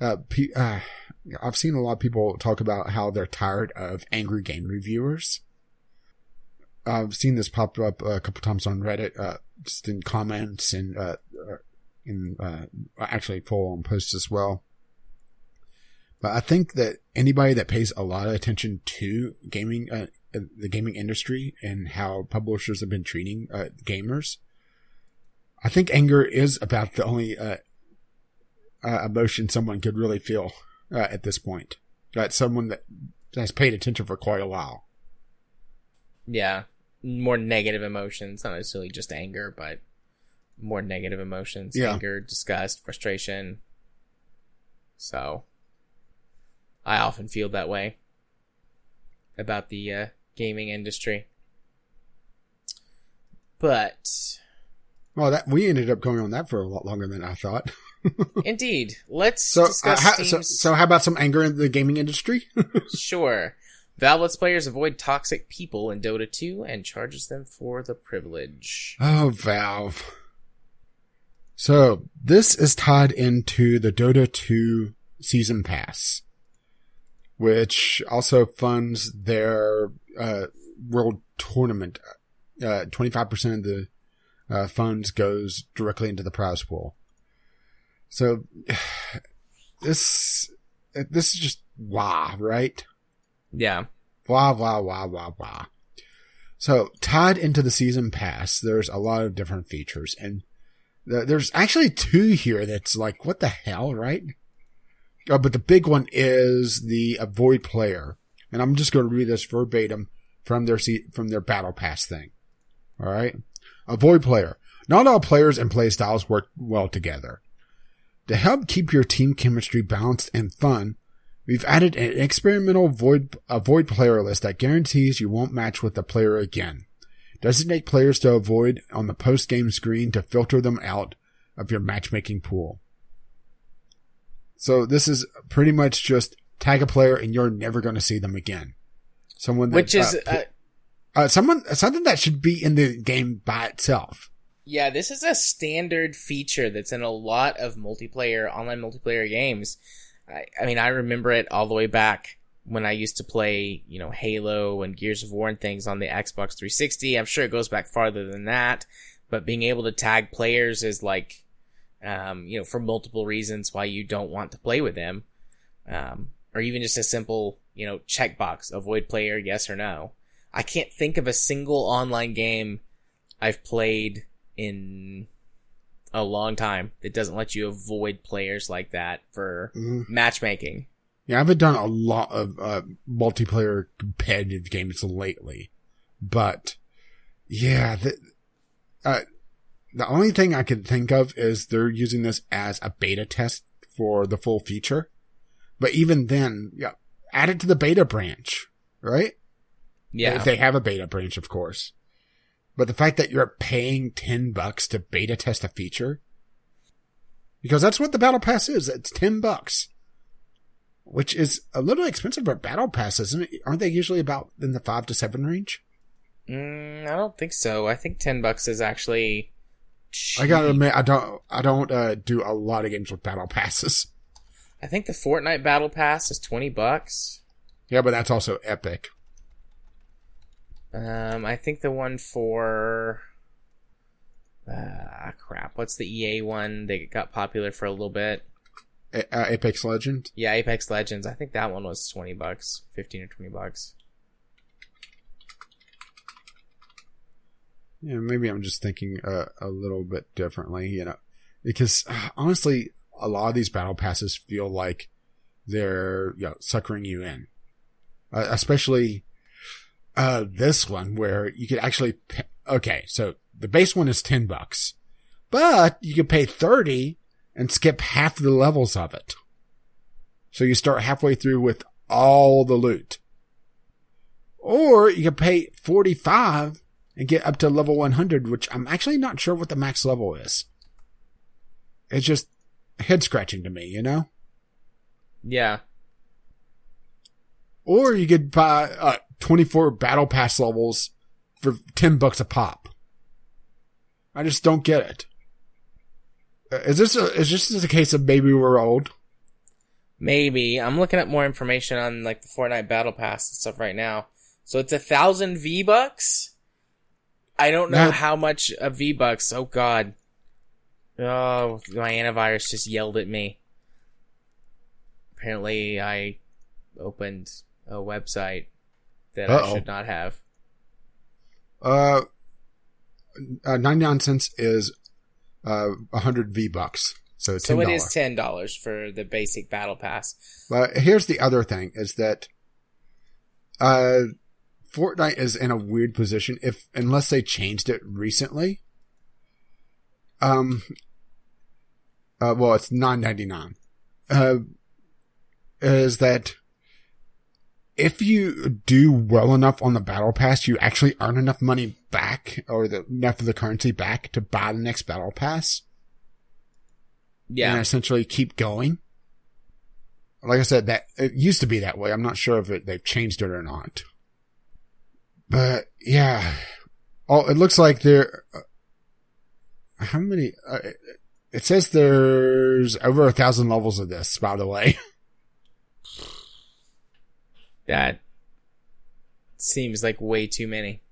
Uh, pe- uh, I've seen a lot of people talk about how they're tired of angry game reviewers. I've seen this pop up a couple times on Reddit, uh, just in comments and uh, uh in uh, actually full on posts as well. But I think that anybody that pays a lot of attention to gaming uh, the gaming industry and how publishers have been treating uh, gamers. I think anger is about the only uh, uh, emotion someone could really feel uh, at this point. That someone that has paid attention for quite a while. Yeah, more negative emotions, not necessarily just anger, but more negative emotions: yeah. anger, disgust, frustration. So, I often feel that way about the uh, gaming industry. But well, that we ended up going on that for a lot longer than I thought. Indeed. Let's so, discuss. Uh, so, so, how about some anger in the gaming industry? sure. Valve lets players avoid toxic people in Dota 2 and charges them for the privilege. Oh, Valve. So, this is tied into the Dota 2 season pass, which also funds their uh, world tournament, uh, 25% of the uh, funds goes directly into the prize pool. So this, this is just wah, right? Yeah. Wah, wah, wah, wah, wah. So tied into the season pass, there's a lot of different features and there's actually two here that's like, what the hell, right? Uh, but the big one is the avoid player and I'm just going to read this verbatim from their from their battle pass thing. All right. Avoid player. Not all players and play styles work well together. To help keep your team chemistry balanced and fun, we've added an experimental void, avoid player list that guarantees you won't match with the player again. Designate players to avoid on the post-game screen to filter them out of your matchmaking pool. So this is pretty much just tag a player and you're never going to see them again. Someone that, Which is, uh, uh, uh, someone something that should be in the game by itself. yeah, this is a standard feature that's in a lot of multiplayer, online multiplayer games. I, I mean, I remember it all the way back when I used to play, you know, Halo and Gears of War and things on the Xbox 360. I'm sure it goes back farther than that, but being able to tag players is like, um, you know, for multiple reasons why you don't want to play with them. Um, or even just a simple, you know, checkbox, avoid player, yes or no. I can't think of a single online game I've played in a long time that doesn't let you avoid players like that for Mhm. matchmaking. Yeah, I haven't done a lot of uh, multiplayer competitive games lately, but yeah, the, uh, the only thing I could think of is they're using this as a beta test for the full feature. But even then, yeah, add it to the beta branch, right? Yeah. If they have a beta branch, of course. But the fact that you're paying 10 bucks to beta test a feature, because that's what the battle pass is. It's 10 bucks, which is a little expensive for battle passes. Aren't they usually about in the five to seven range? Mm, I don't think so. I think 10 bucks is actually I gotta admit, I don't, I don't, uh, do a lot of games with battle passes. I think the Fortnite Battle Pass is 20 bucks. Yeah, but that's also epic. Um, I think the one for ah crap. What's the EA one? They got popular for a little bit. A- uh, Apex Legend. Yeah, Apex Legends. I think that one was 20 bucks, 15 or 20 bucks. Yeah, maybe I'm just thinking uh, a little bit differently, you know, because uh, honestly, a lot of these battle passes feel like they're you know, suckering you in, uh, especially uh, this one where you could actually. Pay, okay, so the base one is ten bucks, but you could pay thirty and skip half the levels of it. So you start halfway through with all the loot. Or you can pay 45 and get up to level 100, which I'm actually not sure what the max level is. It's just head scratching to me, you know? Yeah. Or you could buy uh, 24 battle pass levels for 10 bucks a pop. I just don't get it. Uh, Is this a, is this just a case of maybe we're old? Maybe. I'm looking up more information on like the Fortnite Battle Pass and stuff right now. So it's a thousand V bucks. I don't know how much a V bucks. Oh god. Oh, my antivirus just yelled at me. Apparently, I opened a website that I Uh-oh. should not have. Uh, uh 99 cents is uh 100 V bucks. So $10. So it is ten dollars for the basic Battle Pass. But here's the other thing is that uh Fortnite is in a weird position if unless they changed it recently. Um uh well it's nine ninety nine. Uh is that if you do well enough on the battle pass, you actually earn enough money back or the enough of the currency back to buy the next battle pass Yeah. and essentially keep going. Like I said, that it used to be that way. I'm not sure if it, they've changed it or not. But yeah, oh, it looks like there. Uh, how many? Uh, it- it says there's over a thousand levels of this. By the way, That seems like way too many.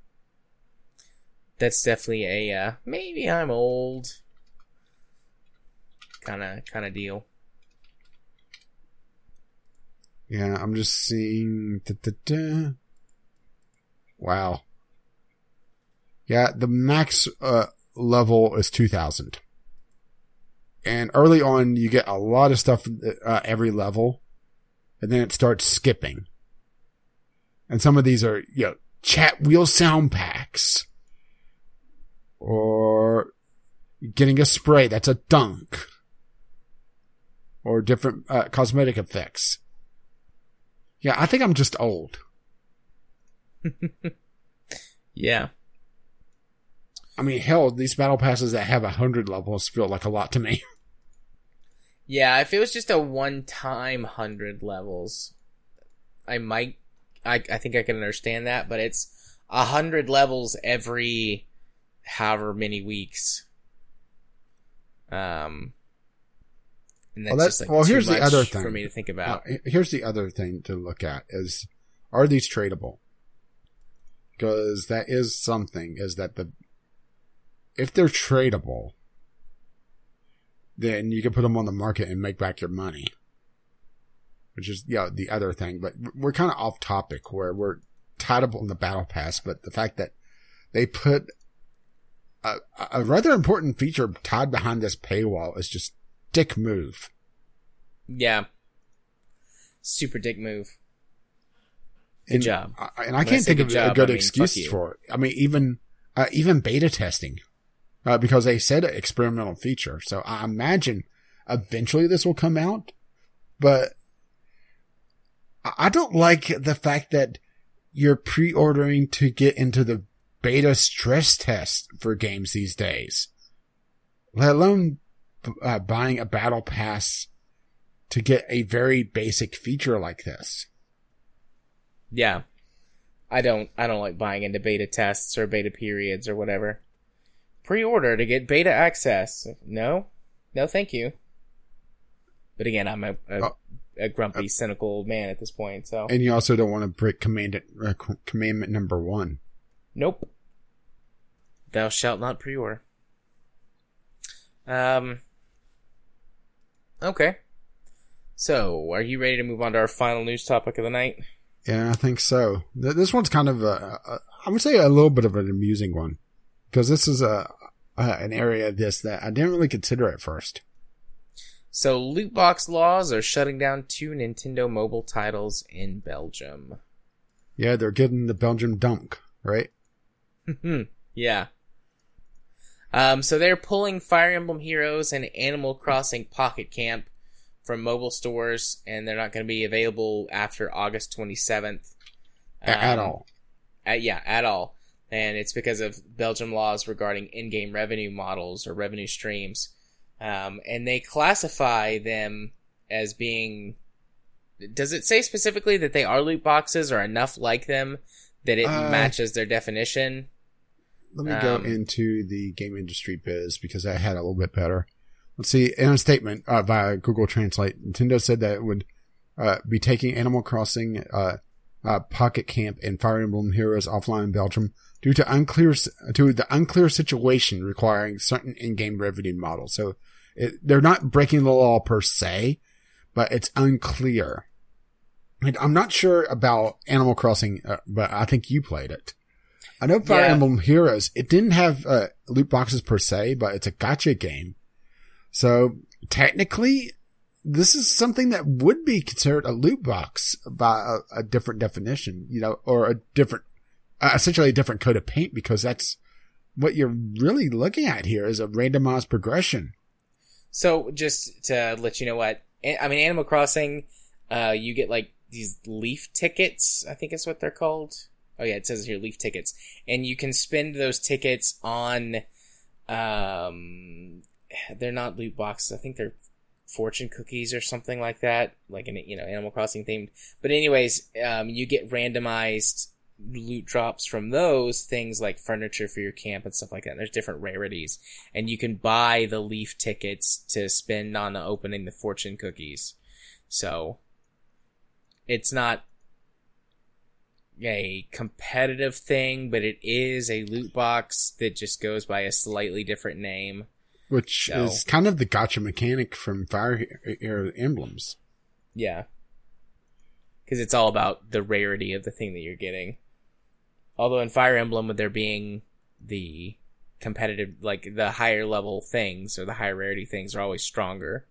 That's definitely a uh, maybe I'm old kind of kind of deal. yeah, I'm just seeing. Da, da, da. Wow. Yeah, the max uh, level is two thousand. and early on you get a lot of stuff uh, every level and then it starts skipping and some of these are you know chat wheel sound packs or getting a spray that's a dunk or different uh, cosmetic effects. Yeah, I think I'm just old. yeah. I mean, hell, these battle passes that have a hundred levels feel like a lot to me. Yeah, if it was just a one-time hundred levels, I might, I I think I can understand that. But it's a hundred levels every however many weeks. Um, and that's, Well, just like well, here's the other thing for me to think about. here's the other thing to look at is, are these tradable? Because that is something, is that the, if they're tradable, then you can put them on the market and make back your money. Which is, yeah, the other thing, but we're kind of off topic where we're tied up on the battle pass, but the fact that they put a, a rather important feature tied behind this paywall is just dick move. Yeah, super dick move. Good And job. I, and I When can't say think of good a good I mean, excuse for it. I mean, even uh, even beta testing, uh, because they said experimental feature. So I imagine eventually this will come out, but I- don't like the fact that you're pre-ordering to get into the beta stress test for games these days, let alone uh, buying a battle pass to get a very basic feature like this. Yeah. I don't I don't like buying into beta tests or beta periods or whatever. Pre-order to get beta access. No. No, thank you. But again, I'm a a, Oh. A grumpy, cynical old man at this point, so And you also don't want to break commandment, uh, commandment number one. nope. Thou shalt not pre-order. Um Okay. So, are you ready to move on to our final news topic of the night? Yeah, I think so. Th- This one's kind of a, a I would say a little bit of an amusing one because this is a, a an area of this that I didn't really consider at first. So, loot box laws are shutting down two Nintendo mobile titles in Belgium. Yeah, they're getting the Belgium dunk, right? Hmm. yeah. Um, so they're pulling Fire Emblem Heroes and Animal Crossing Pocket Camp from mobile stores, and they're not going to be available after August 27th. A- at Um, all. At, yeah, at all. And it's because of Belgium laws regarding in-game revenue models or revenue streams. Um, and they classify them as being. Does it say specifically that they are loot boxes or enough like them that it Uh, matches their definition? Let me go um, into the game industry biz because I had a little bit better. Let's see. In a statement uh, via Google Translate, Nintendo said that it would uh, be taking Animal Crossing, uh, uh, Pocket Camp, and Fire Emblem Heroes offline in Belgium due to unclear to the unclear situation requiring certain in-game revenue models. So it, they're not breaking the law per se, but it's unclear. And I'm not sure about Animal Crossing, uh, but I think you played it. I know Fire Yeah. Emblem Heroes, it didn't have uh, loot boxes per se, but it's a gacha game. So technically, this is something that would be considered a loot box by a, a different definition, you know, or a different, uh, essentially a different coat of paint because that's what you're really looking at here is a randomized progression. So just to let you know what I mean, Animal Crossing, uh, you get like these leaf tickets. I think is what they're called. Oh yeah, it says here leaf tickets, and you can spend those tickets on. Um, they're not loot boxes. I think they're fortune cookies or something like that, like in you know Animal Crossing themed. But anyways, um, you get randomized loot drops from those things like furniture for your camp and stuff like that. There's different rarities and you can buy the leaf tickets to spend on opening the fortune cookies. So it's not a competitive thing, but it is a loot box that just goes by a slightly different name. Which So- is kind of the gacha mechanic from Fire Emblems. Yeah. Because it's all about the rarity of the thing that you're getting. Although in Fire Emblem, with there being the competitive, like the higher level things or the higher rarity things are always stronger.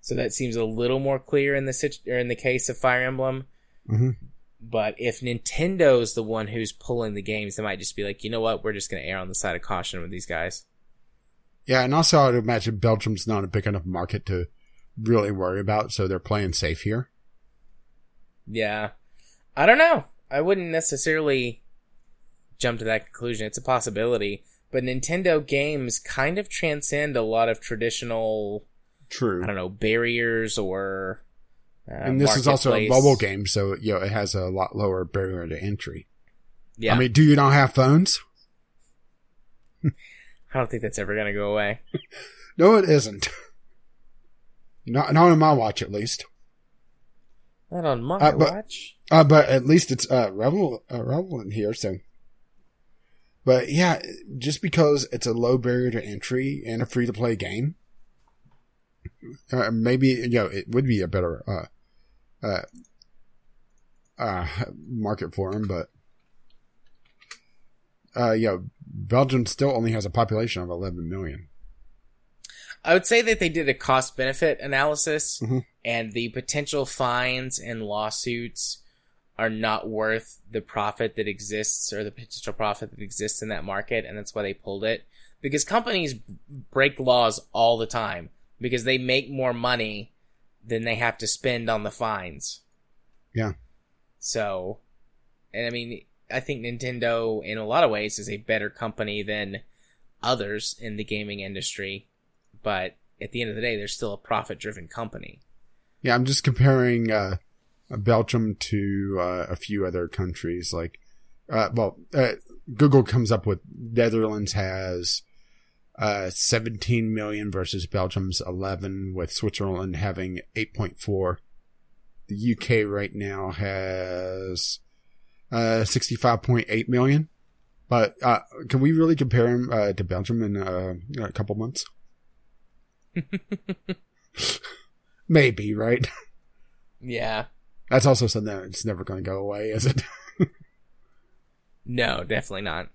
So that seems a little more clear in the sit- or in the case of Fire Emblem. Mhm. But if Nintendo's the one who's pulling the games, they might just be like, you know what, we're just going to err on the side of caution with these guys. Yeah, and also I'd imagine Belgium's not a big enough market to really worry about, so they're playing safe here. Yeah. I don't know. I wouldn't necessarily jump to that conclusion. It's a possibility. But Nintendo games kind of transcend a lot of traditional, True. I don't know, barriers or. Uh, and this is also a mobile game, so you know it has a lot lower barrier to entry. Yeah. I mean, do you not have phones? I don't think that's ever going to go away. No, it isn't. Not not on my watch, at least. Not on my Uh, but- watch. Uh, but at least it's uh, relevant, uh, relevant here. So, but yeah, just because it's a low barrier to entry and a free to play game, uh, maybe you know it would be a better uh, uh, uh, market for them. But uh, yeah, Belgium still only has a population of 11 million. I would say that they did a cost benefit analysis Mhm. and the potential fines and lawsuits are not worth the profit that exists or the potential profit that exists in that market and that's why they pulled it because companies break laws all the time because they make more money than they have to spend on the fines. Yeah. So, and I mean, I think Nintendo in a lot of ways is a better company than others in the gaming industry but at the end of the day, they're still a profit driven company. Yeah, I'm just comparing uh, Belgium to uh, a few other countries. Like, uh, well, uh, Google comes up with Netherlands has uh, 17 million versus Belgium's 11, with Switzerland having 8.4. The UK right now has uh, 65.8 million. But can we really compare them to Belgium in a couple months? Maybe, right? Yeah. That's also something that's never going to go away, is it? No, definitely not.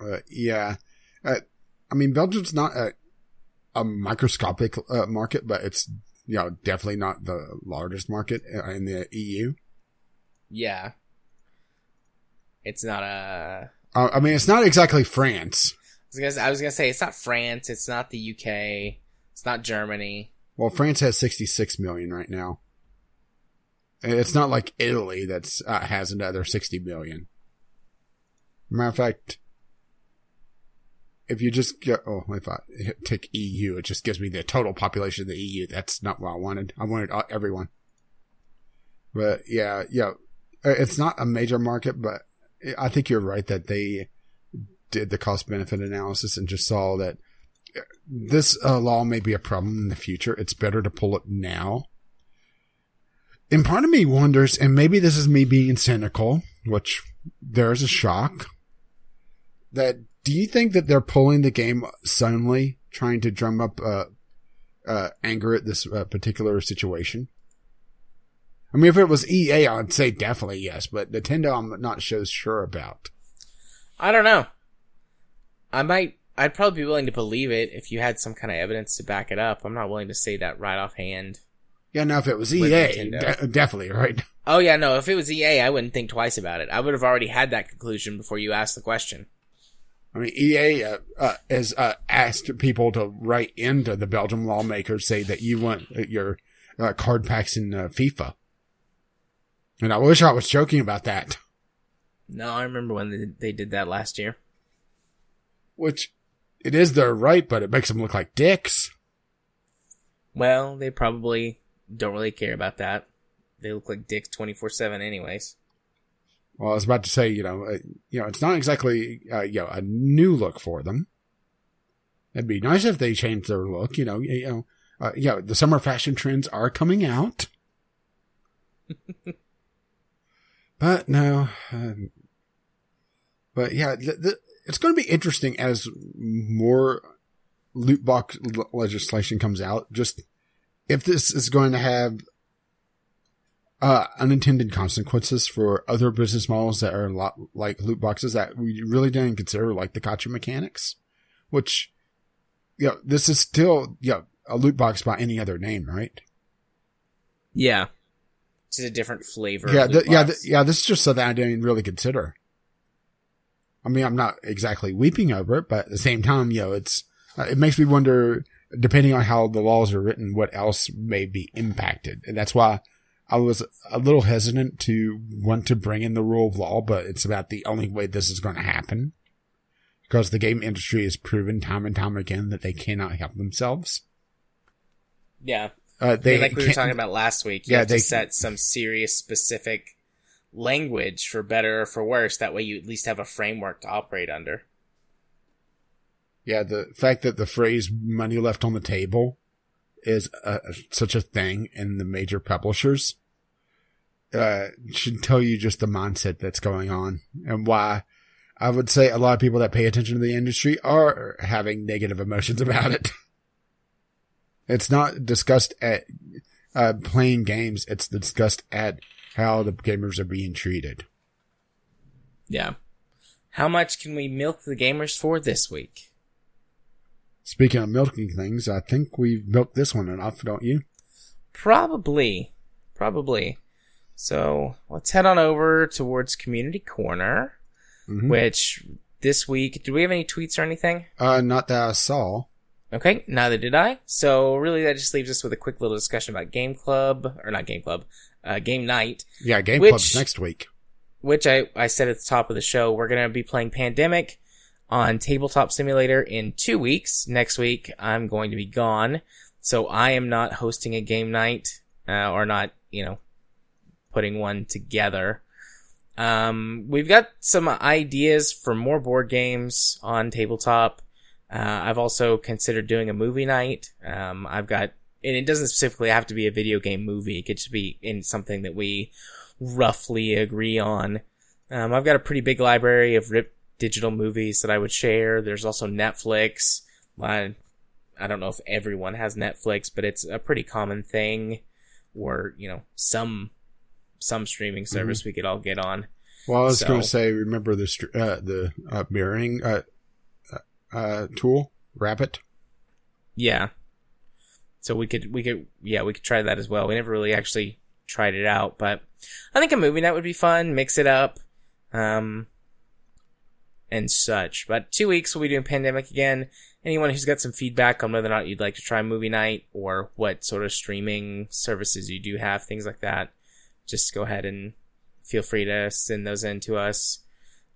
Uh, yeah. Uh, I mean, Belgium's not a, a microscopic uh, market, but it's, you know, definitely not the largest market uh, in the EU. Yeah. It's not a. Uh, I mean, it's not exactly France. I was, gonna, I was gonna say it's not France. It's not the UK. It's not Germany. Well, France has 66 million right now. It's not like Italy that's uh, has another 60 million. Matter of fact, if you just get, oh, if I take EU, it just gives me the total population of the EU. That's not what I wanted. I wanted everyone. But yeah, yeah, it's not a major market, but I think you're right that they did the cost benefit analysis and just saw that this uh, law may be a problem in the future. It's better to pull it now. And part of me wonders, and maybe this is me being cynical, which there's a shock, that do you think that they're pulling the game suddenly, trying to drum up uh, uh, anger at this uh, particular situation? I mean, if it was EA, I'd say definitely yes, but Nintendo, I'm not so sure about. I don't know. I might. I'd probably be willing to believe it if you had some kind of evidence to back it up. I'm not willing to say that right offhand. Yeah, now if it was EA, de- definitely, right? Oh yeah, no. If it was EA, I wouldn't think twice about it. I would have already had that conclusion before you asked the question. I mean, EA uh, uh, has uh, asked people to write into the Belgian lawmakers say that you want uh, your uh, card packs in uh, FIFA. And I wish I was joking about that. No, I remember when they did that last year. Which it is their right, but it makes them look like dicks. Well, they probably don't really care about that. They look like dicks 24-7 anyways. Well, I was about to say, you know, uh, you know, it's not exactly uh, you know a new look for them. It'd be nice if they changed their look. You know, you know, uh, you know, the summer fashion trends are coming out. but no, um, but yeah, the, the, it's going to be interesting as more loot box legislation comes out. Just if this is going to have uh, unintended consequences for other business models that are a lot like loot boxes that we really didn't consider, like the gacha mechanics, which, you know, this is still, you know, a loot box by any other name, right? Yeah. Just a different flavor. yeah, loot yeah, box. th- yeah. This is just something I didn't really consider. I mean, I'm not exactly weeping over it, but at the same time, you know, it's uh, it makes me wonder depending on how the laws are written, what else may be impacted. And that's why I was a little hesitant to want to bring in the rule of law, but it's about the only way this is going to happen. Because the game industry has proven time and time again that they cannot help themselves. Yeah. Uh, I they mean, like we were talking about last week, you Yeah, have they- set some serious specific language for better or for worse. That way you at least have a framework to operate under. Yeah, the fact that the phrase money left on the table is uh such a thing in the major publishers uh, should tell you just the mindset that's going on and why I would say a lot of people that pay attention to the industry are having negative emotions about it. It's not discussed at uh, playing games. It's discussed at how the gamers are being treated. Yeah. How much can we milk the gamers for this week? Speaking of milking things, I think we've milked this one enough, don't you? Probably. Probably. So let's head on over towards Community Corner, Mhm. which this week, do we have any tweets or anything? Uh, not that I saw. Okay, neither did I. So really that just leaves us with a quick little discussion about Game Club, or not Game Club, uh, Game Night, Yeah, Game Which- Club's next week. which I, I said at the top of the show, we're going to be playing Pandemic on Tabletop Simulator in two weeks. Next week, I'm going to be gone. So I am not hosting a game night, uh, or not, you know, putting one together. Um, we've got some ideas for more board games on tabletop. Uh, I've also considered doing a movie night. Um, I've got, and it doesn't specifically have to be a video game movie. It could just be in something that we roughly agree on. Um, I've got a pretty big library of rip digital movies that I would share. There's also Netflix. I, I don't know if everyone has Netflix, but it's a pretty common thing. Or you know, some some streaming service we could all get on. Well, I was So- going to say, remember the uh, the uh, mirroring uh, uh, tool, Rabbit. Yeah. So we could we could yeah we could try that as well. We never really actually tried it out, but I think a movie night would be fun. Mix it up, um, and such. But two weeks we'll be doing pandemic again. Anyone who's got some feedback on whether or not you'd like to try movie night or what sort of streaming services you do have, things like that, just go ahead and feel free to send those in to us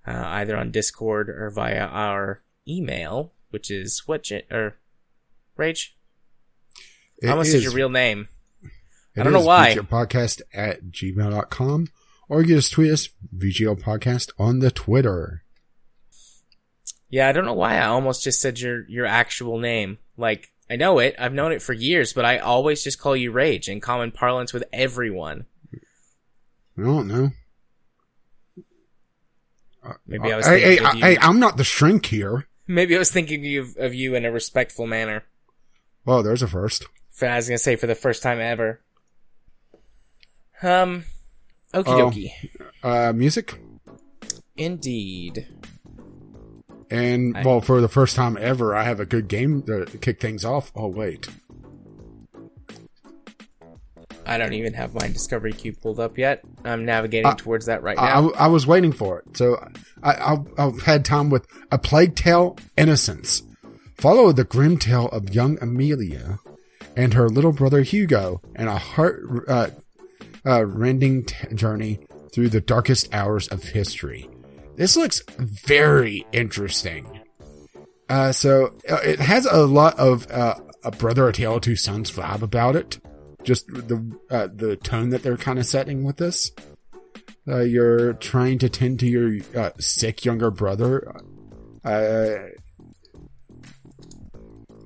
uh, either on Discord or via our email, which is what J- or Rage. It I almost said is- your real name. I don't know why. Podcast at gmail.com or you just tweet us VGL Podcast on the Twitter. Yeah, I don't know why I almost just said your your actual name. Like I know it, I've known it for years, but I always just call you Rage in common parlance with everyone. I don't know. Maybe I was uh, hey, hey, of uh, you. hey, I'm not the shrink here. Maybe I was thinking of, of you in a respectful manner. Well, there's a first. For, I was gonna say for the first time ever. Um, okie Oh. dokie. Uh, music. Indeed. And, I- well, for the first time ever, I have a good game to kick things off. Oh, wait. I don't even have my Discovery Queue pulled up yet. I'm navigating Uh, towards that right I, now. I, I was waiting for it. So I, I've, I've had time with A Plague Tale Innocence. Follow the grim tale of young Amicia and her little brother Hugo and a heart uh, uh, rending t- journey through the darkest hours of history. This looks very interesting. Uh, so uh, it has a lot of uh, a brother, a tale of two sons vibe about it. Just the uh, the tone that they're kind of setting with this uh, you're trying to tend to your uh, sick younger brother. Uh,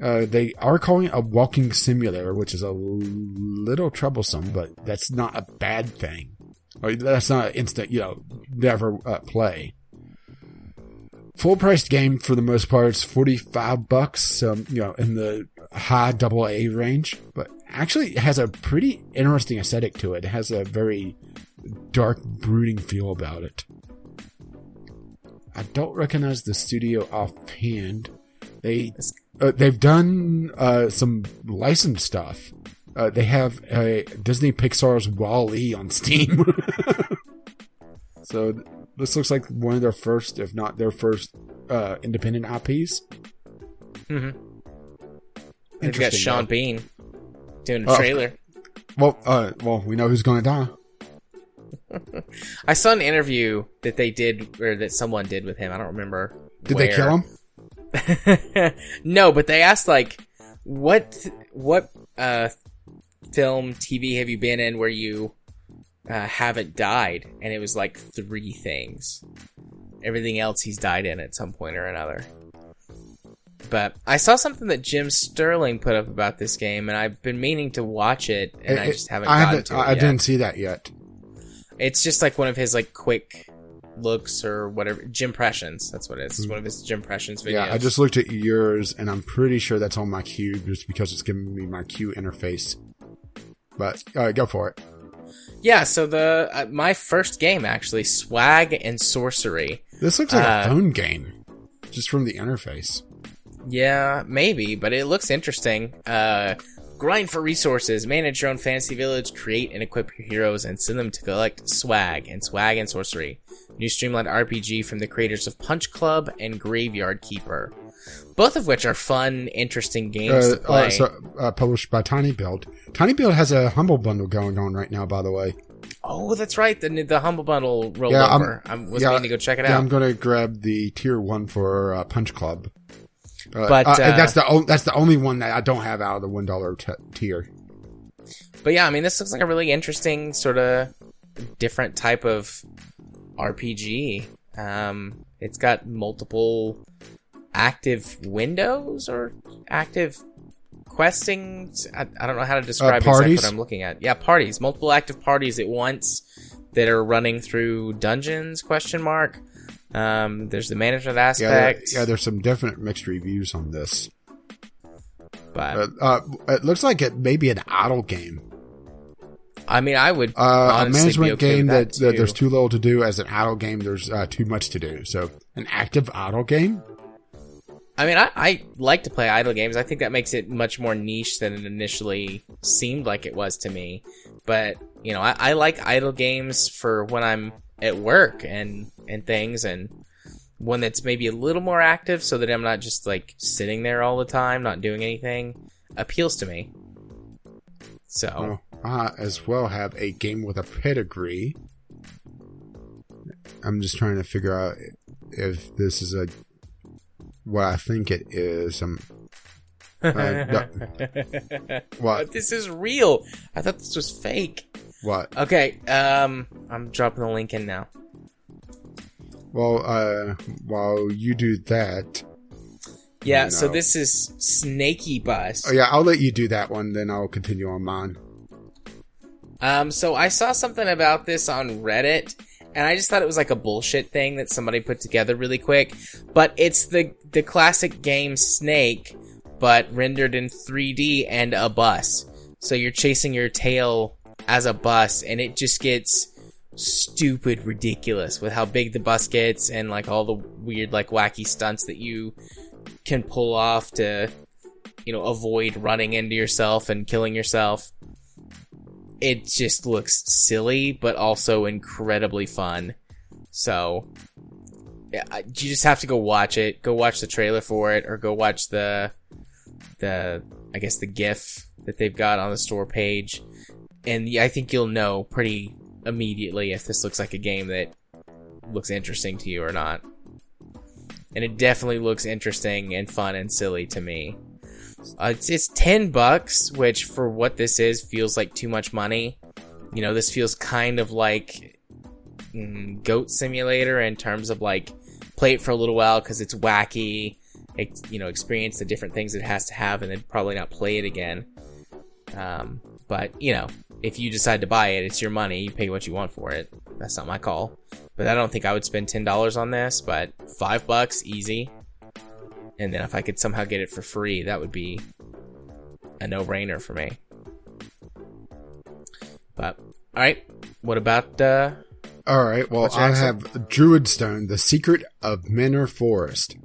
uh, they are calling it a walking simulator, which is a little troublesome, but that's not a bad thing. Or that's not instant, you know, never uh, play. Full priced game for the most part. It's 45 bucks, um, you know, in the high double A range, but actually has a pretty interesting aesthetic to it. It has a very dark, brooding feel about it. I don't recognize the studio offhand. They uh, they've done uh, some licensed stuff. Uh, they have uh, Disney Pixar's Wall-E on Steam. so this looks like one of their first, if not their first, uh, independent IPs. hmm They've got Sean though. Bean doing a Oh, trailer. Well, uh, well, we know who's going to die. I saw an interview that they did, or that someone did with him. I don't remember. Did they kill him? no, but they asked like, what what uh film TV have you been in where you uh, haven't died? And it was like three things. Everything else he's died in at some point or another. But I saw something that Jim Sterling put up about this game, and I've been meaning to watch it, and I just haven't I gotten haven't. to it I yet. didn't see that yet. It's just like one of his like quick looks or whatever. Jimpressions. That's what it is. It's one of his Jimpressions videos. Yeah, I just looked at yours, and I'm pretty sure that's on my queue, just because it's giving me my queue interface. But uh, go for it. yeah. So the uh, my first game actually, Swag and Sorcery. This looks like Uh, a phone game, just from the interface. Yeah, maybe, but it looks interesting. Uh, grind for resources, manage your own fantasy village, create and equip your heroes, and send them to collect swag and swag and sorcery. New streamlined RPG from the creators of Punch Club and Graveyard Keeper. Both of which are fun, interesting games Uh, to uh, so, uh, published by Tiny Build. Tiny Build has a humble bundle going on right now, by the way. oh, that's right. The the humble bundle rolled Yeah, I'm-. I was yeah, meaning to go check it Yeah, out. I'm gonna grab the tier one for uh, Punch Club. Uh, But, uh, uh, that's the o- that's the only one that I don't have out of the one dollar t- tier. But yeah, I mean, this looks like a really interesting sort of different type of RPG. Um, it's got multiple active windows or active questing. I, I don't know how to describe exactly parties? what I'm looking at. Yeah, parties, multiple active parties at once that are running through dungeons? Question mark. Um, there's the management Yeah, there, aspect. yeah. There's some definite mixed reviews on this. but Uh, it looks like it may be an idle game. I mean, I would Uh, a management okay game that, that, that there's too. too little to do. As an idle game, there's uh, too much to do. So an active idle game. I mean, I, I like to play idle games. I think that makes it much more niche than it initially seemed like it was to me. But you know, I, I like idle games for when I'm at work and and things, and one that's maybe a little more active, so that I'm not just like sitting there all the time, not doing anything. Appeals to me. So Well, I as well have a game with a pedigree. I'm just trying to figure out if this is a what I think it is. Um, uh, what? But this is real. I thought this was fake. What? Okay, um, I'm dropping the link in now. Well, uh, while you do that, Yeah, Oh, so this is Snakeybus. oh yeah, I'll let you do that one. Then I'll continue on mine. Um, so I saw something about this on Reddit, and I just thought it was like a bullshit thing that somebody put together really quick. But it's the the classic game Snake, but rendered in 3D and a bus. So you're chasing your tail as a bus, and it just gets stupid ridiculous with how big the bus gets and like all the weird like wacky stunts that you can pull off to you know avoid running into yourself and killing yourself it just looks silly, but also incredibly fun. So, yeah, you just have to go watch it. Go watch the trailer for it, or go watch the the I guess the GIF that they've got on the store page, and I think you'll know pretty immediately if this looks like a game that looks interesting to you or not. And it definitely looks interesting and fun and silly to me. Uh, it's, it's 10 bucks, which for what this is feels like too much money. You know, this feels kind of like mm, Goat Simulator in terms of like play it for a little while because it's wacky. Ex- you know, experience the different things it has to have, and then probably not play it again. Um, but you know, if you decide to buy it, it's your money. You pay what you want for it. That's not my call. But I don't think I would spend ten dollars on this. But five bucks, easy. And then if I could somehow get it for free, that would be a no-brainer for me. But all right, what about uh All right. Well, I have Druidstone: The Secret of Menhir Forest,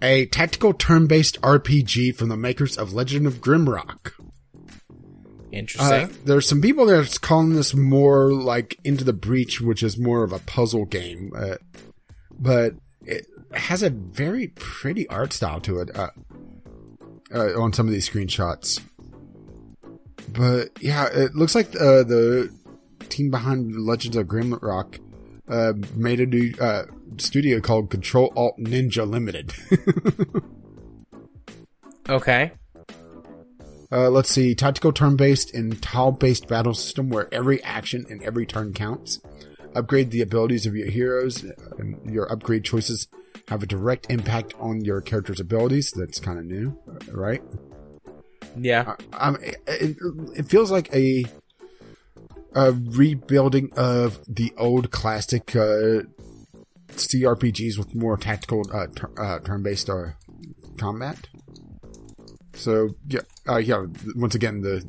a tactical turn-based RPG from the makers of Legend of Grimrock. Interesting? Uh, there's some people that's calling this more like Into the Breach, which is more of a puzzle game, uh, but it has a very pretty art style to it. Uh, uh, on some of these screenshots. But yeah, it looks like uh, the team behind Legends of Grimrock uh, made a new uh, studio called Control Alt Ninja Limited. okay. Uh, let's see, tactical turn-based and tile-based battle system where every action and every turn counts. Upgrade the abilities of your heroes, and your upgrade choices have a direct impact on your character's abilities. That's kind of new, right? Yeah. Um, it, it feels like a a rebuilding of the old classic uh, CRPGs with more tactical uh, uh, turn-based uh, combat. So yeah, uh, yeah. Once again, the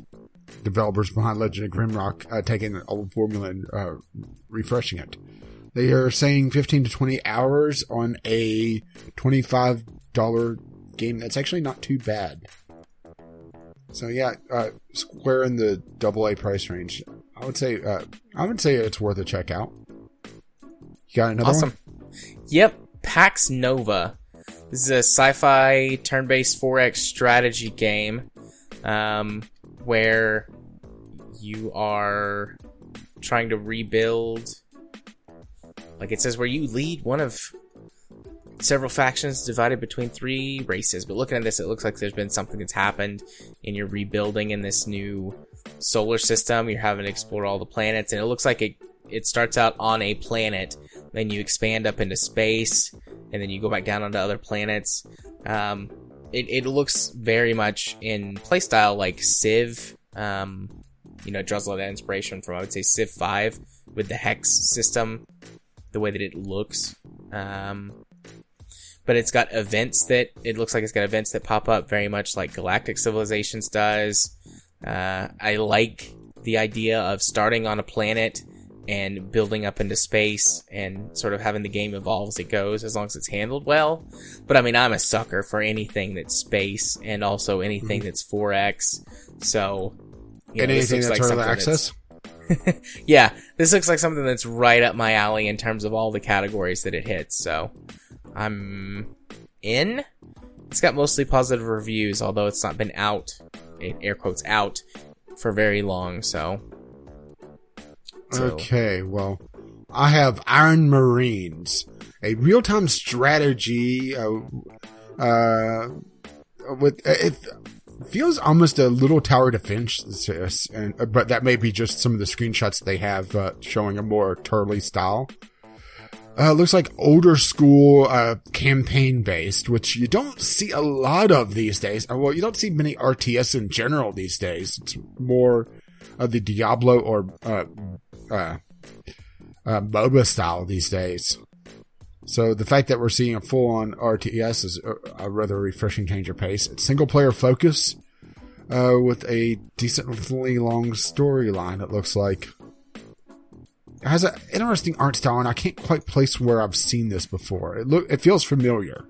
developers behind Legend of Grimrock uh, taking an old formula and uh, refreshing it. They are saying 15 to 20 hours on a $25 game. That's actually not too bad. So yeah, uh, square in the double A price range. I would say, uh, I would say it's worth a check out. You got another awesome. one? Yep, Pax Nova. This is a sci-fi turn-based 4X strategy game, um, where you are trying to rebuild. Like it says, where you lead one of several factions divided between three races. But looking at this, it looks like there's been something that's happened and you're rebuilding in this new solar system. You're having to explore all the planets, and it looks like it it starts out on a planet, then you expand up into space, and then you go back down onto other planets. Um, it, it looks very much in playstyle like Civ. Um, you know, draws a lot of inspiration from I would say Civ Five with the hex system, the way that it looks. Um, but it's got events that it looks like it's got events that pop up very much like Galactic Civilizations does. Uh, I like the idea of starting on a planet and building up into space and sort of having the game evolve as it goes as long as it's handled well. But I mean, I'm a sucker for anything that's space and also anything Mhm. that's 4X. So, you know, And anything that's like early access? yeah, this looks like something that's right up my alley in terms of all the categories that it hits. So I'm in. It's got mostly positive reviews, although it's not been out, in air quotes, out for very long. So, So- Okay, well, I have Iron Marines, a real-time strategy. Uh, uh, with it feels almost a little tower defense, and but that may be just some of the screenshots they have uh, showing a more Turley style. Uh, looks like older school uh, campaign based, which you don't see a lot of these days. Uh, Well, you don't see many RTS in general these days. It's more of the Diablo or uh, uh, uh, MOBA style these days. So the fact that we're seeing a full on RTS is a, rather refreshing change of pace. It's single player focus uh, with a decently long storyline. It looks like it has an interesting art style, and I can't quite place where I've seen this before. It look it feels familiar.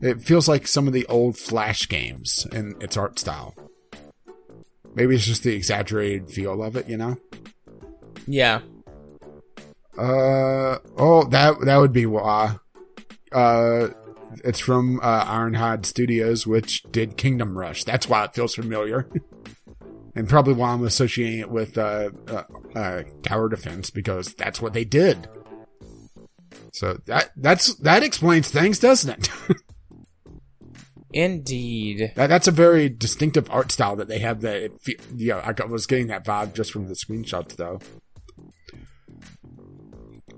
It feels like some of the old Flash games in its art style. Maybe it's just the exaggerated feel of it, you know. Yeah. Uh oh, that that would be why. Uh, it's from uh, Ironhide Studios, which did Kingdom Rush. That's why it feels familiar, and probably why I'm associating it with uh, uh, uh, Tower Defense because that's what they did. So that that's that explains things, doesn't it? Indeed. that, that's a very distinctive art style that they have. That it, I was getting that vibe just from the screenshots, though.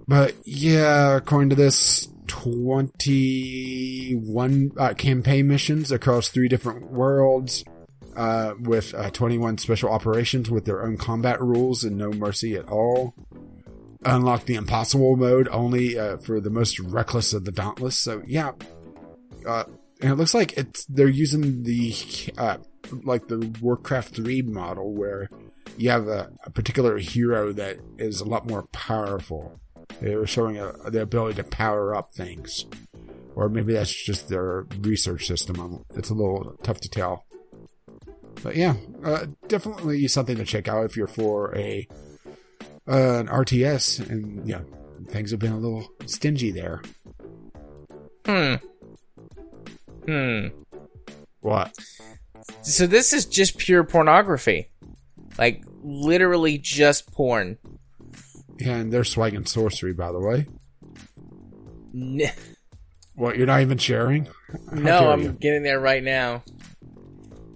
But yeah, according to this, 21 uh, campaign missions across three different worlds, uh, with uh, 21 special operations with their own combat rules and no mercy at all. Unlock the impossible mode only uh, for the most reckless of the dauntless. So yeah, uh, and it looks like it's they're using the uh, like the Warcraft 3 model where you have a, a particular hero that is a lot more powerful. They were showing a, the ability to power up things, or maybe that's just their research system. Um, It's a little tough to tell. But yeah, uh, definitely something to check out if you're for a uh, an RTS. And yeah, things have been a little stingy there. Hmm. Hmm. What? So this is just pure pornography. Like literally just porn. Yeah, and they're Swag and Sorcery, by the way. N- What? You're not even sharing? How no, I'm you. getting there right now.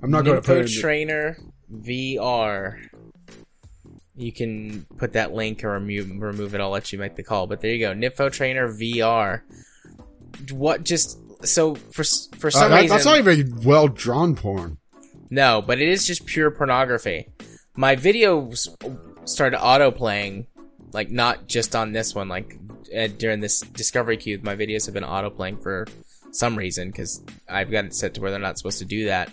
I'm not going to put Trainer VR. You can put that link or remove, remove it. I'll let you make the call. But there you go, Nympho Trainer VR. What just so for for Uh, some that- reason that's not even well drawn porn. no, but it is just pure pornography. My videos started auto playing, like not just on this one. Like during this Discovery Queue, my videos have been auto playing for some reason because I've got it set to where they're not supposed to do that.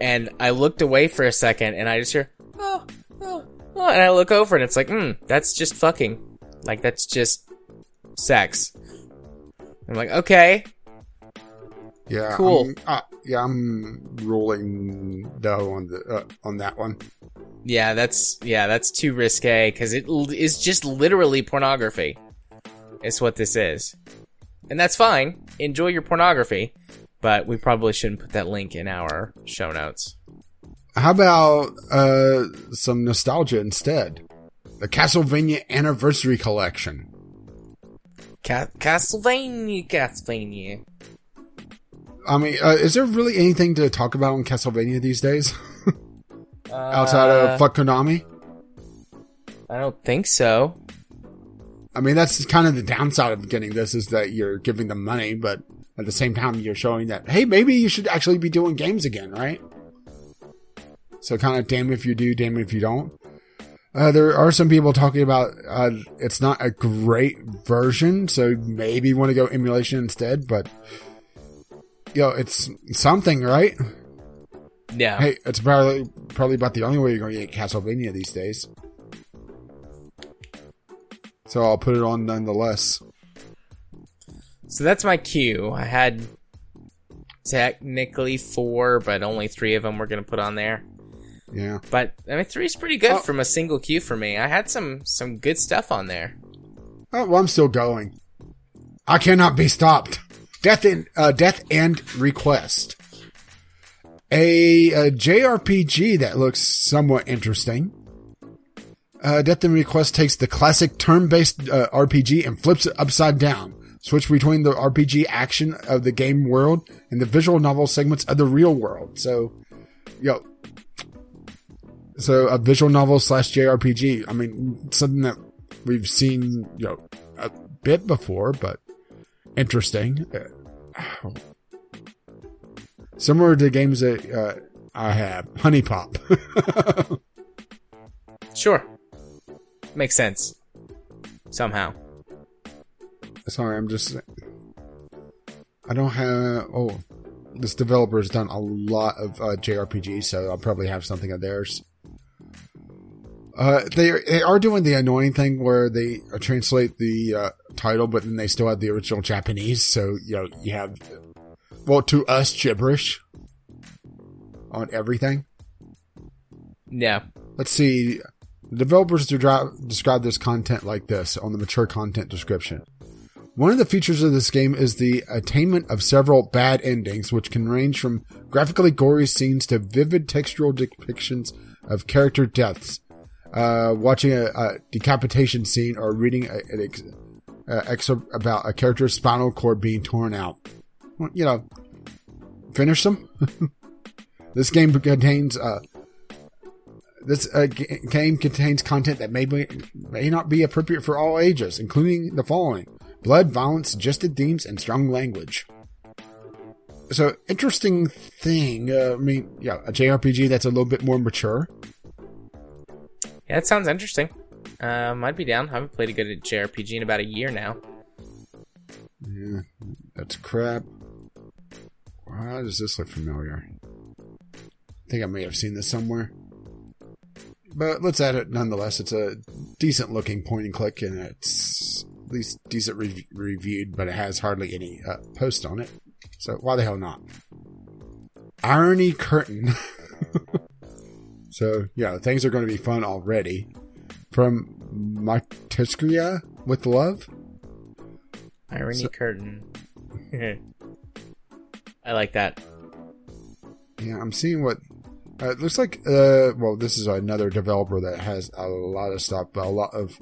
And I looked away for a second, and I just hear oh, oh, oh, and I look over, and it's like, hmm, that's just fucking, like that's just sex. I'm like, okay, Yeah. Cool. I'm, uh, yeah, I'm ruling no on the uh, on that one. Yeah, that's yeah, that's too risque because it l- is just literally pornography. It's what this is, and that's fine. Enjoy your pornography, but we probably shouldn't put that link in our show notes. How about uh some nostalgia instead? The Castlevania Anniversary Collection. Ca- Castlevania, Castlevania. I mean, uh, is there really anything to talk about in Castlevania these days outside Uh, of fuck Konami? I don't think so. I mean, that's kind of the downside of getting this is that you're giving them money, but at the same time, you're showing that hey, maybe you should actually be doing games again, right? So kind of damn if you do, damn if you don't. Uh, there are some people talking about uh, it's not a great version, so maybe you want to go emulation instead. But know, it's something, right? Yeah. Hey, it's probably probably about the only way you're going to get Castlevania these days. So I'll put it on nonetheless. So that's my cue. I had technically four, but only three of them we're gonna put on there. Yeah. But I mean, three's pretty good Oh. from a single queue for me. I had some some good stuff on there. Oh, well, I'm still going. I cannot be stopped. Death and uh, Death end re;Quest, a, a JRPG that looks somewhat interesting. Uh, Death end re;Quest takes the classic turn-based uh, RPG and flips it upside down. Switch between the RPG action of the game world and the visual novel segments of the real world. So, yo, so a visual novel slash JRPG. I mean, something that we've seen, you know, a bit before, but interesting. Uh, Similar to games that uh, I have, Honey Pop. Sure, makes sense. Somehow, Sorry, I'm just. I don't have. Oh, this developer has done a lot of uh, JRPGs, so I'll probably have something of theirs. Uh, they are, they are doing the annoying thing where they uh, translate the uh, title, but then they still have the original Japanese. So you know you have, well, to us gibberish on everything. yeah. Let's see. The developers describe this content like this on the mature content description. One of the features of this game is the attainment of several bad endings, which can range from graphically gory scenes to vivid textural depictions of character deaths. Uh, watching a, a decapitation scene or reading a, an ex- excerpt about a character's spinal cord being torn out. Well, you know, finish them. this game contains uh, this uh, g- game contains content that may be, may not be appropriate for all ages, including the following: blood, violence, suggested themes, and strong language. So, interesting thing. Uh, I mean, yeah, a JRPG that's a little bit more mature. Yeah, that sounds interesting. Um, I'd be down. I haven't played a good JRPG in about a year now. Yeah, that's crap. Why does this look familiar? I think I may have seen this somewhere. But let's add it nonetheless. It's a decent looking point and click, and it's at least decent re- reviewed, but it has hardly any uh, post on it. So why the hell not? Irony Curtain. so yeah, things are going to be fun already. From Matryoshka with love. Irony So- curtain. I like that. yeah, I'm seeing what uh, it looks like. Uh, well, this is another developer that has a lot of stuff, but a lot of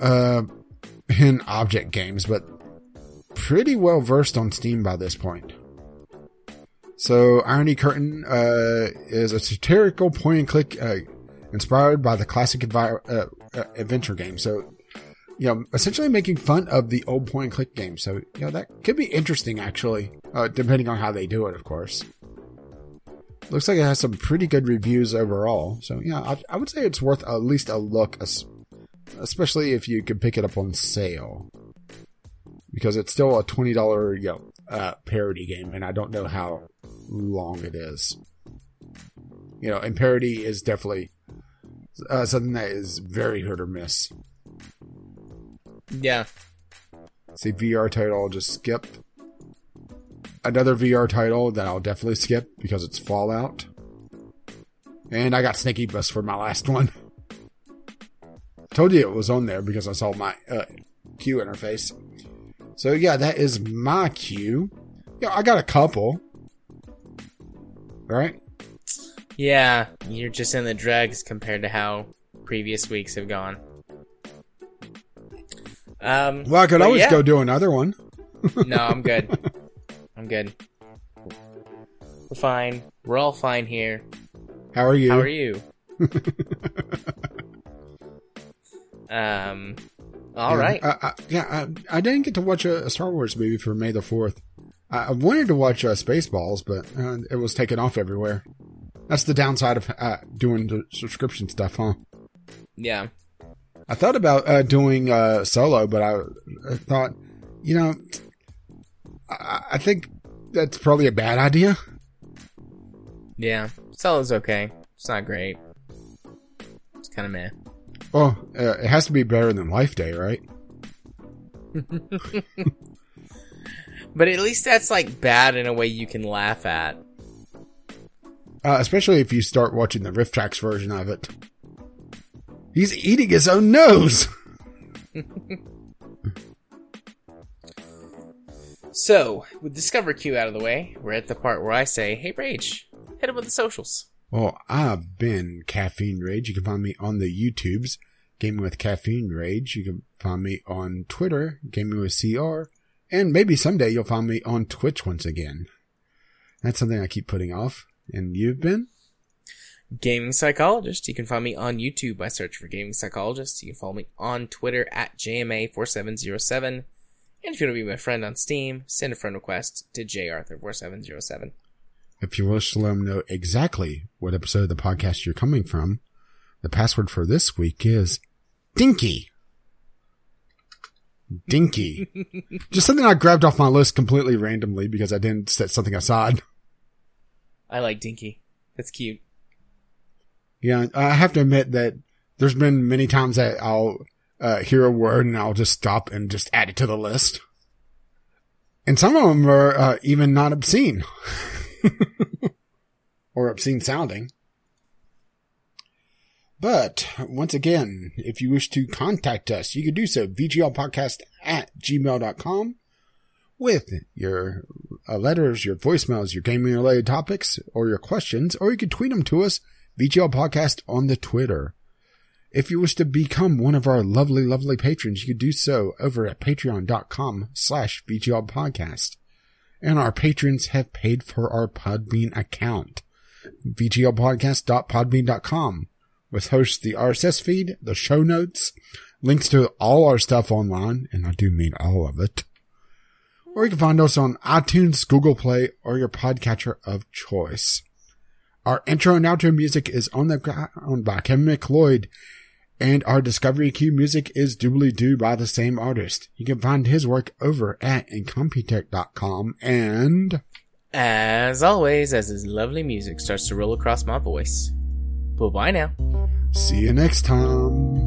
uh, hidden object games, but pretty well versed on Steam by this point. So, Irony Curtain uh, is a satirical point and click uh, inspired by the classic advi- uh, uh, adventure game. So, you know, essentially making fun of the old point and click game. So, you know, that could be interesting actually, uh, depending on how they do it, of course. Looks like it has some pretty good reviews overall. So, yeah, I, I would say it's worth at least a look, especially if you can pick it up on sale. Because it's still a $20, you know, uh, parody game, and I don't know how long it is. You know, and parody is definitely uh, something that is very hit or miss. Yeah. See, VR title, I'll just skip. Another VR title that I'll definitely skip because it's Fallout. And I got Snakeybus for my last one. Told you it was on there because I saw my uh, queue interface. So yeah, that is my queue. Yeah, I got a couple. Right? Yeah, you're just in the dregs compared to how previous weeks have gone. Um, Well, I could always yeah. go do another one. No, I'm good. I'm good. We're fine. We're all fine here. How are you? How are you? um, all yeah, right. I, I, yeah, I, I didn't get to watch a, a Star Wars movie for May the 4th. I, I wanted to watch uh, Spaceballs, but uh, it was taken off everywhere. That's the downside of uh, doing the subscription stuff, huh? yeah. I thought about uh, doing uh, solo, but I, I thought, you know, I, I think that's probably a bad idea. Yeah. Solo's okay. It's not great. It's kind of meh. Well, uh, it has to be better than Life Day, right? But at least that's like bad in a way you can laugh at. Uh, especially if you start watching the RiffTrax version of it. He's eating his own nose. So, with Discovery Queue out of the way, we're at the part where I say, hey, Rage, hit him with the socials. Well, I've been Caffeine Rage. You can find me on the YouTubes, Gaming with Caffeine Rage. You can find me on Twitter, Gaming with CR. And maybe someday you'll find me on Twitch once again. That's something I keep putting off. And you've been? Gaming Psychologist. You can find me on YouTube by search for Gaming Psychologist. You can follow me on Twitter at JMA4707. And if you want to be my friend on Steam, send a friend request to JArthur4707. If you wish to let them know exactly what episode of the podcast you're coming from, the password for this week is Dinky. Dinky. Just something I grabbed off my list completely randomly because I didn't set something aside. I like Dinky. That's cute. Yeah, I have to admit that there's been many times that I'll uh, hear a word and I'll just stop and just add it to the list. And some of them are uh, even not obscene or obscene sounding. But once again, if you wish to contact us, you can do so vglpodcast at gmail.com with your uh, letters, your voicemails, your gaming related topics, or your questions, or you can tweet them to us VGL Podcast on the Twitter. If you wish to become one of our lovely, lovely patrons, you can do so over at patreon.com slash VGL Podcast. And our patrons have paid for our Podbean account. VGLpodcast.podbean.com with hosts the RSS feed, the show notes, links to all our stuff online, and I do mean all of it. Or you can find us on iTunes, Google Play, or your podcatcher of choice. Our intro and outro music is on the ground by Kevin MacLeod, and our Discovery Queue music is doobly doo by the same artist. You can find his work over at incompetech.com and As always, as his lovely music starts to roll across my voice. Bye bye now. see you next time.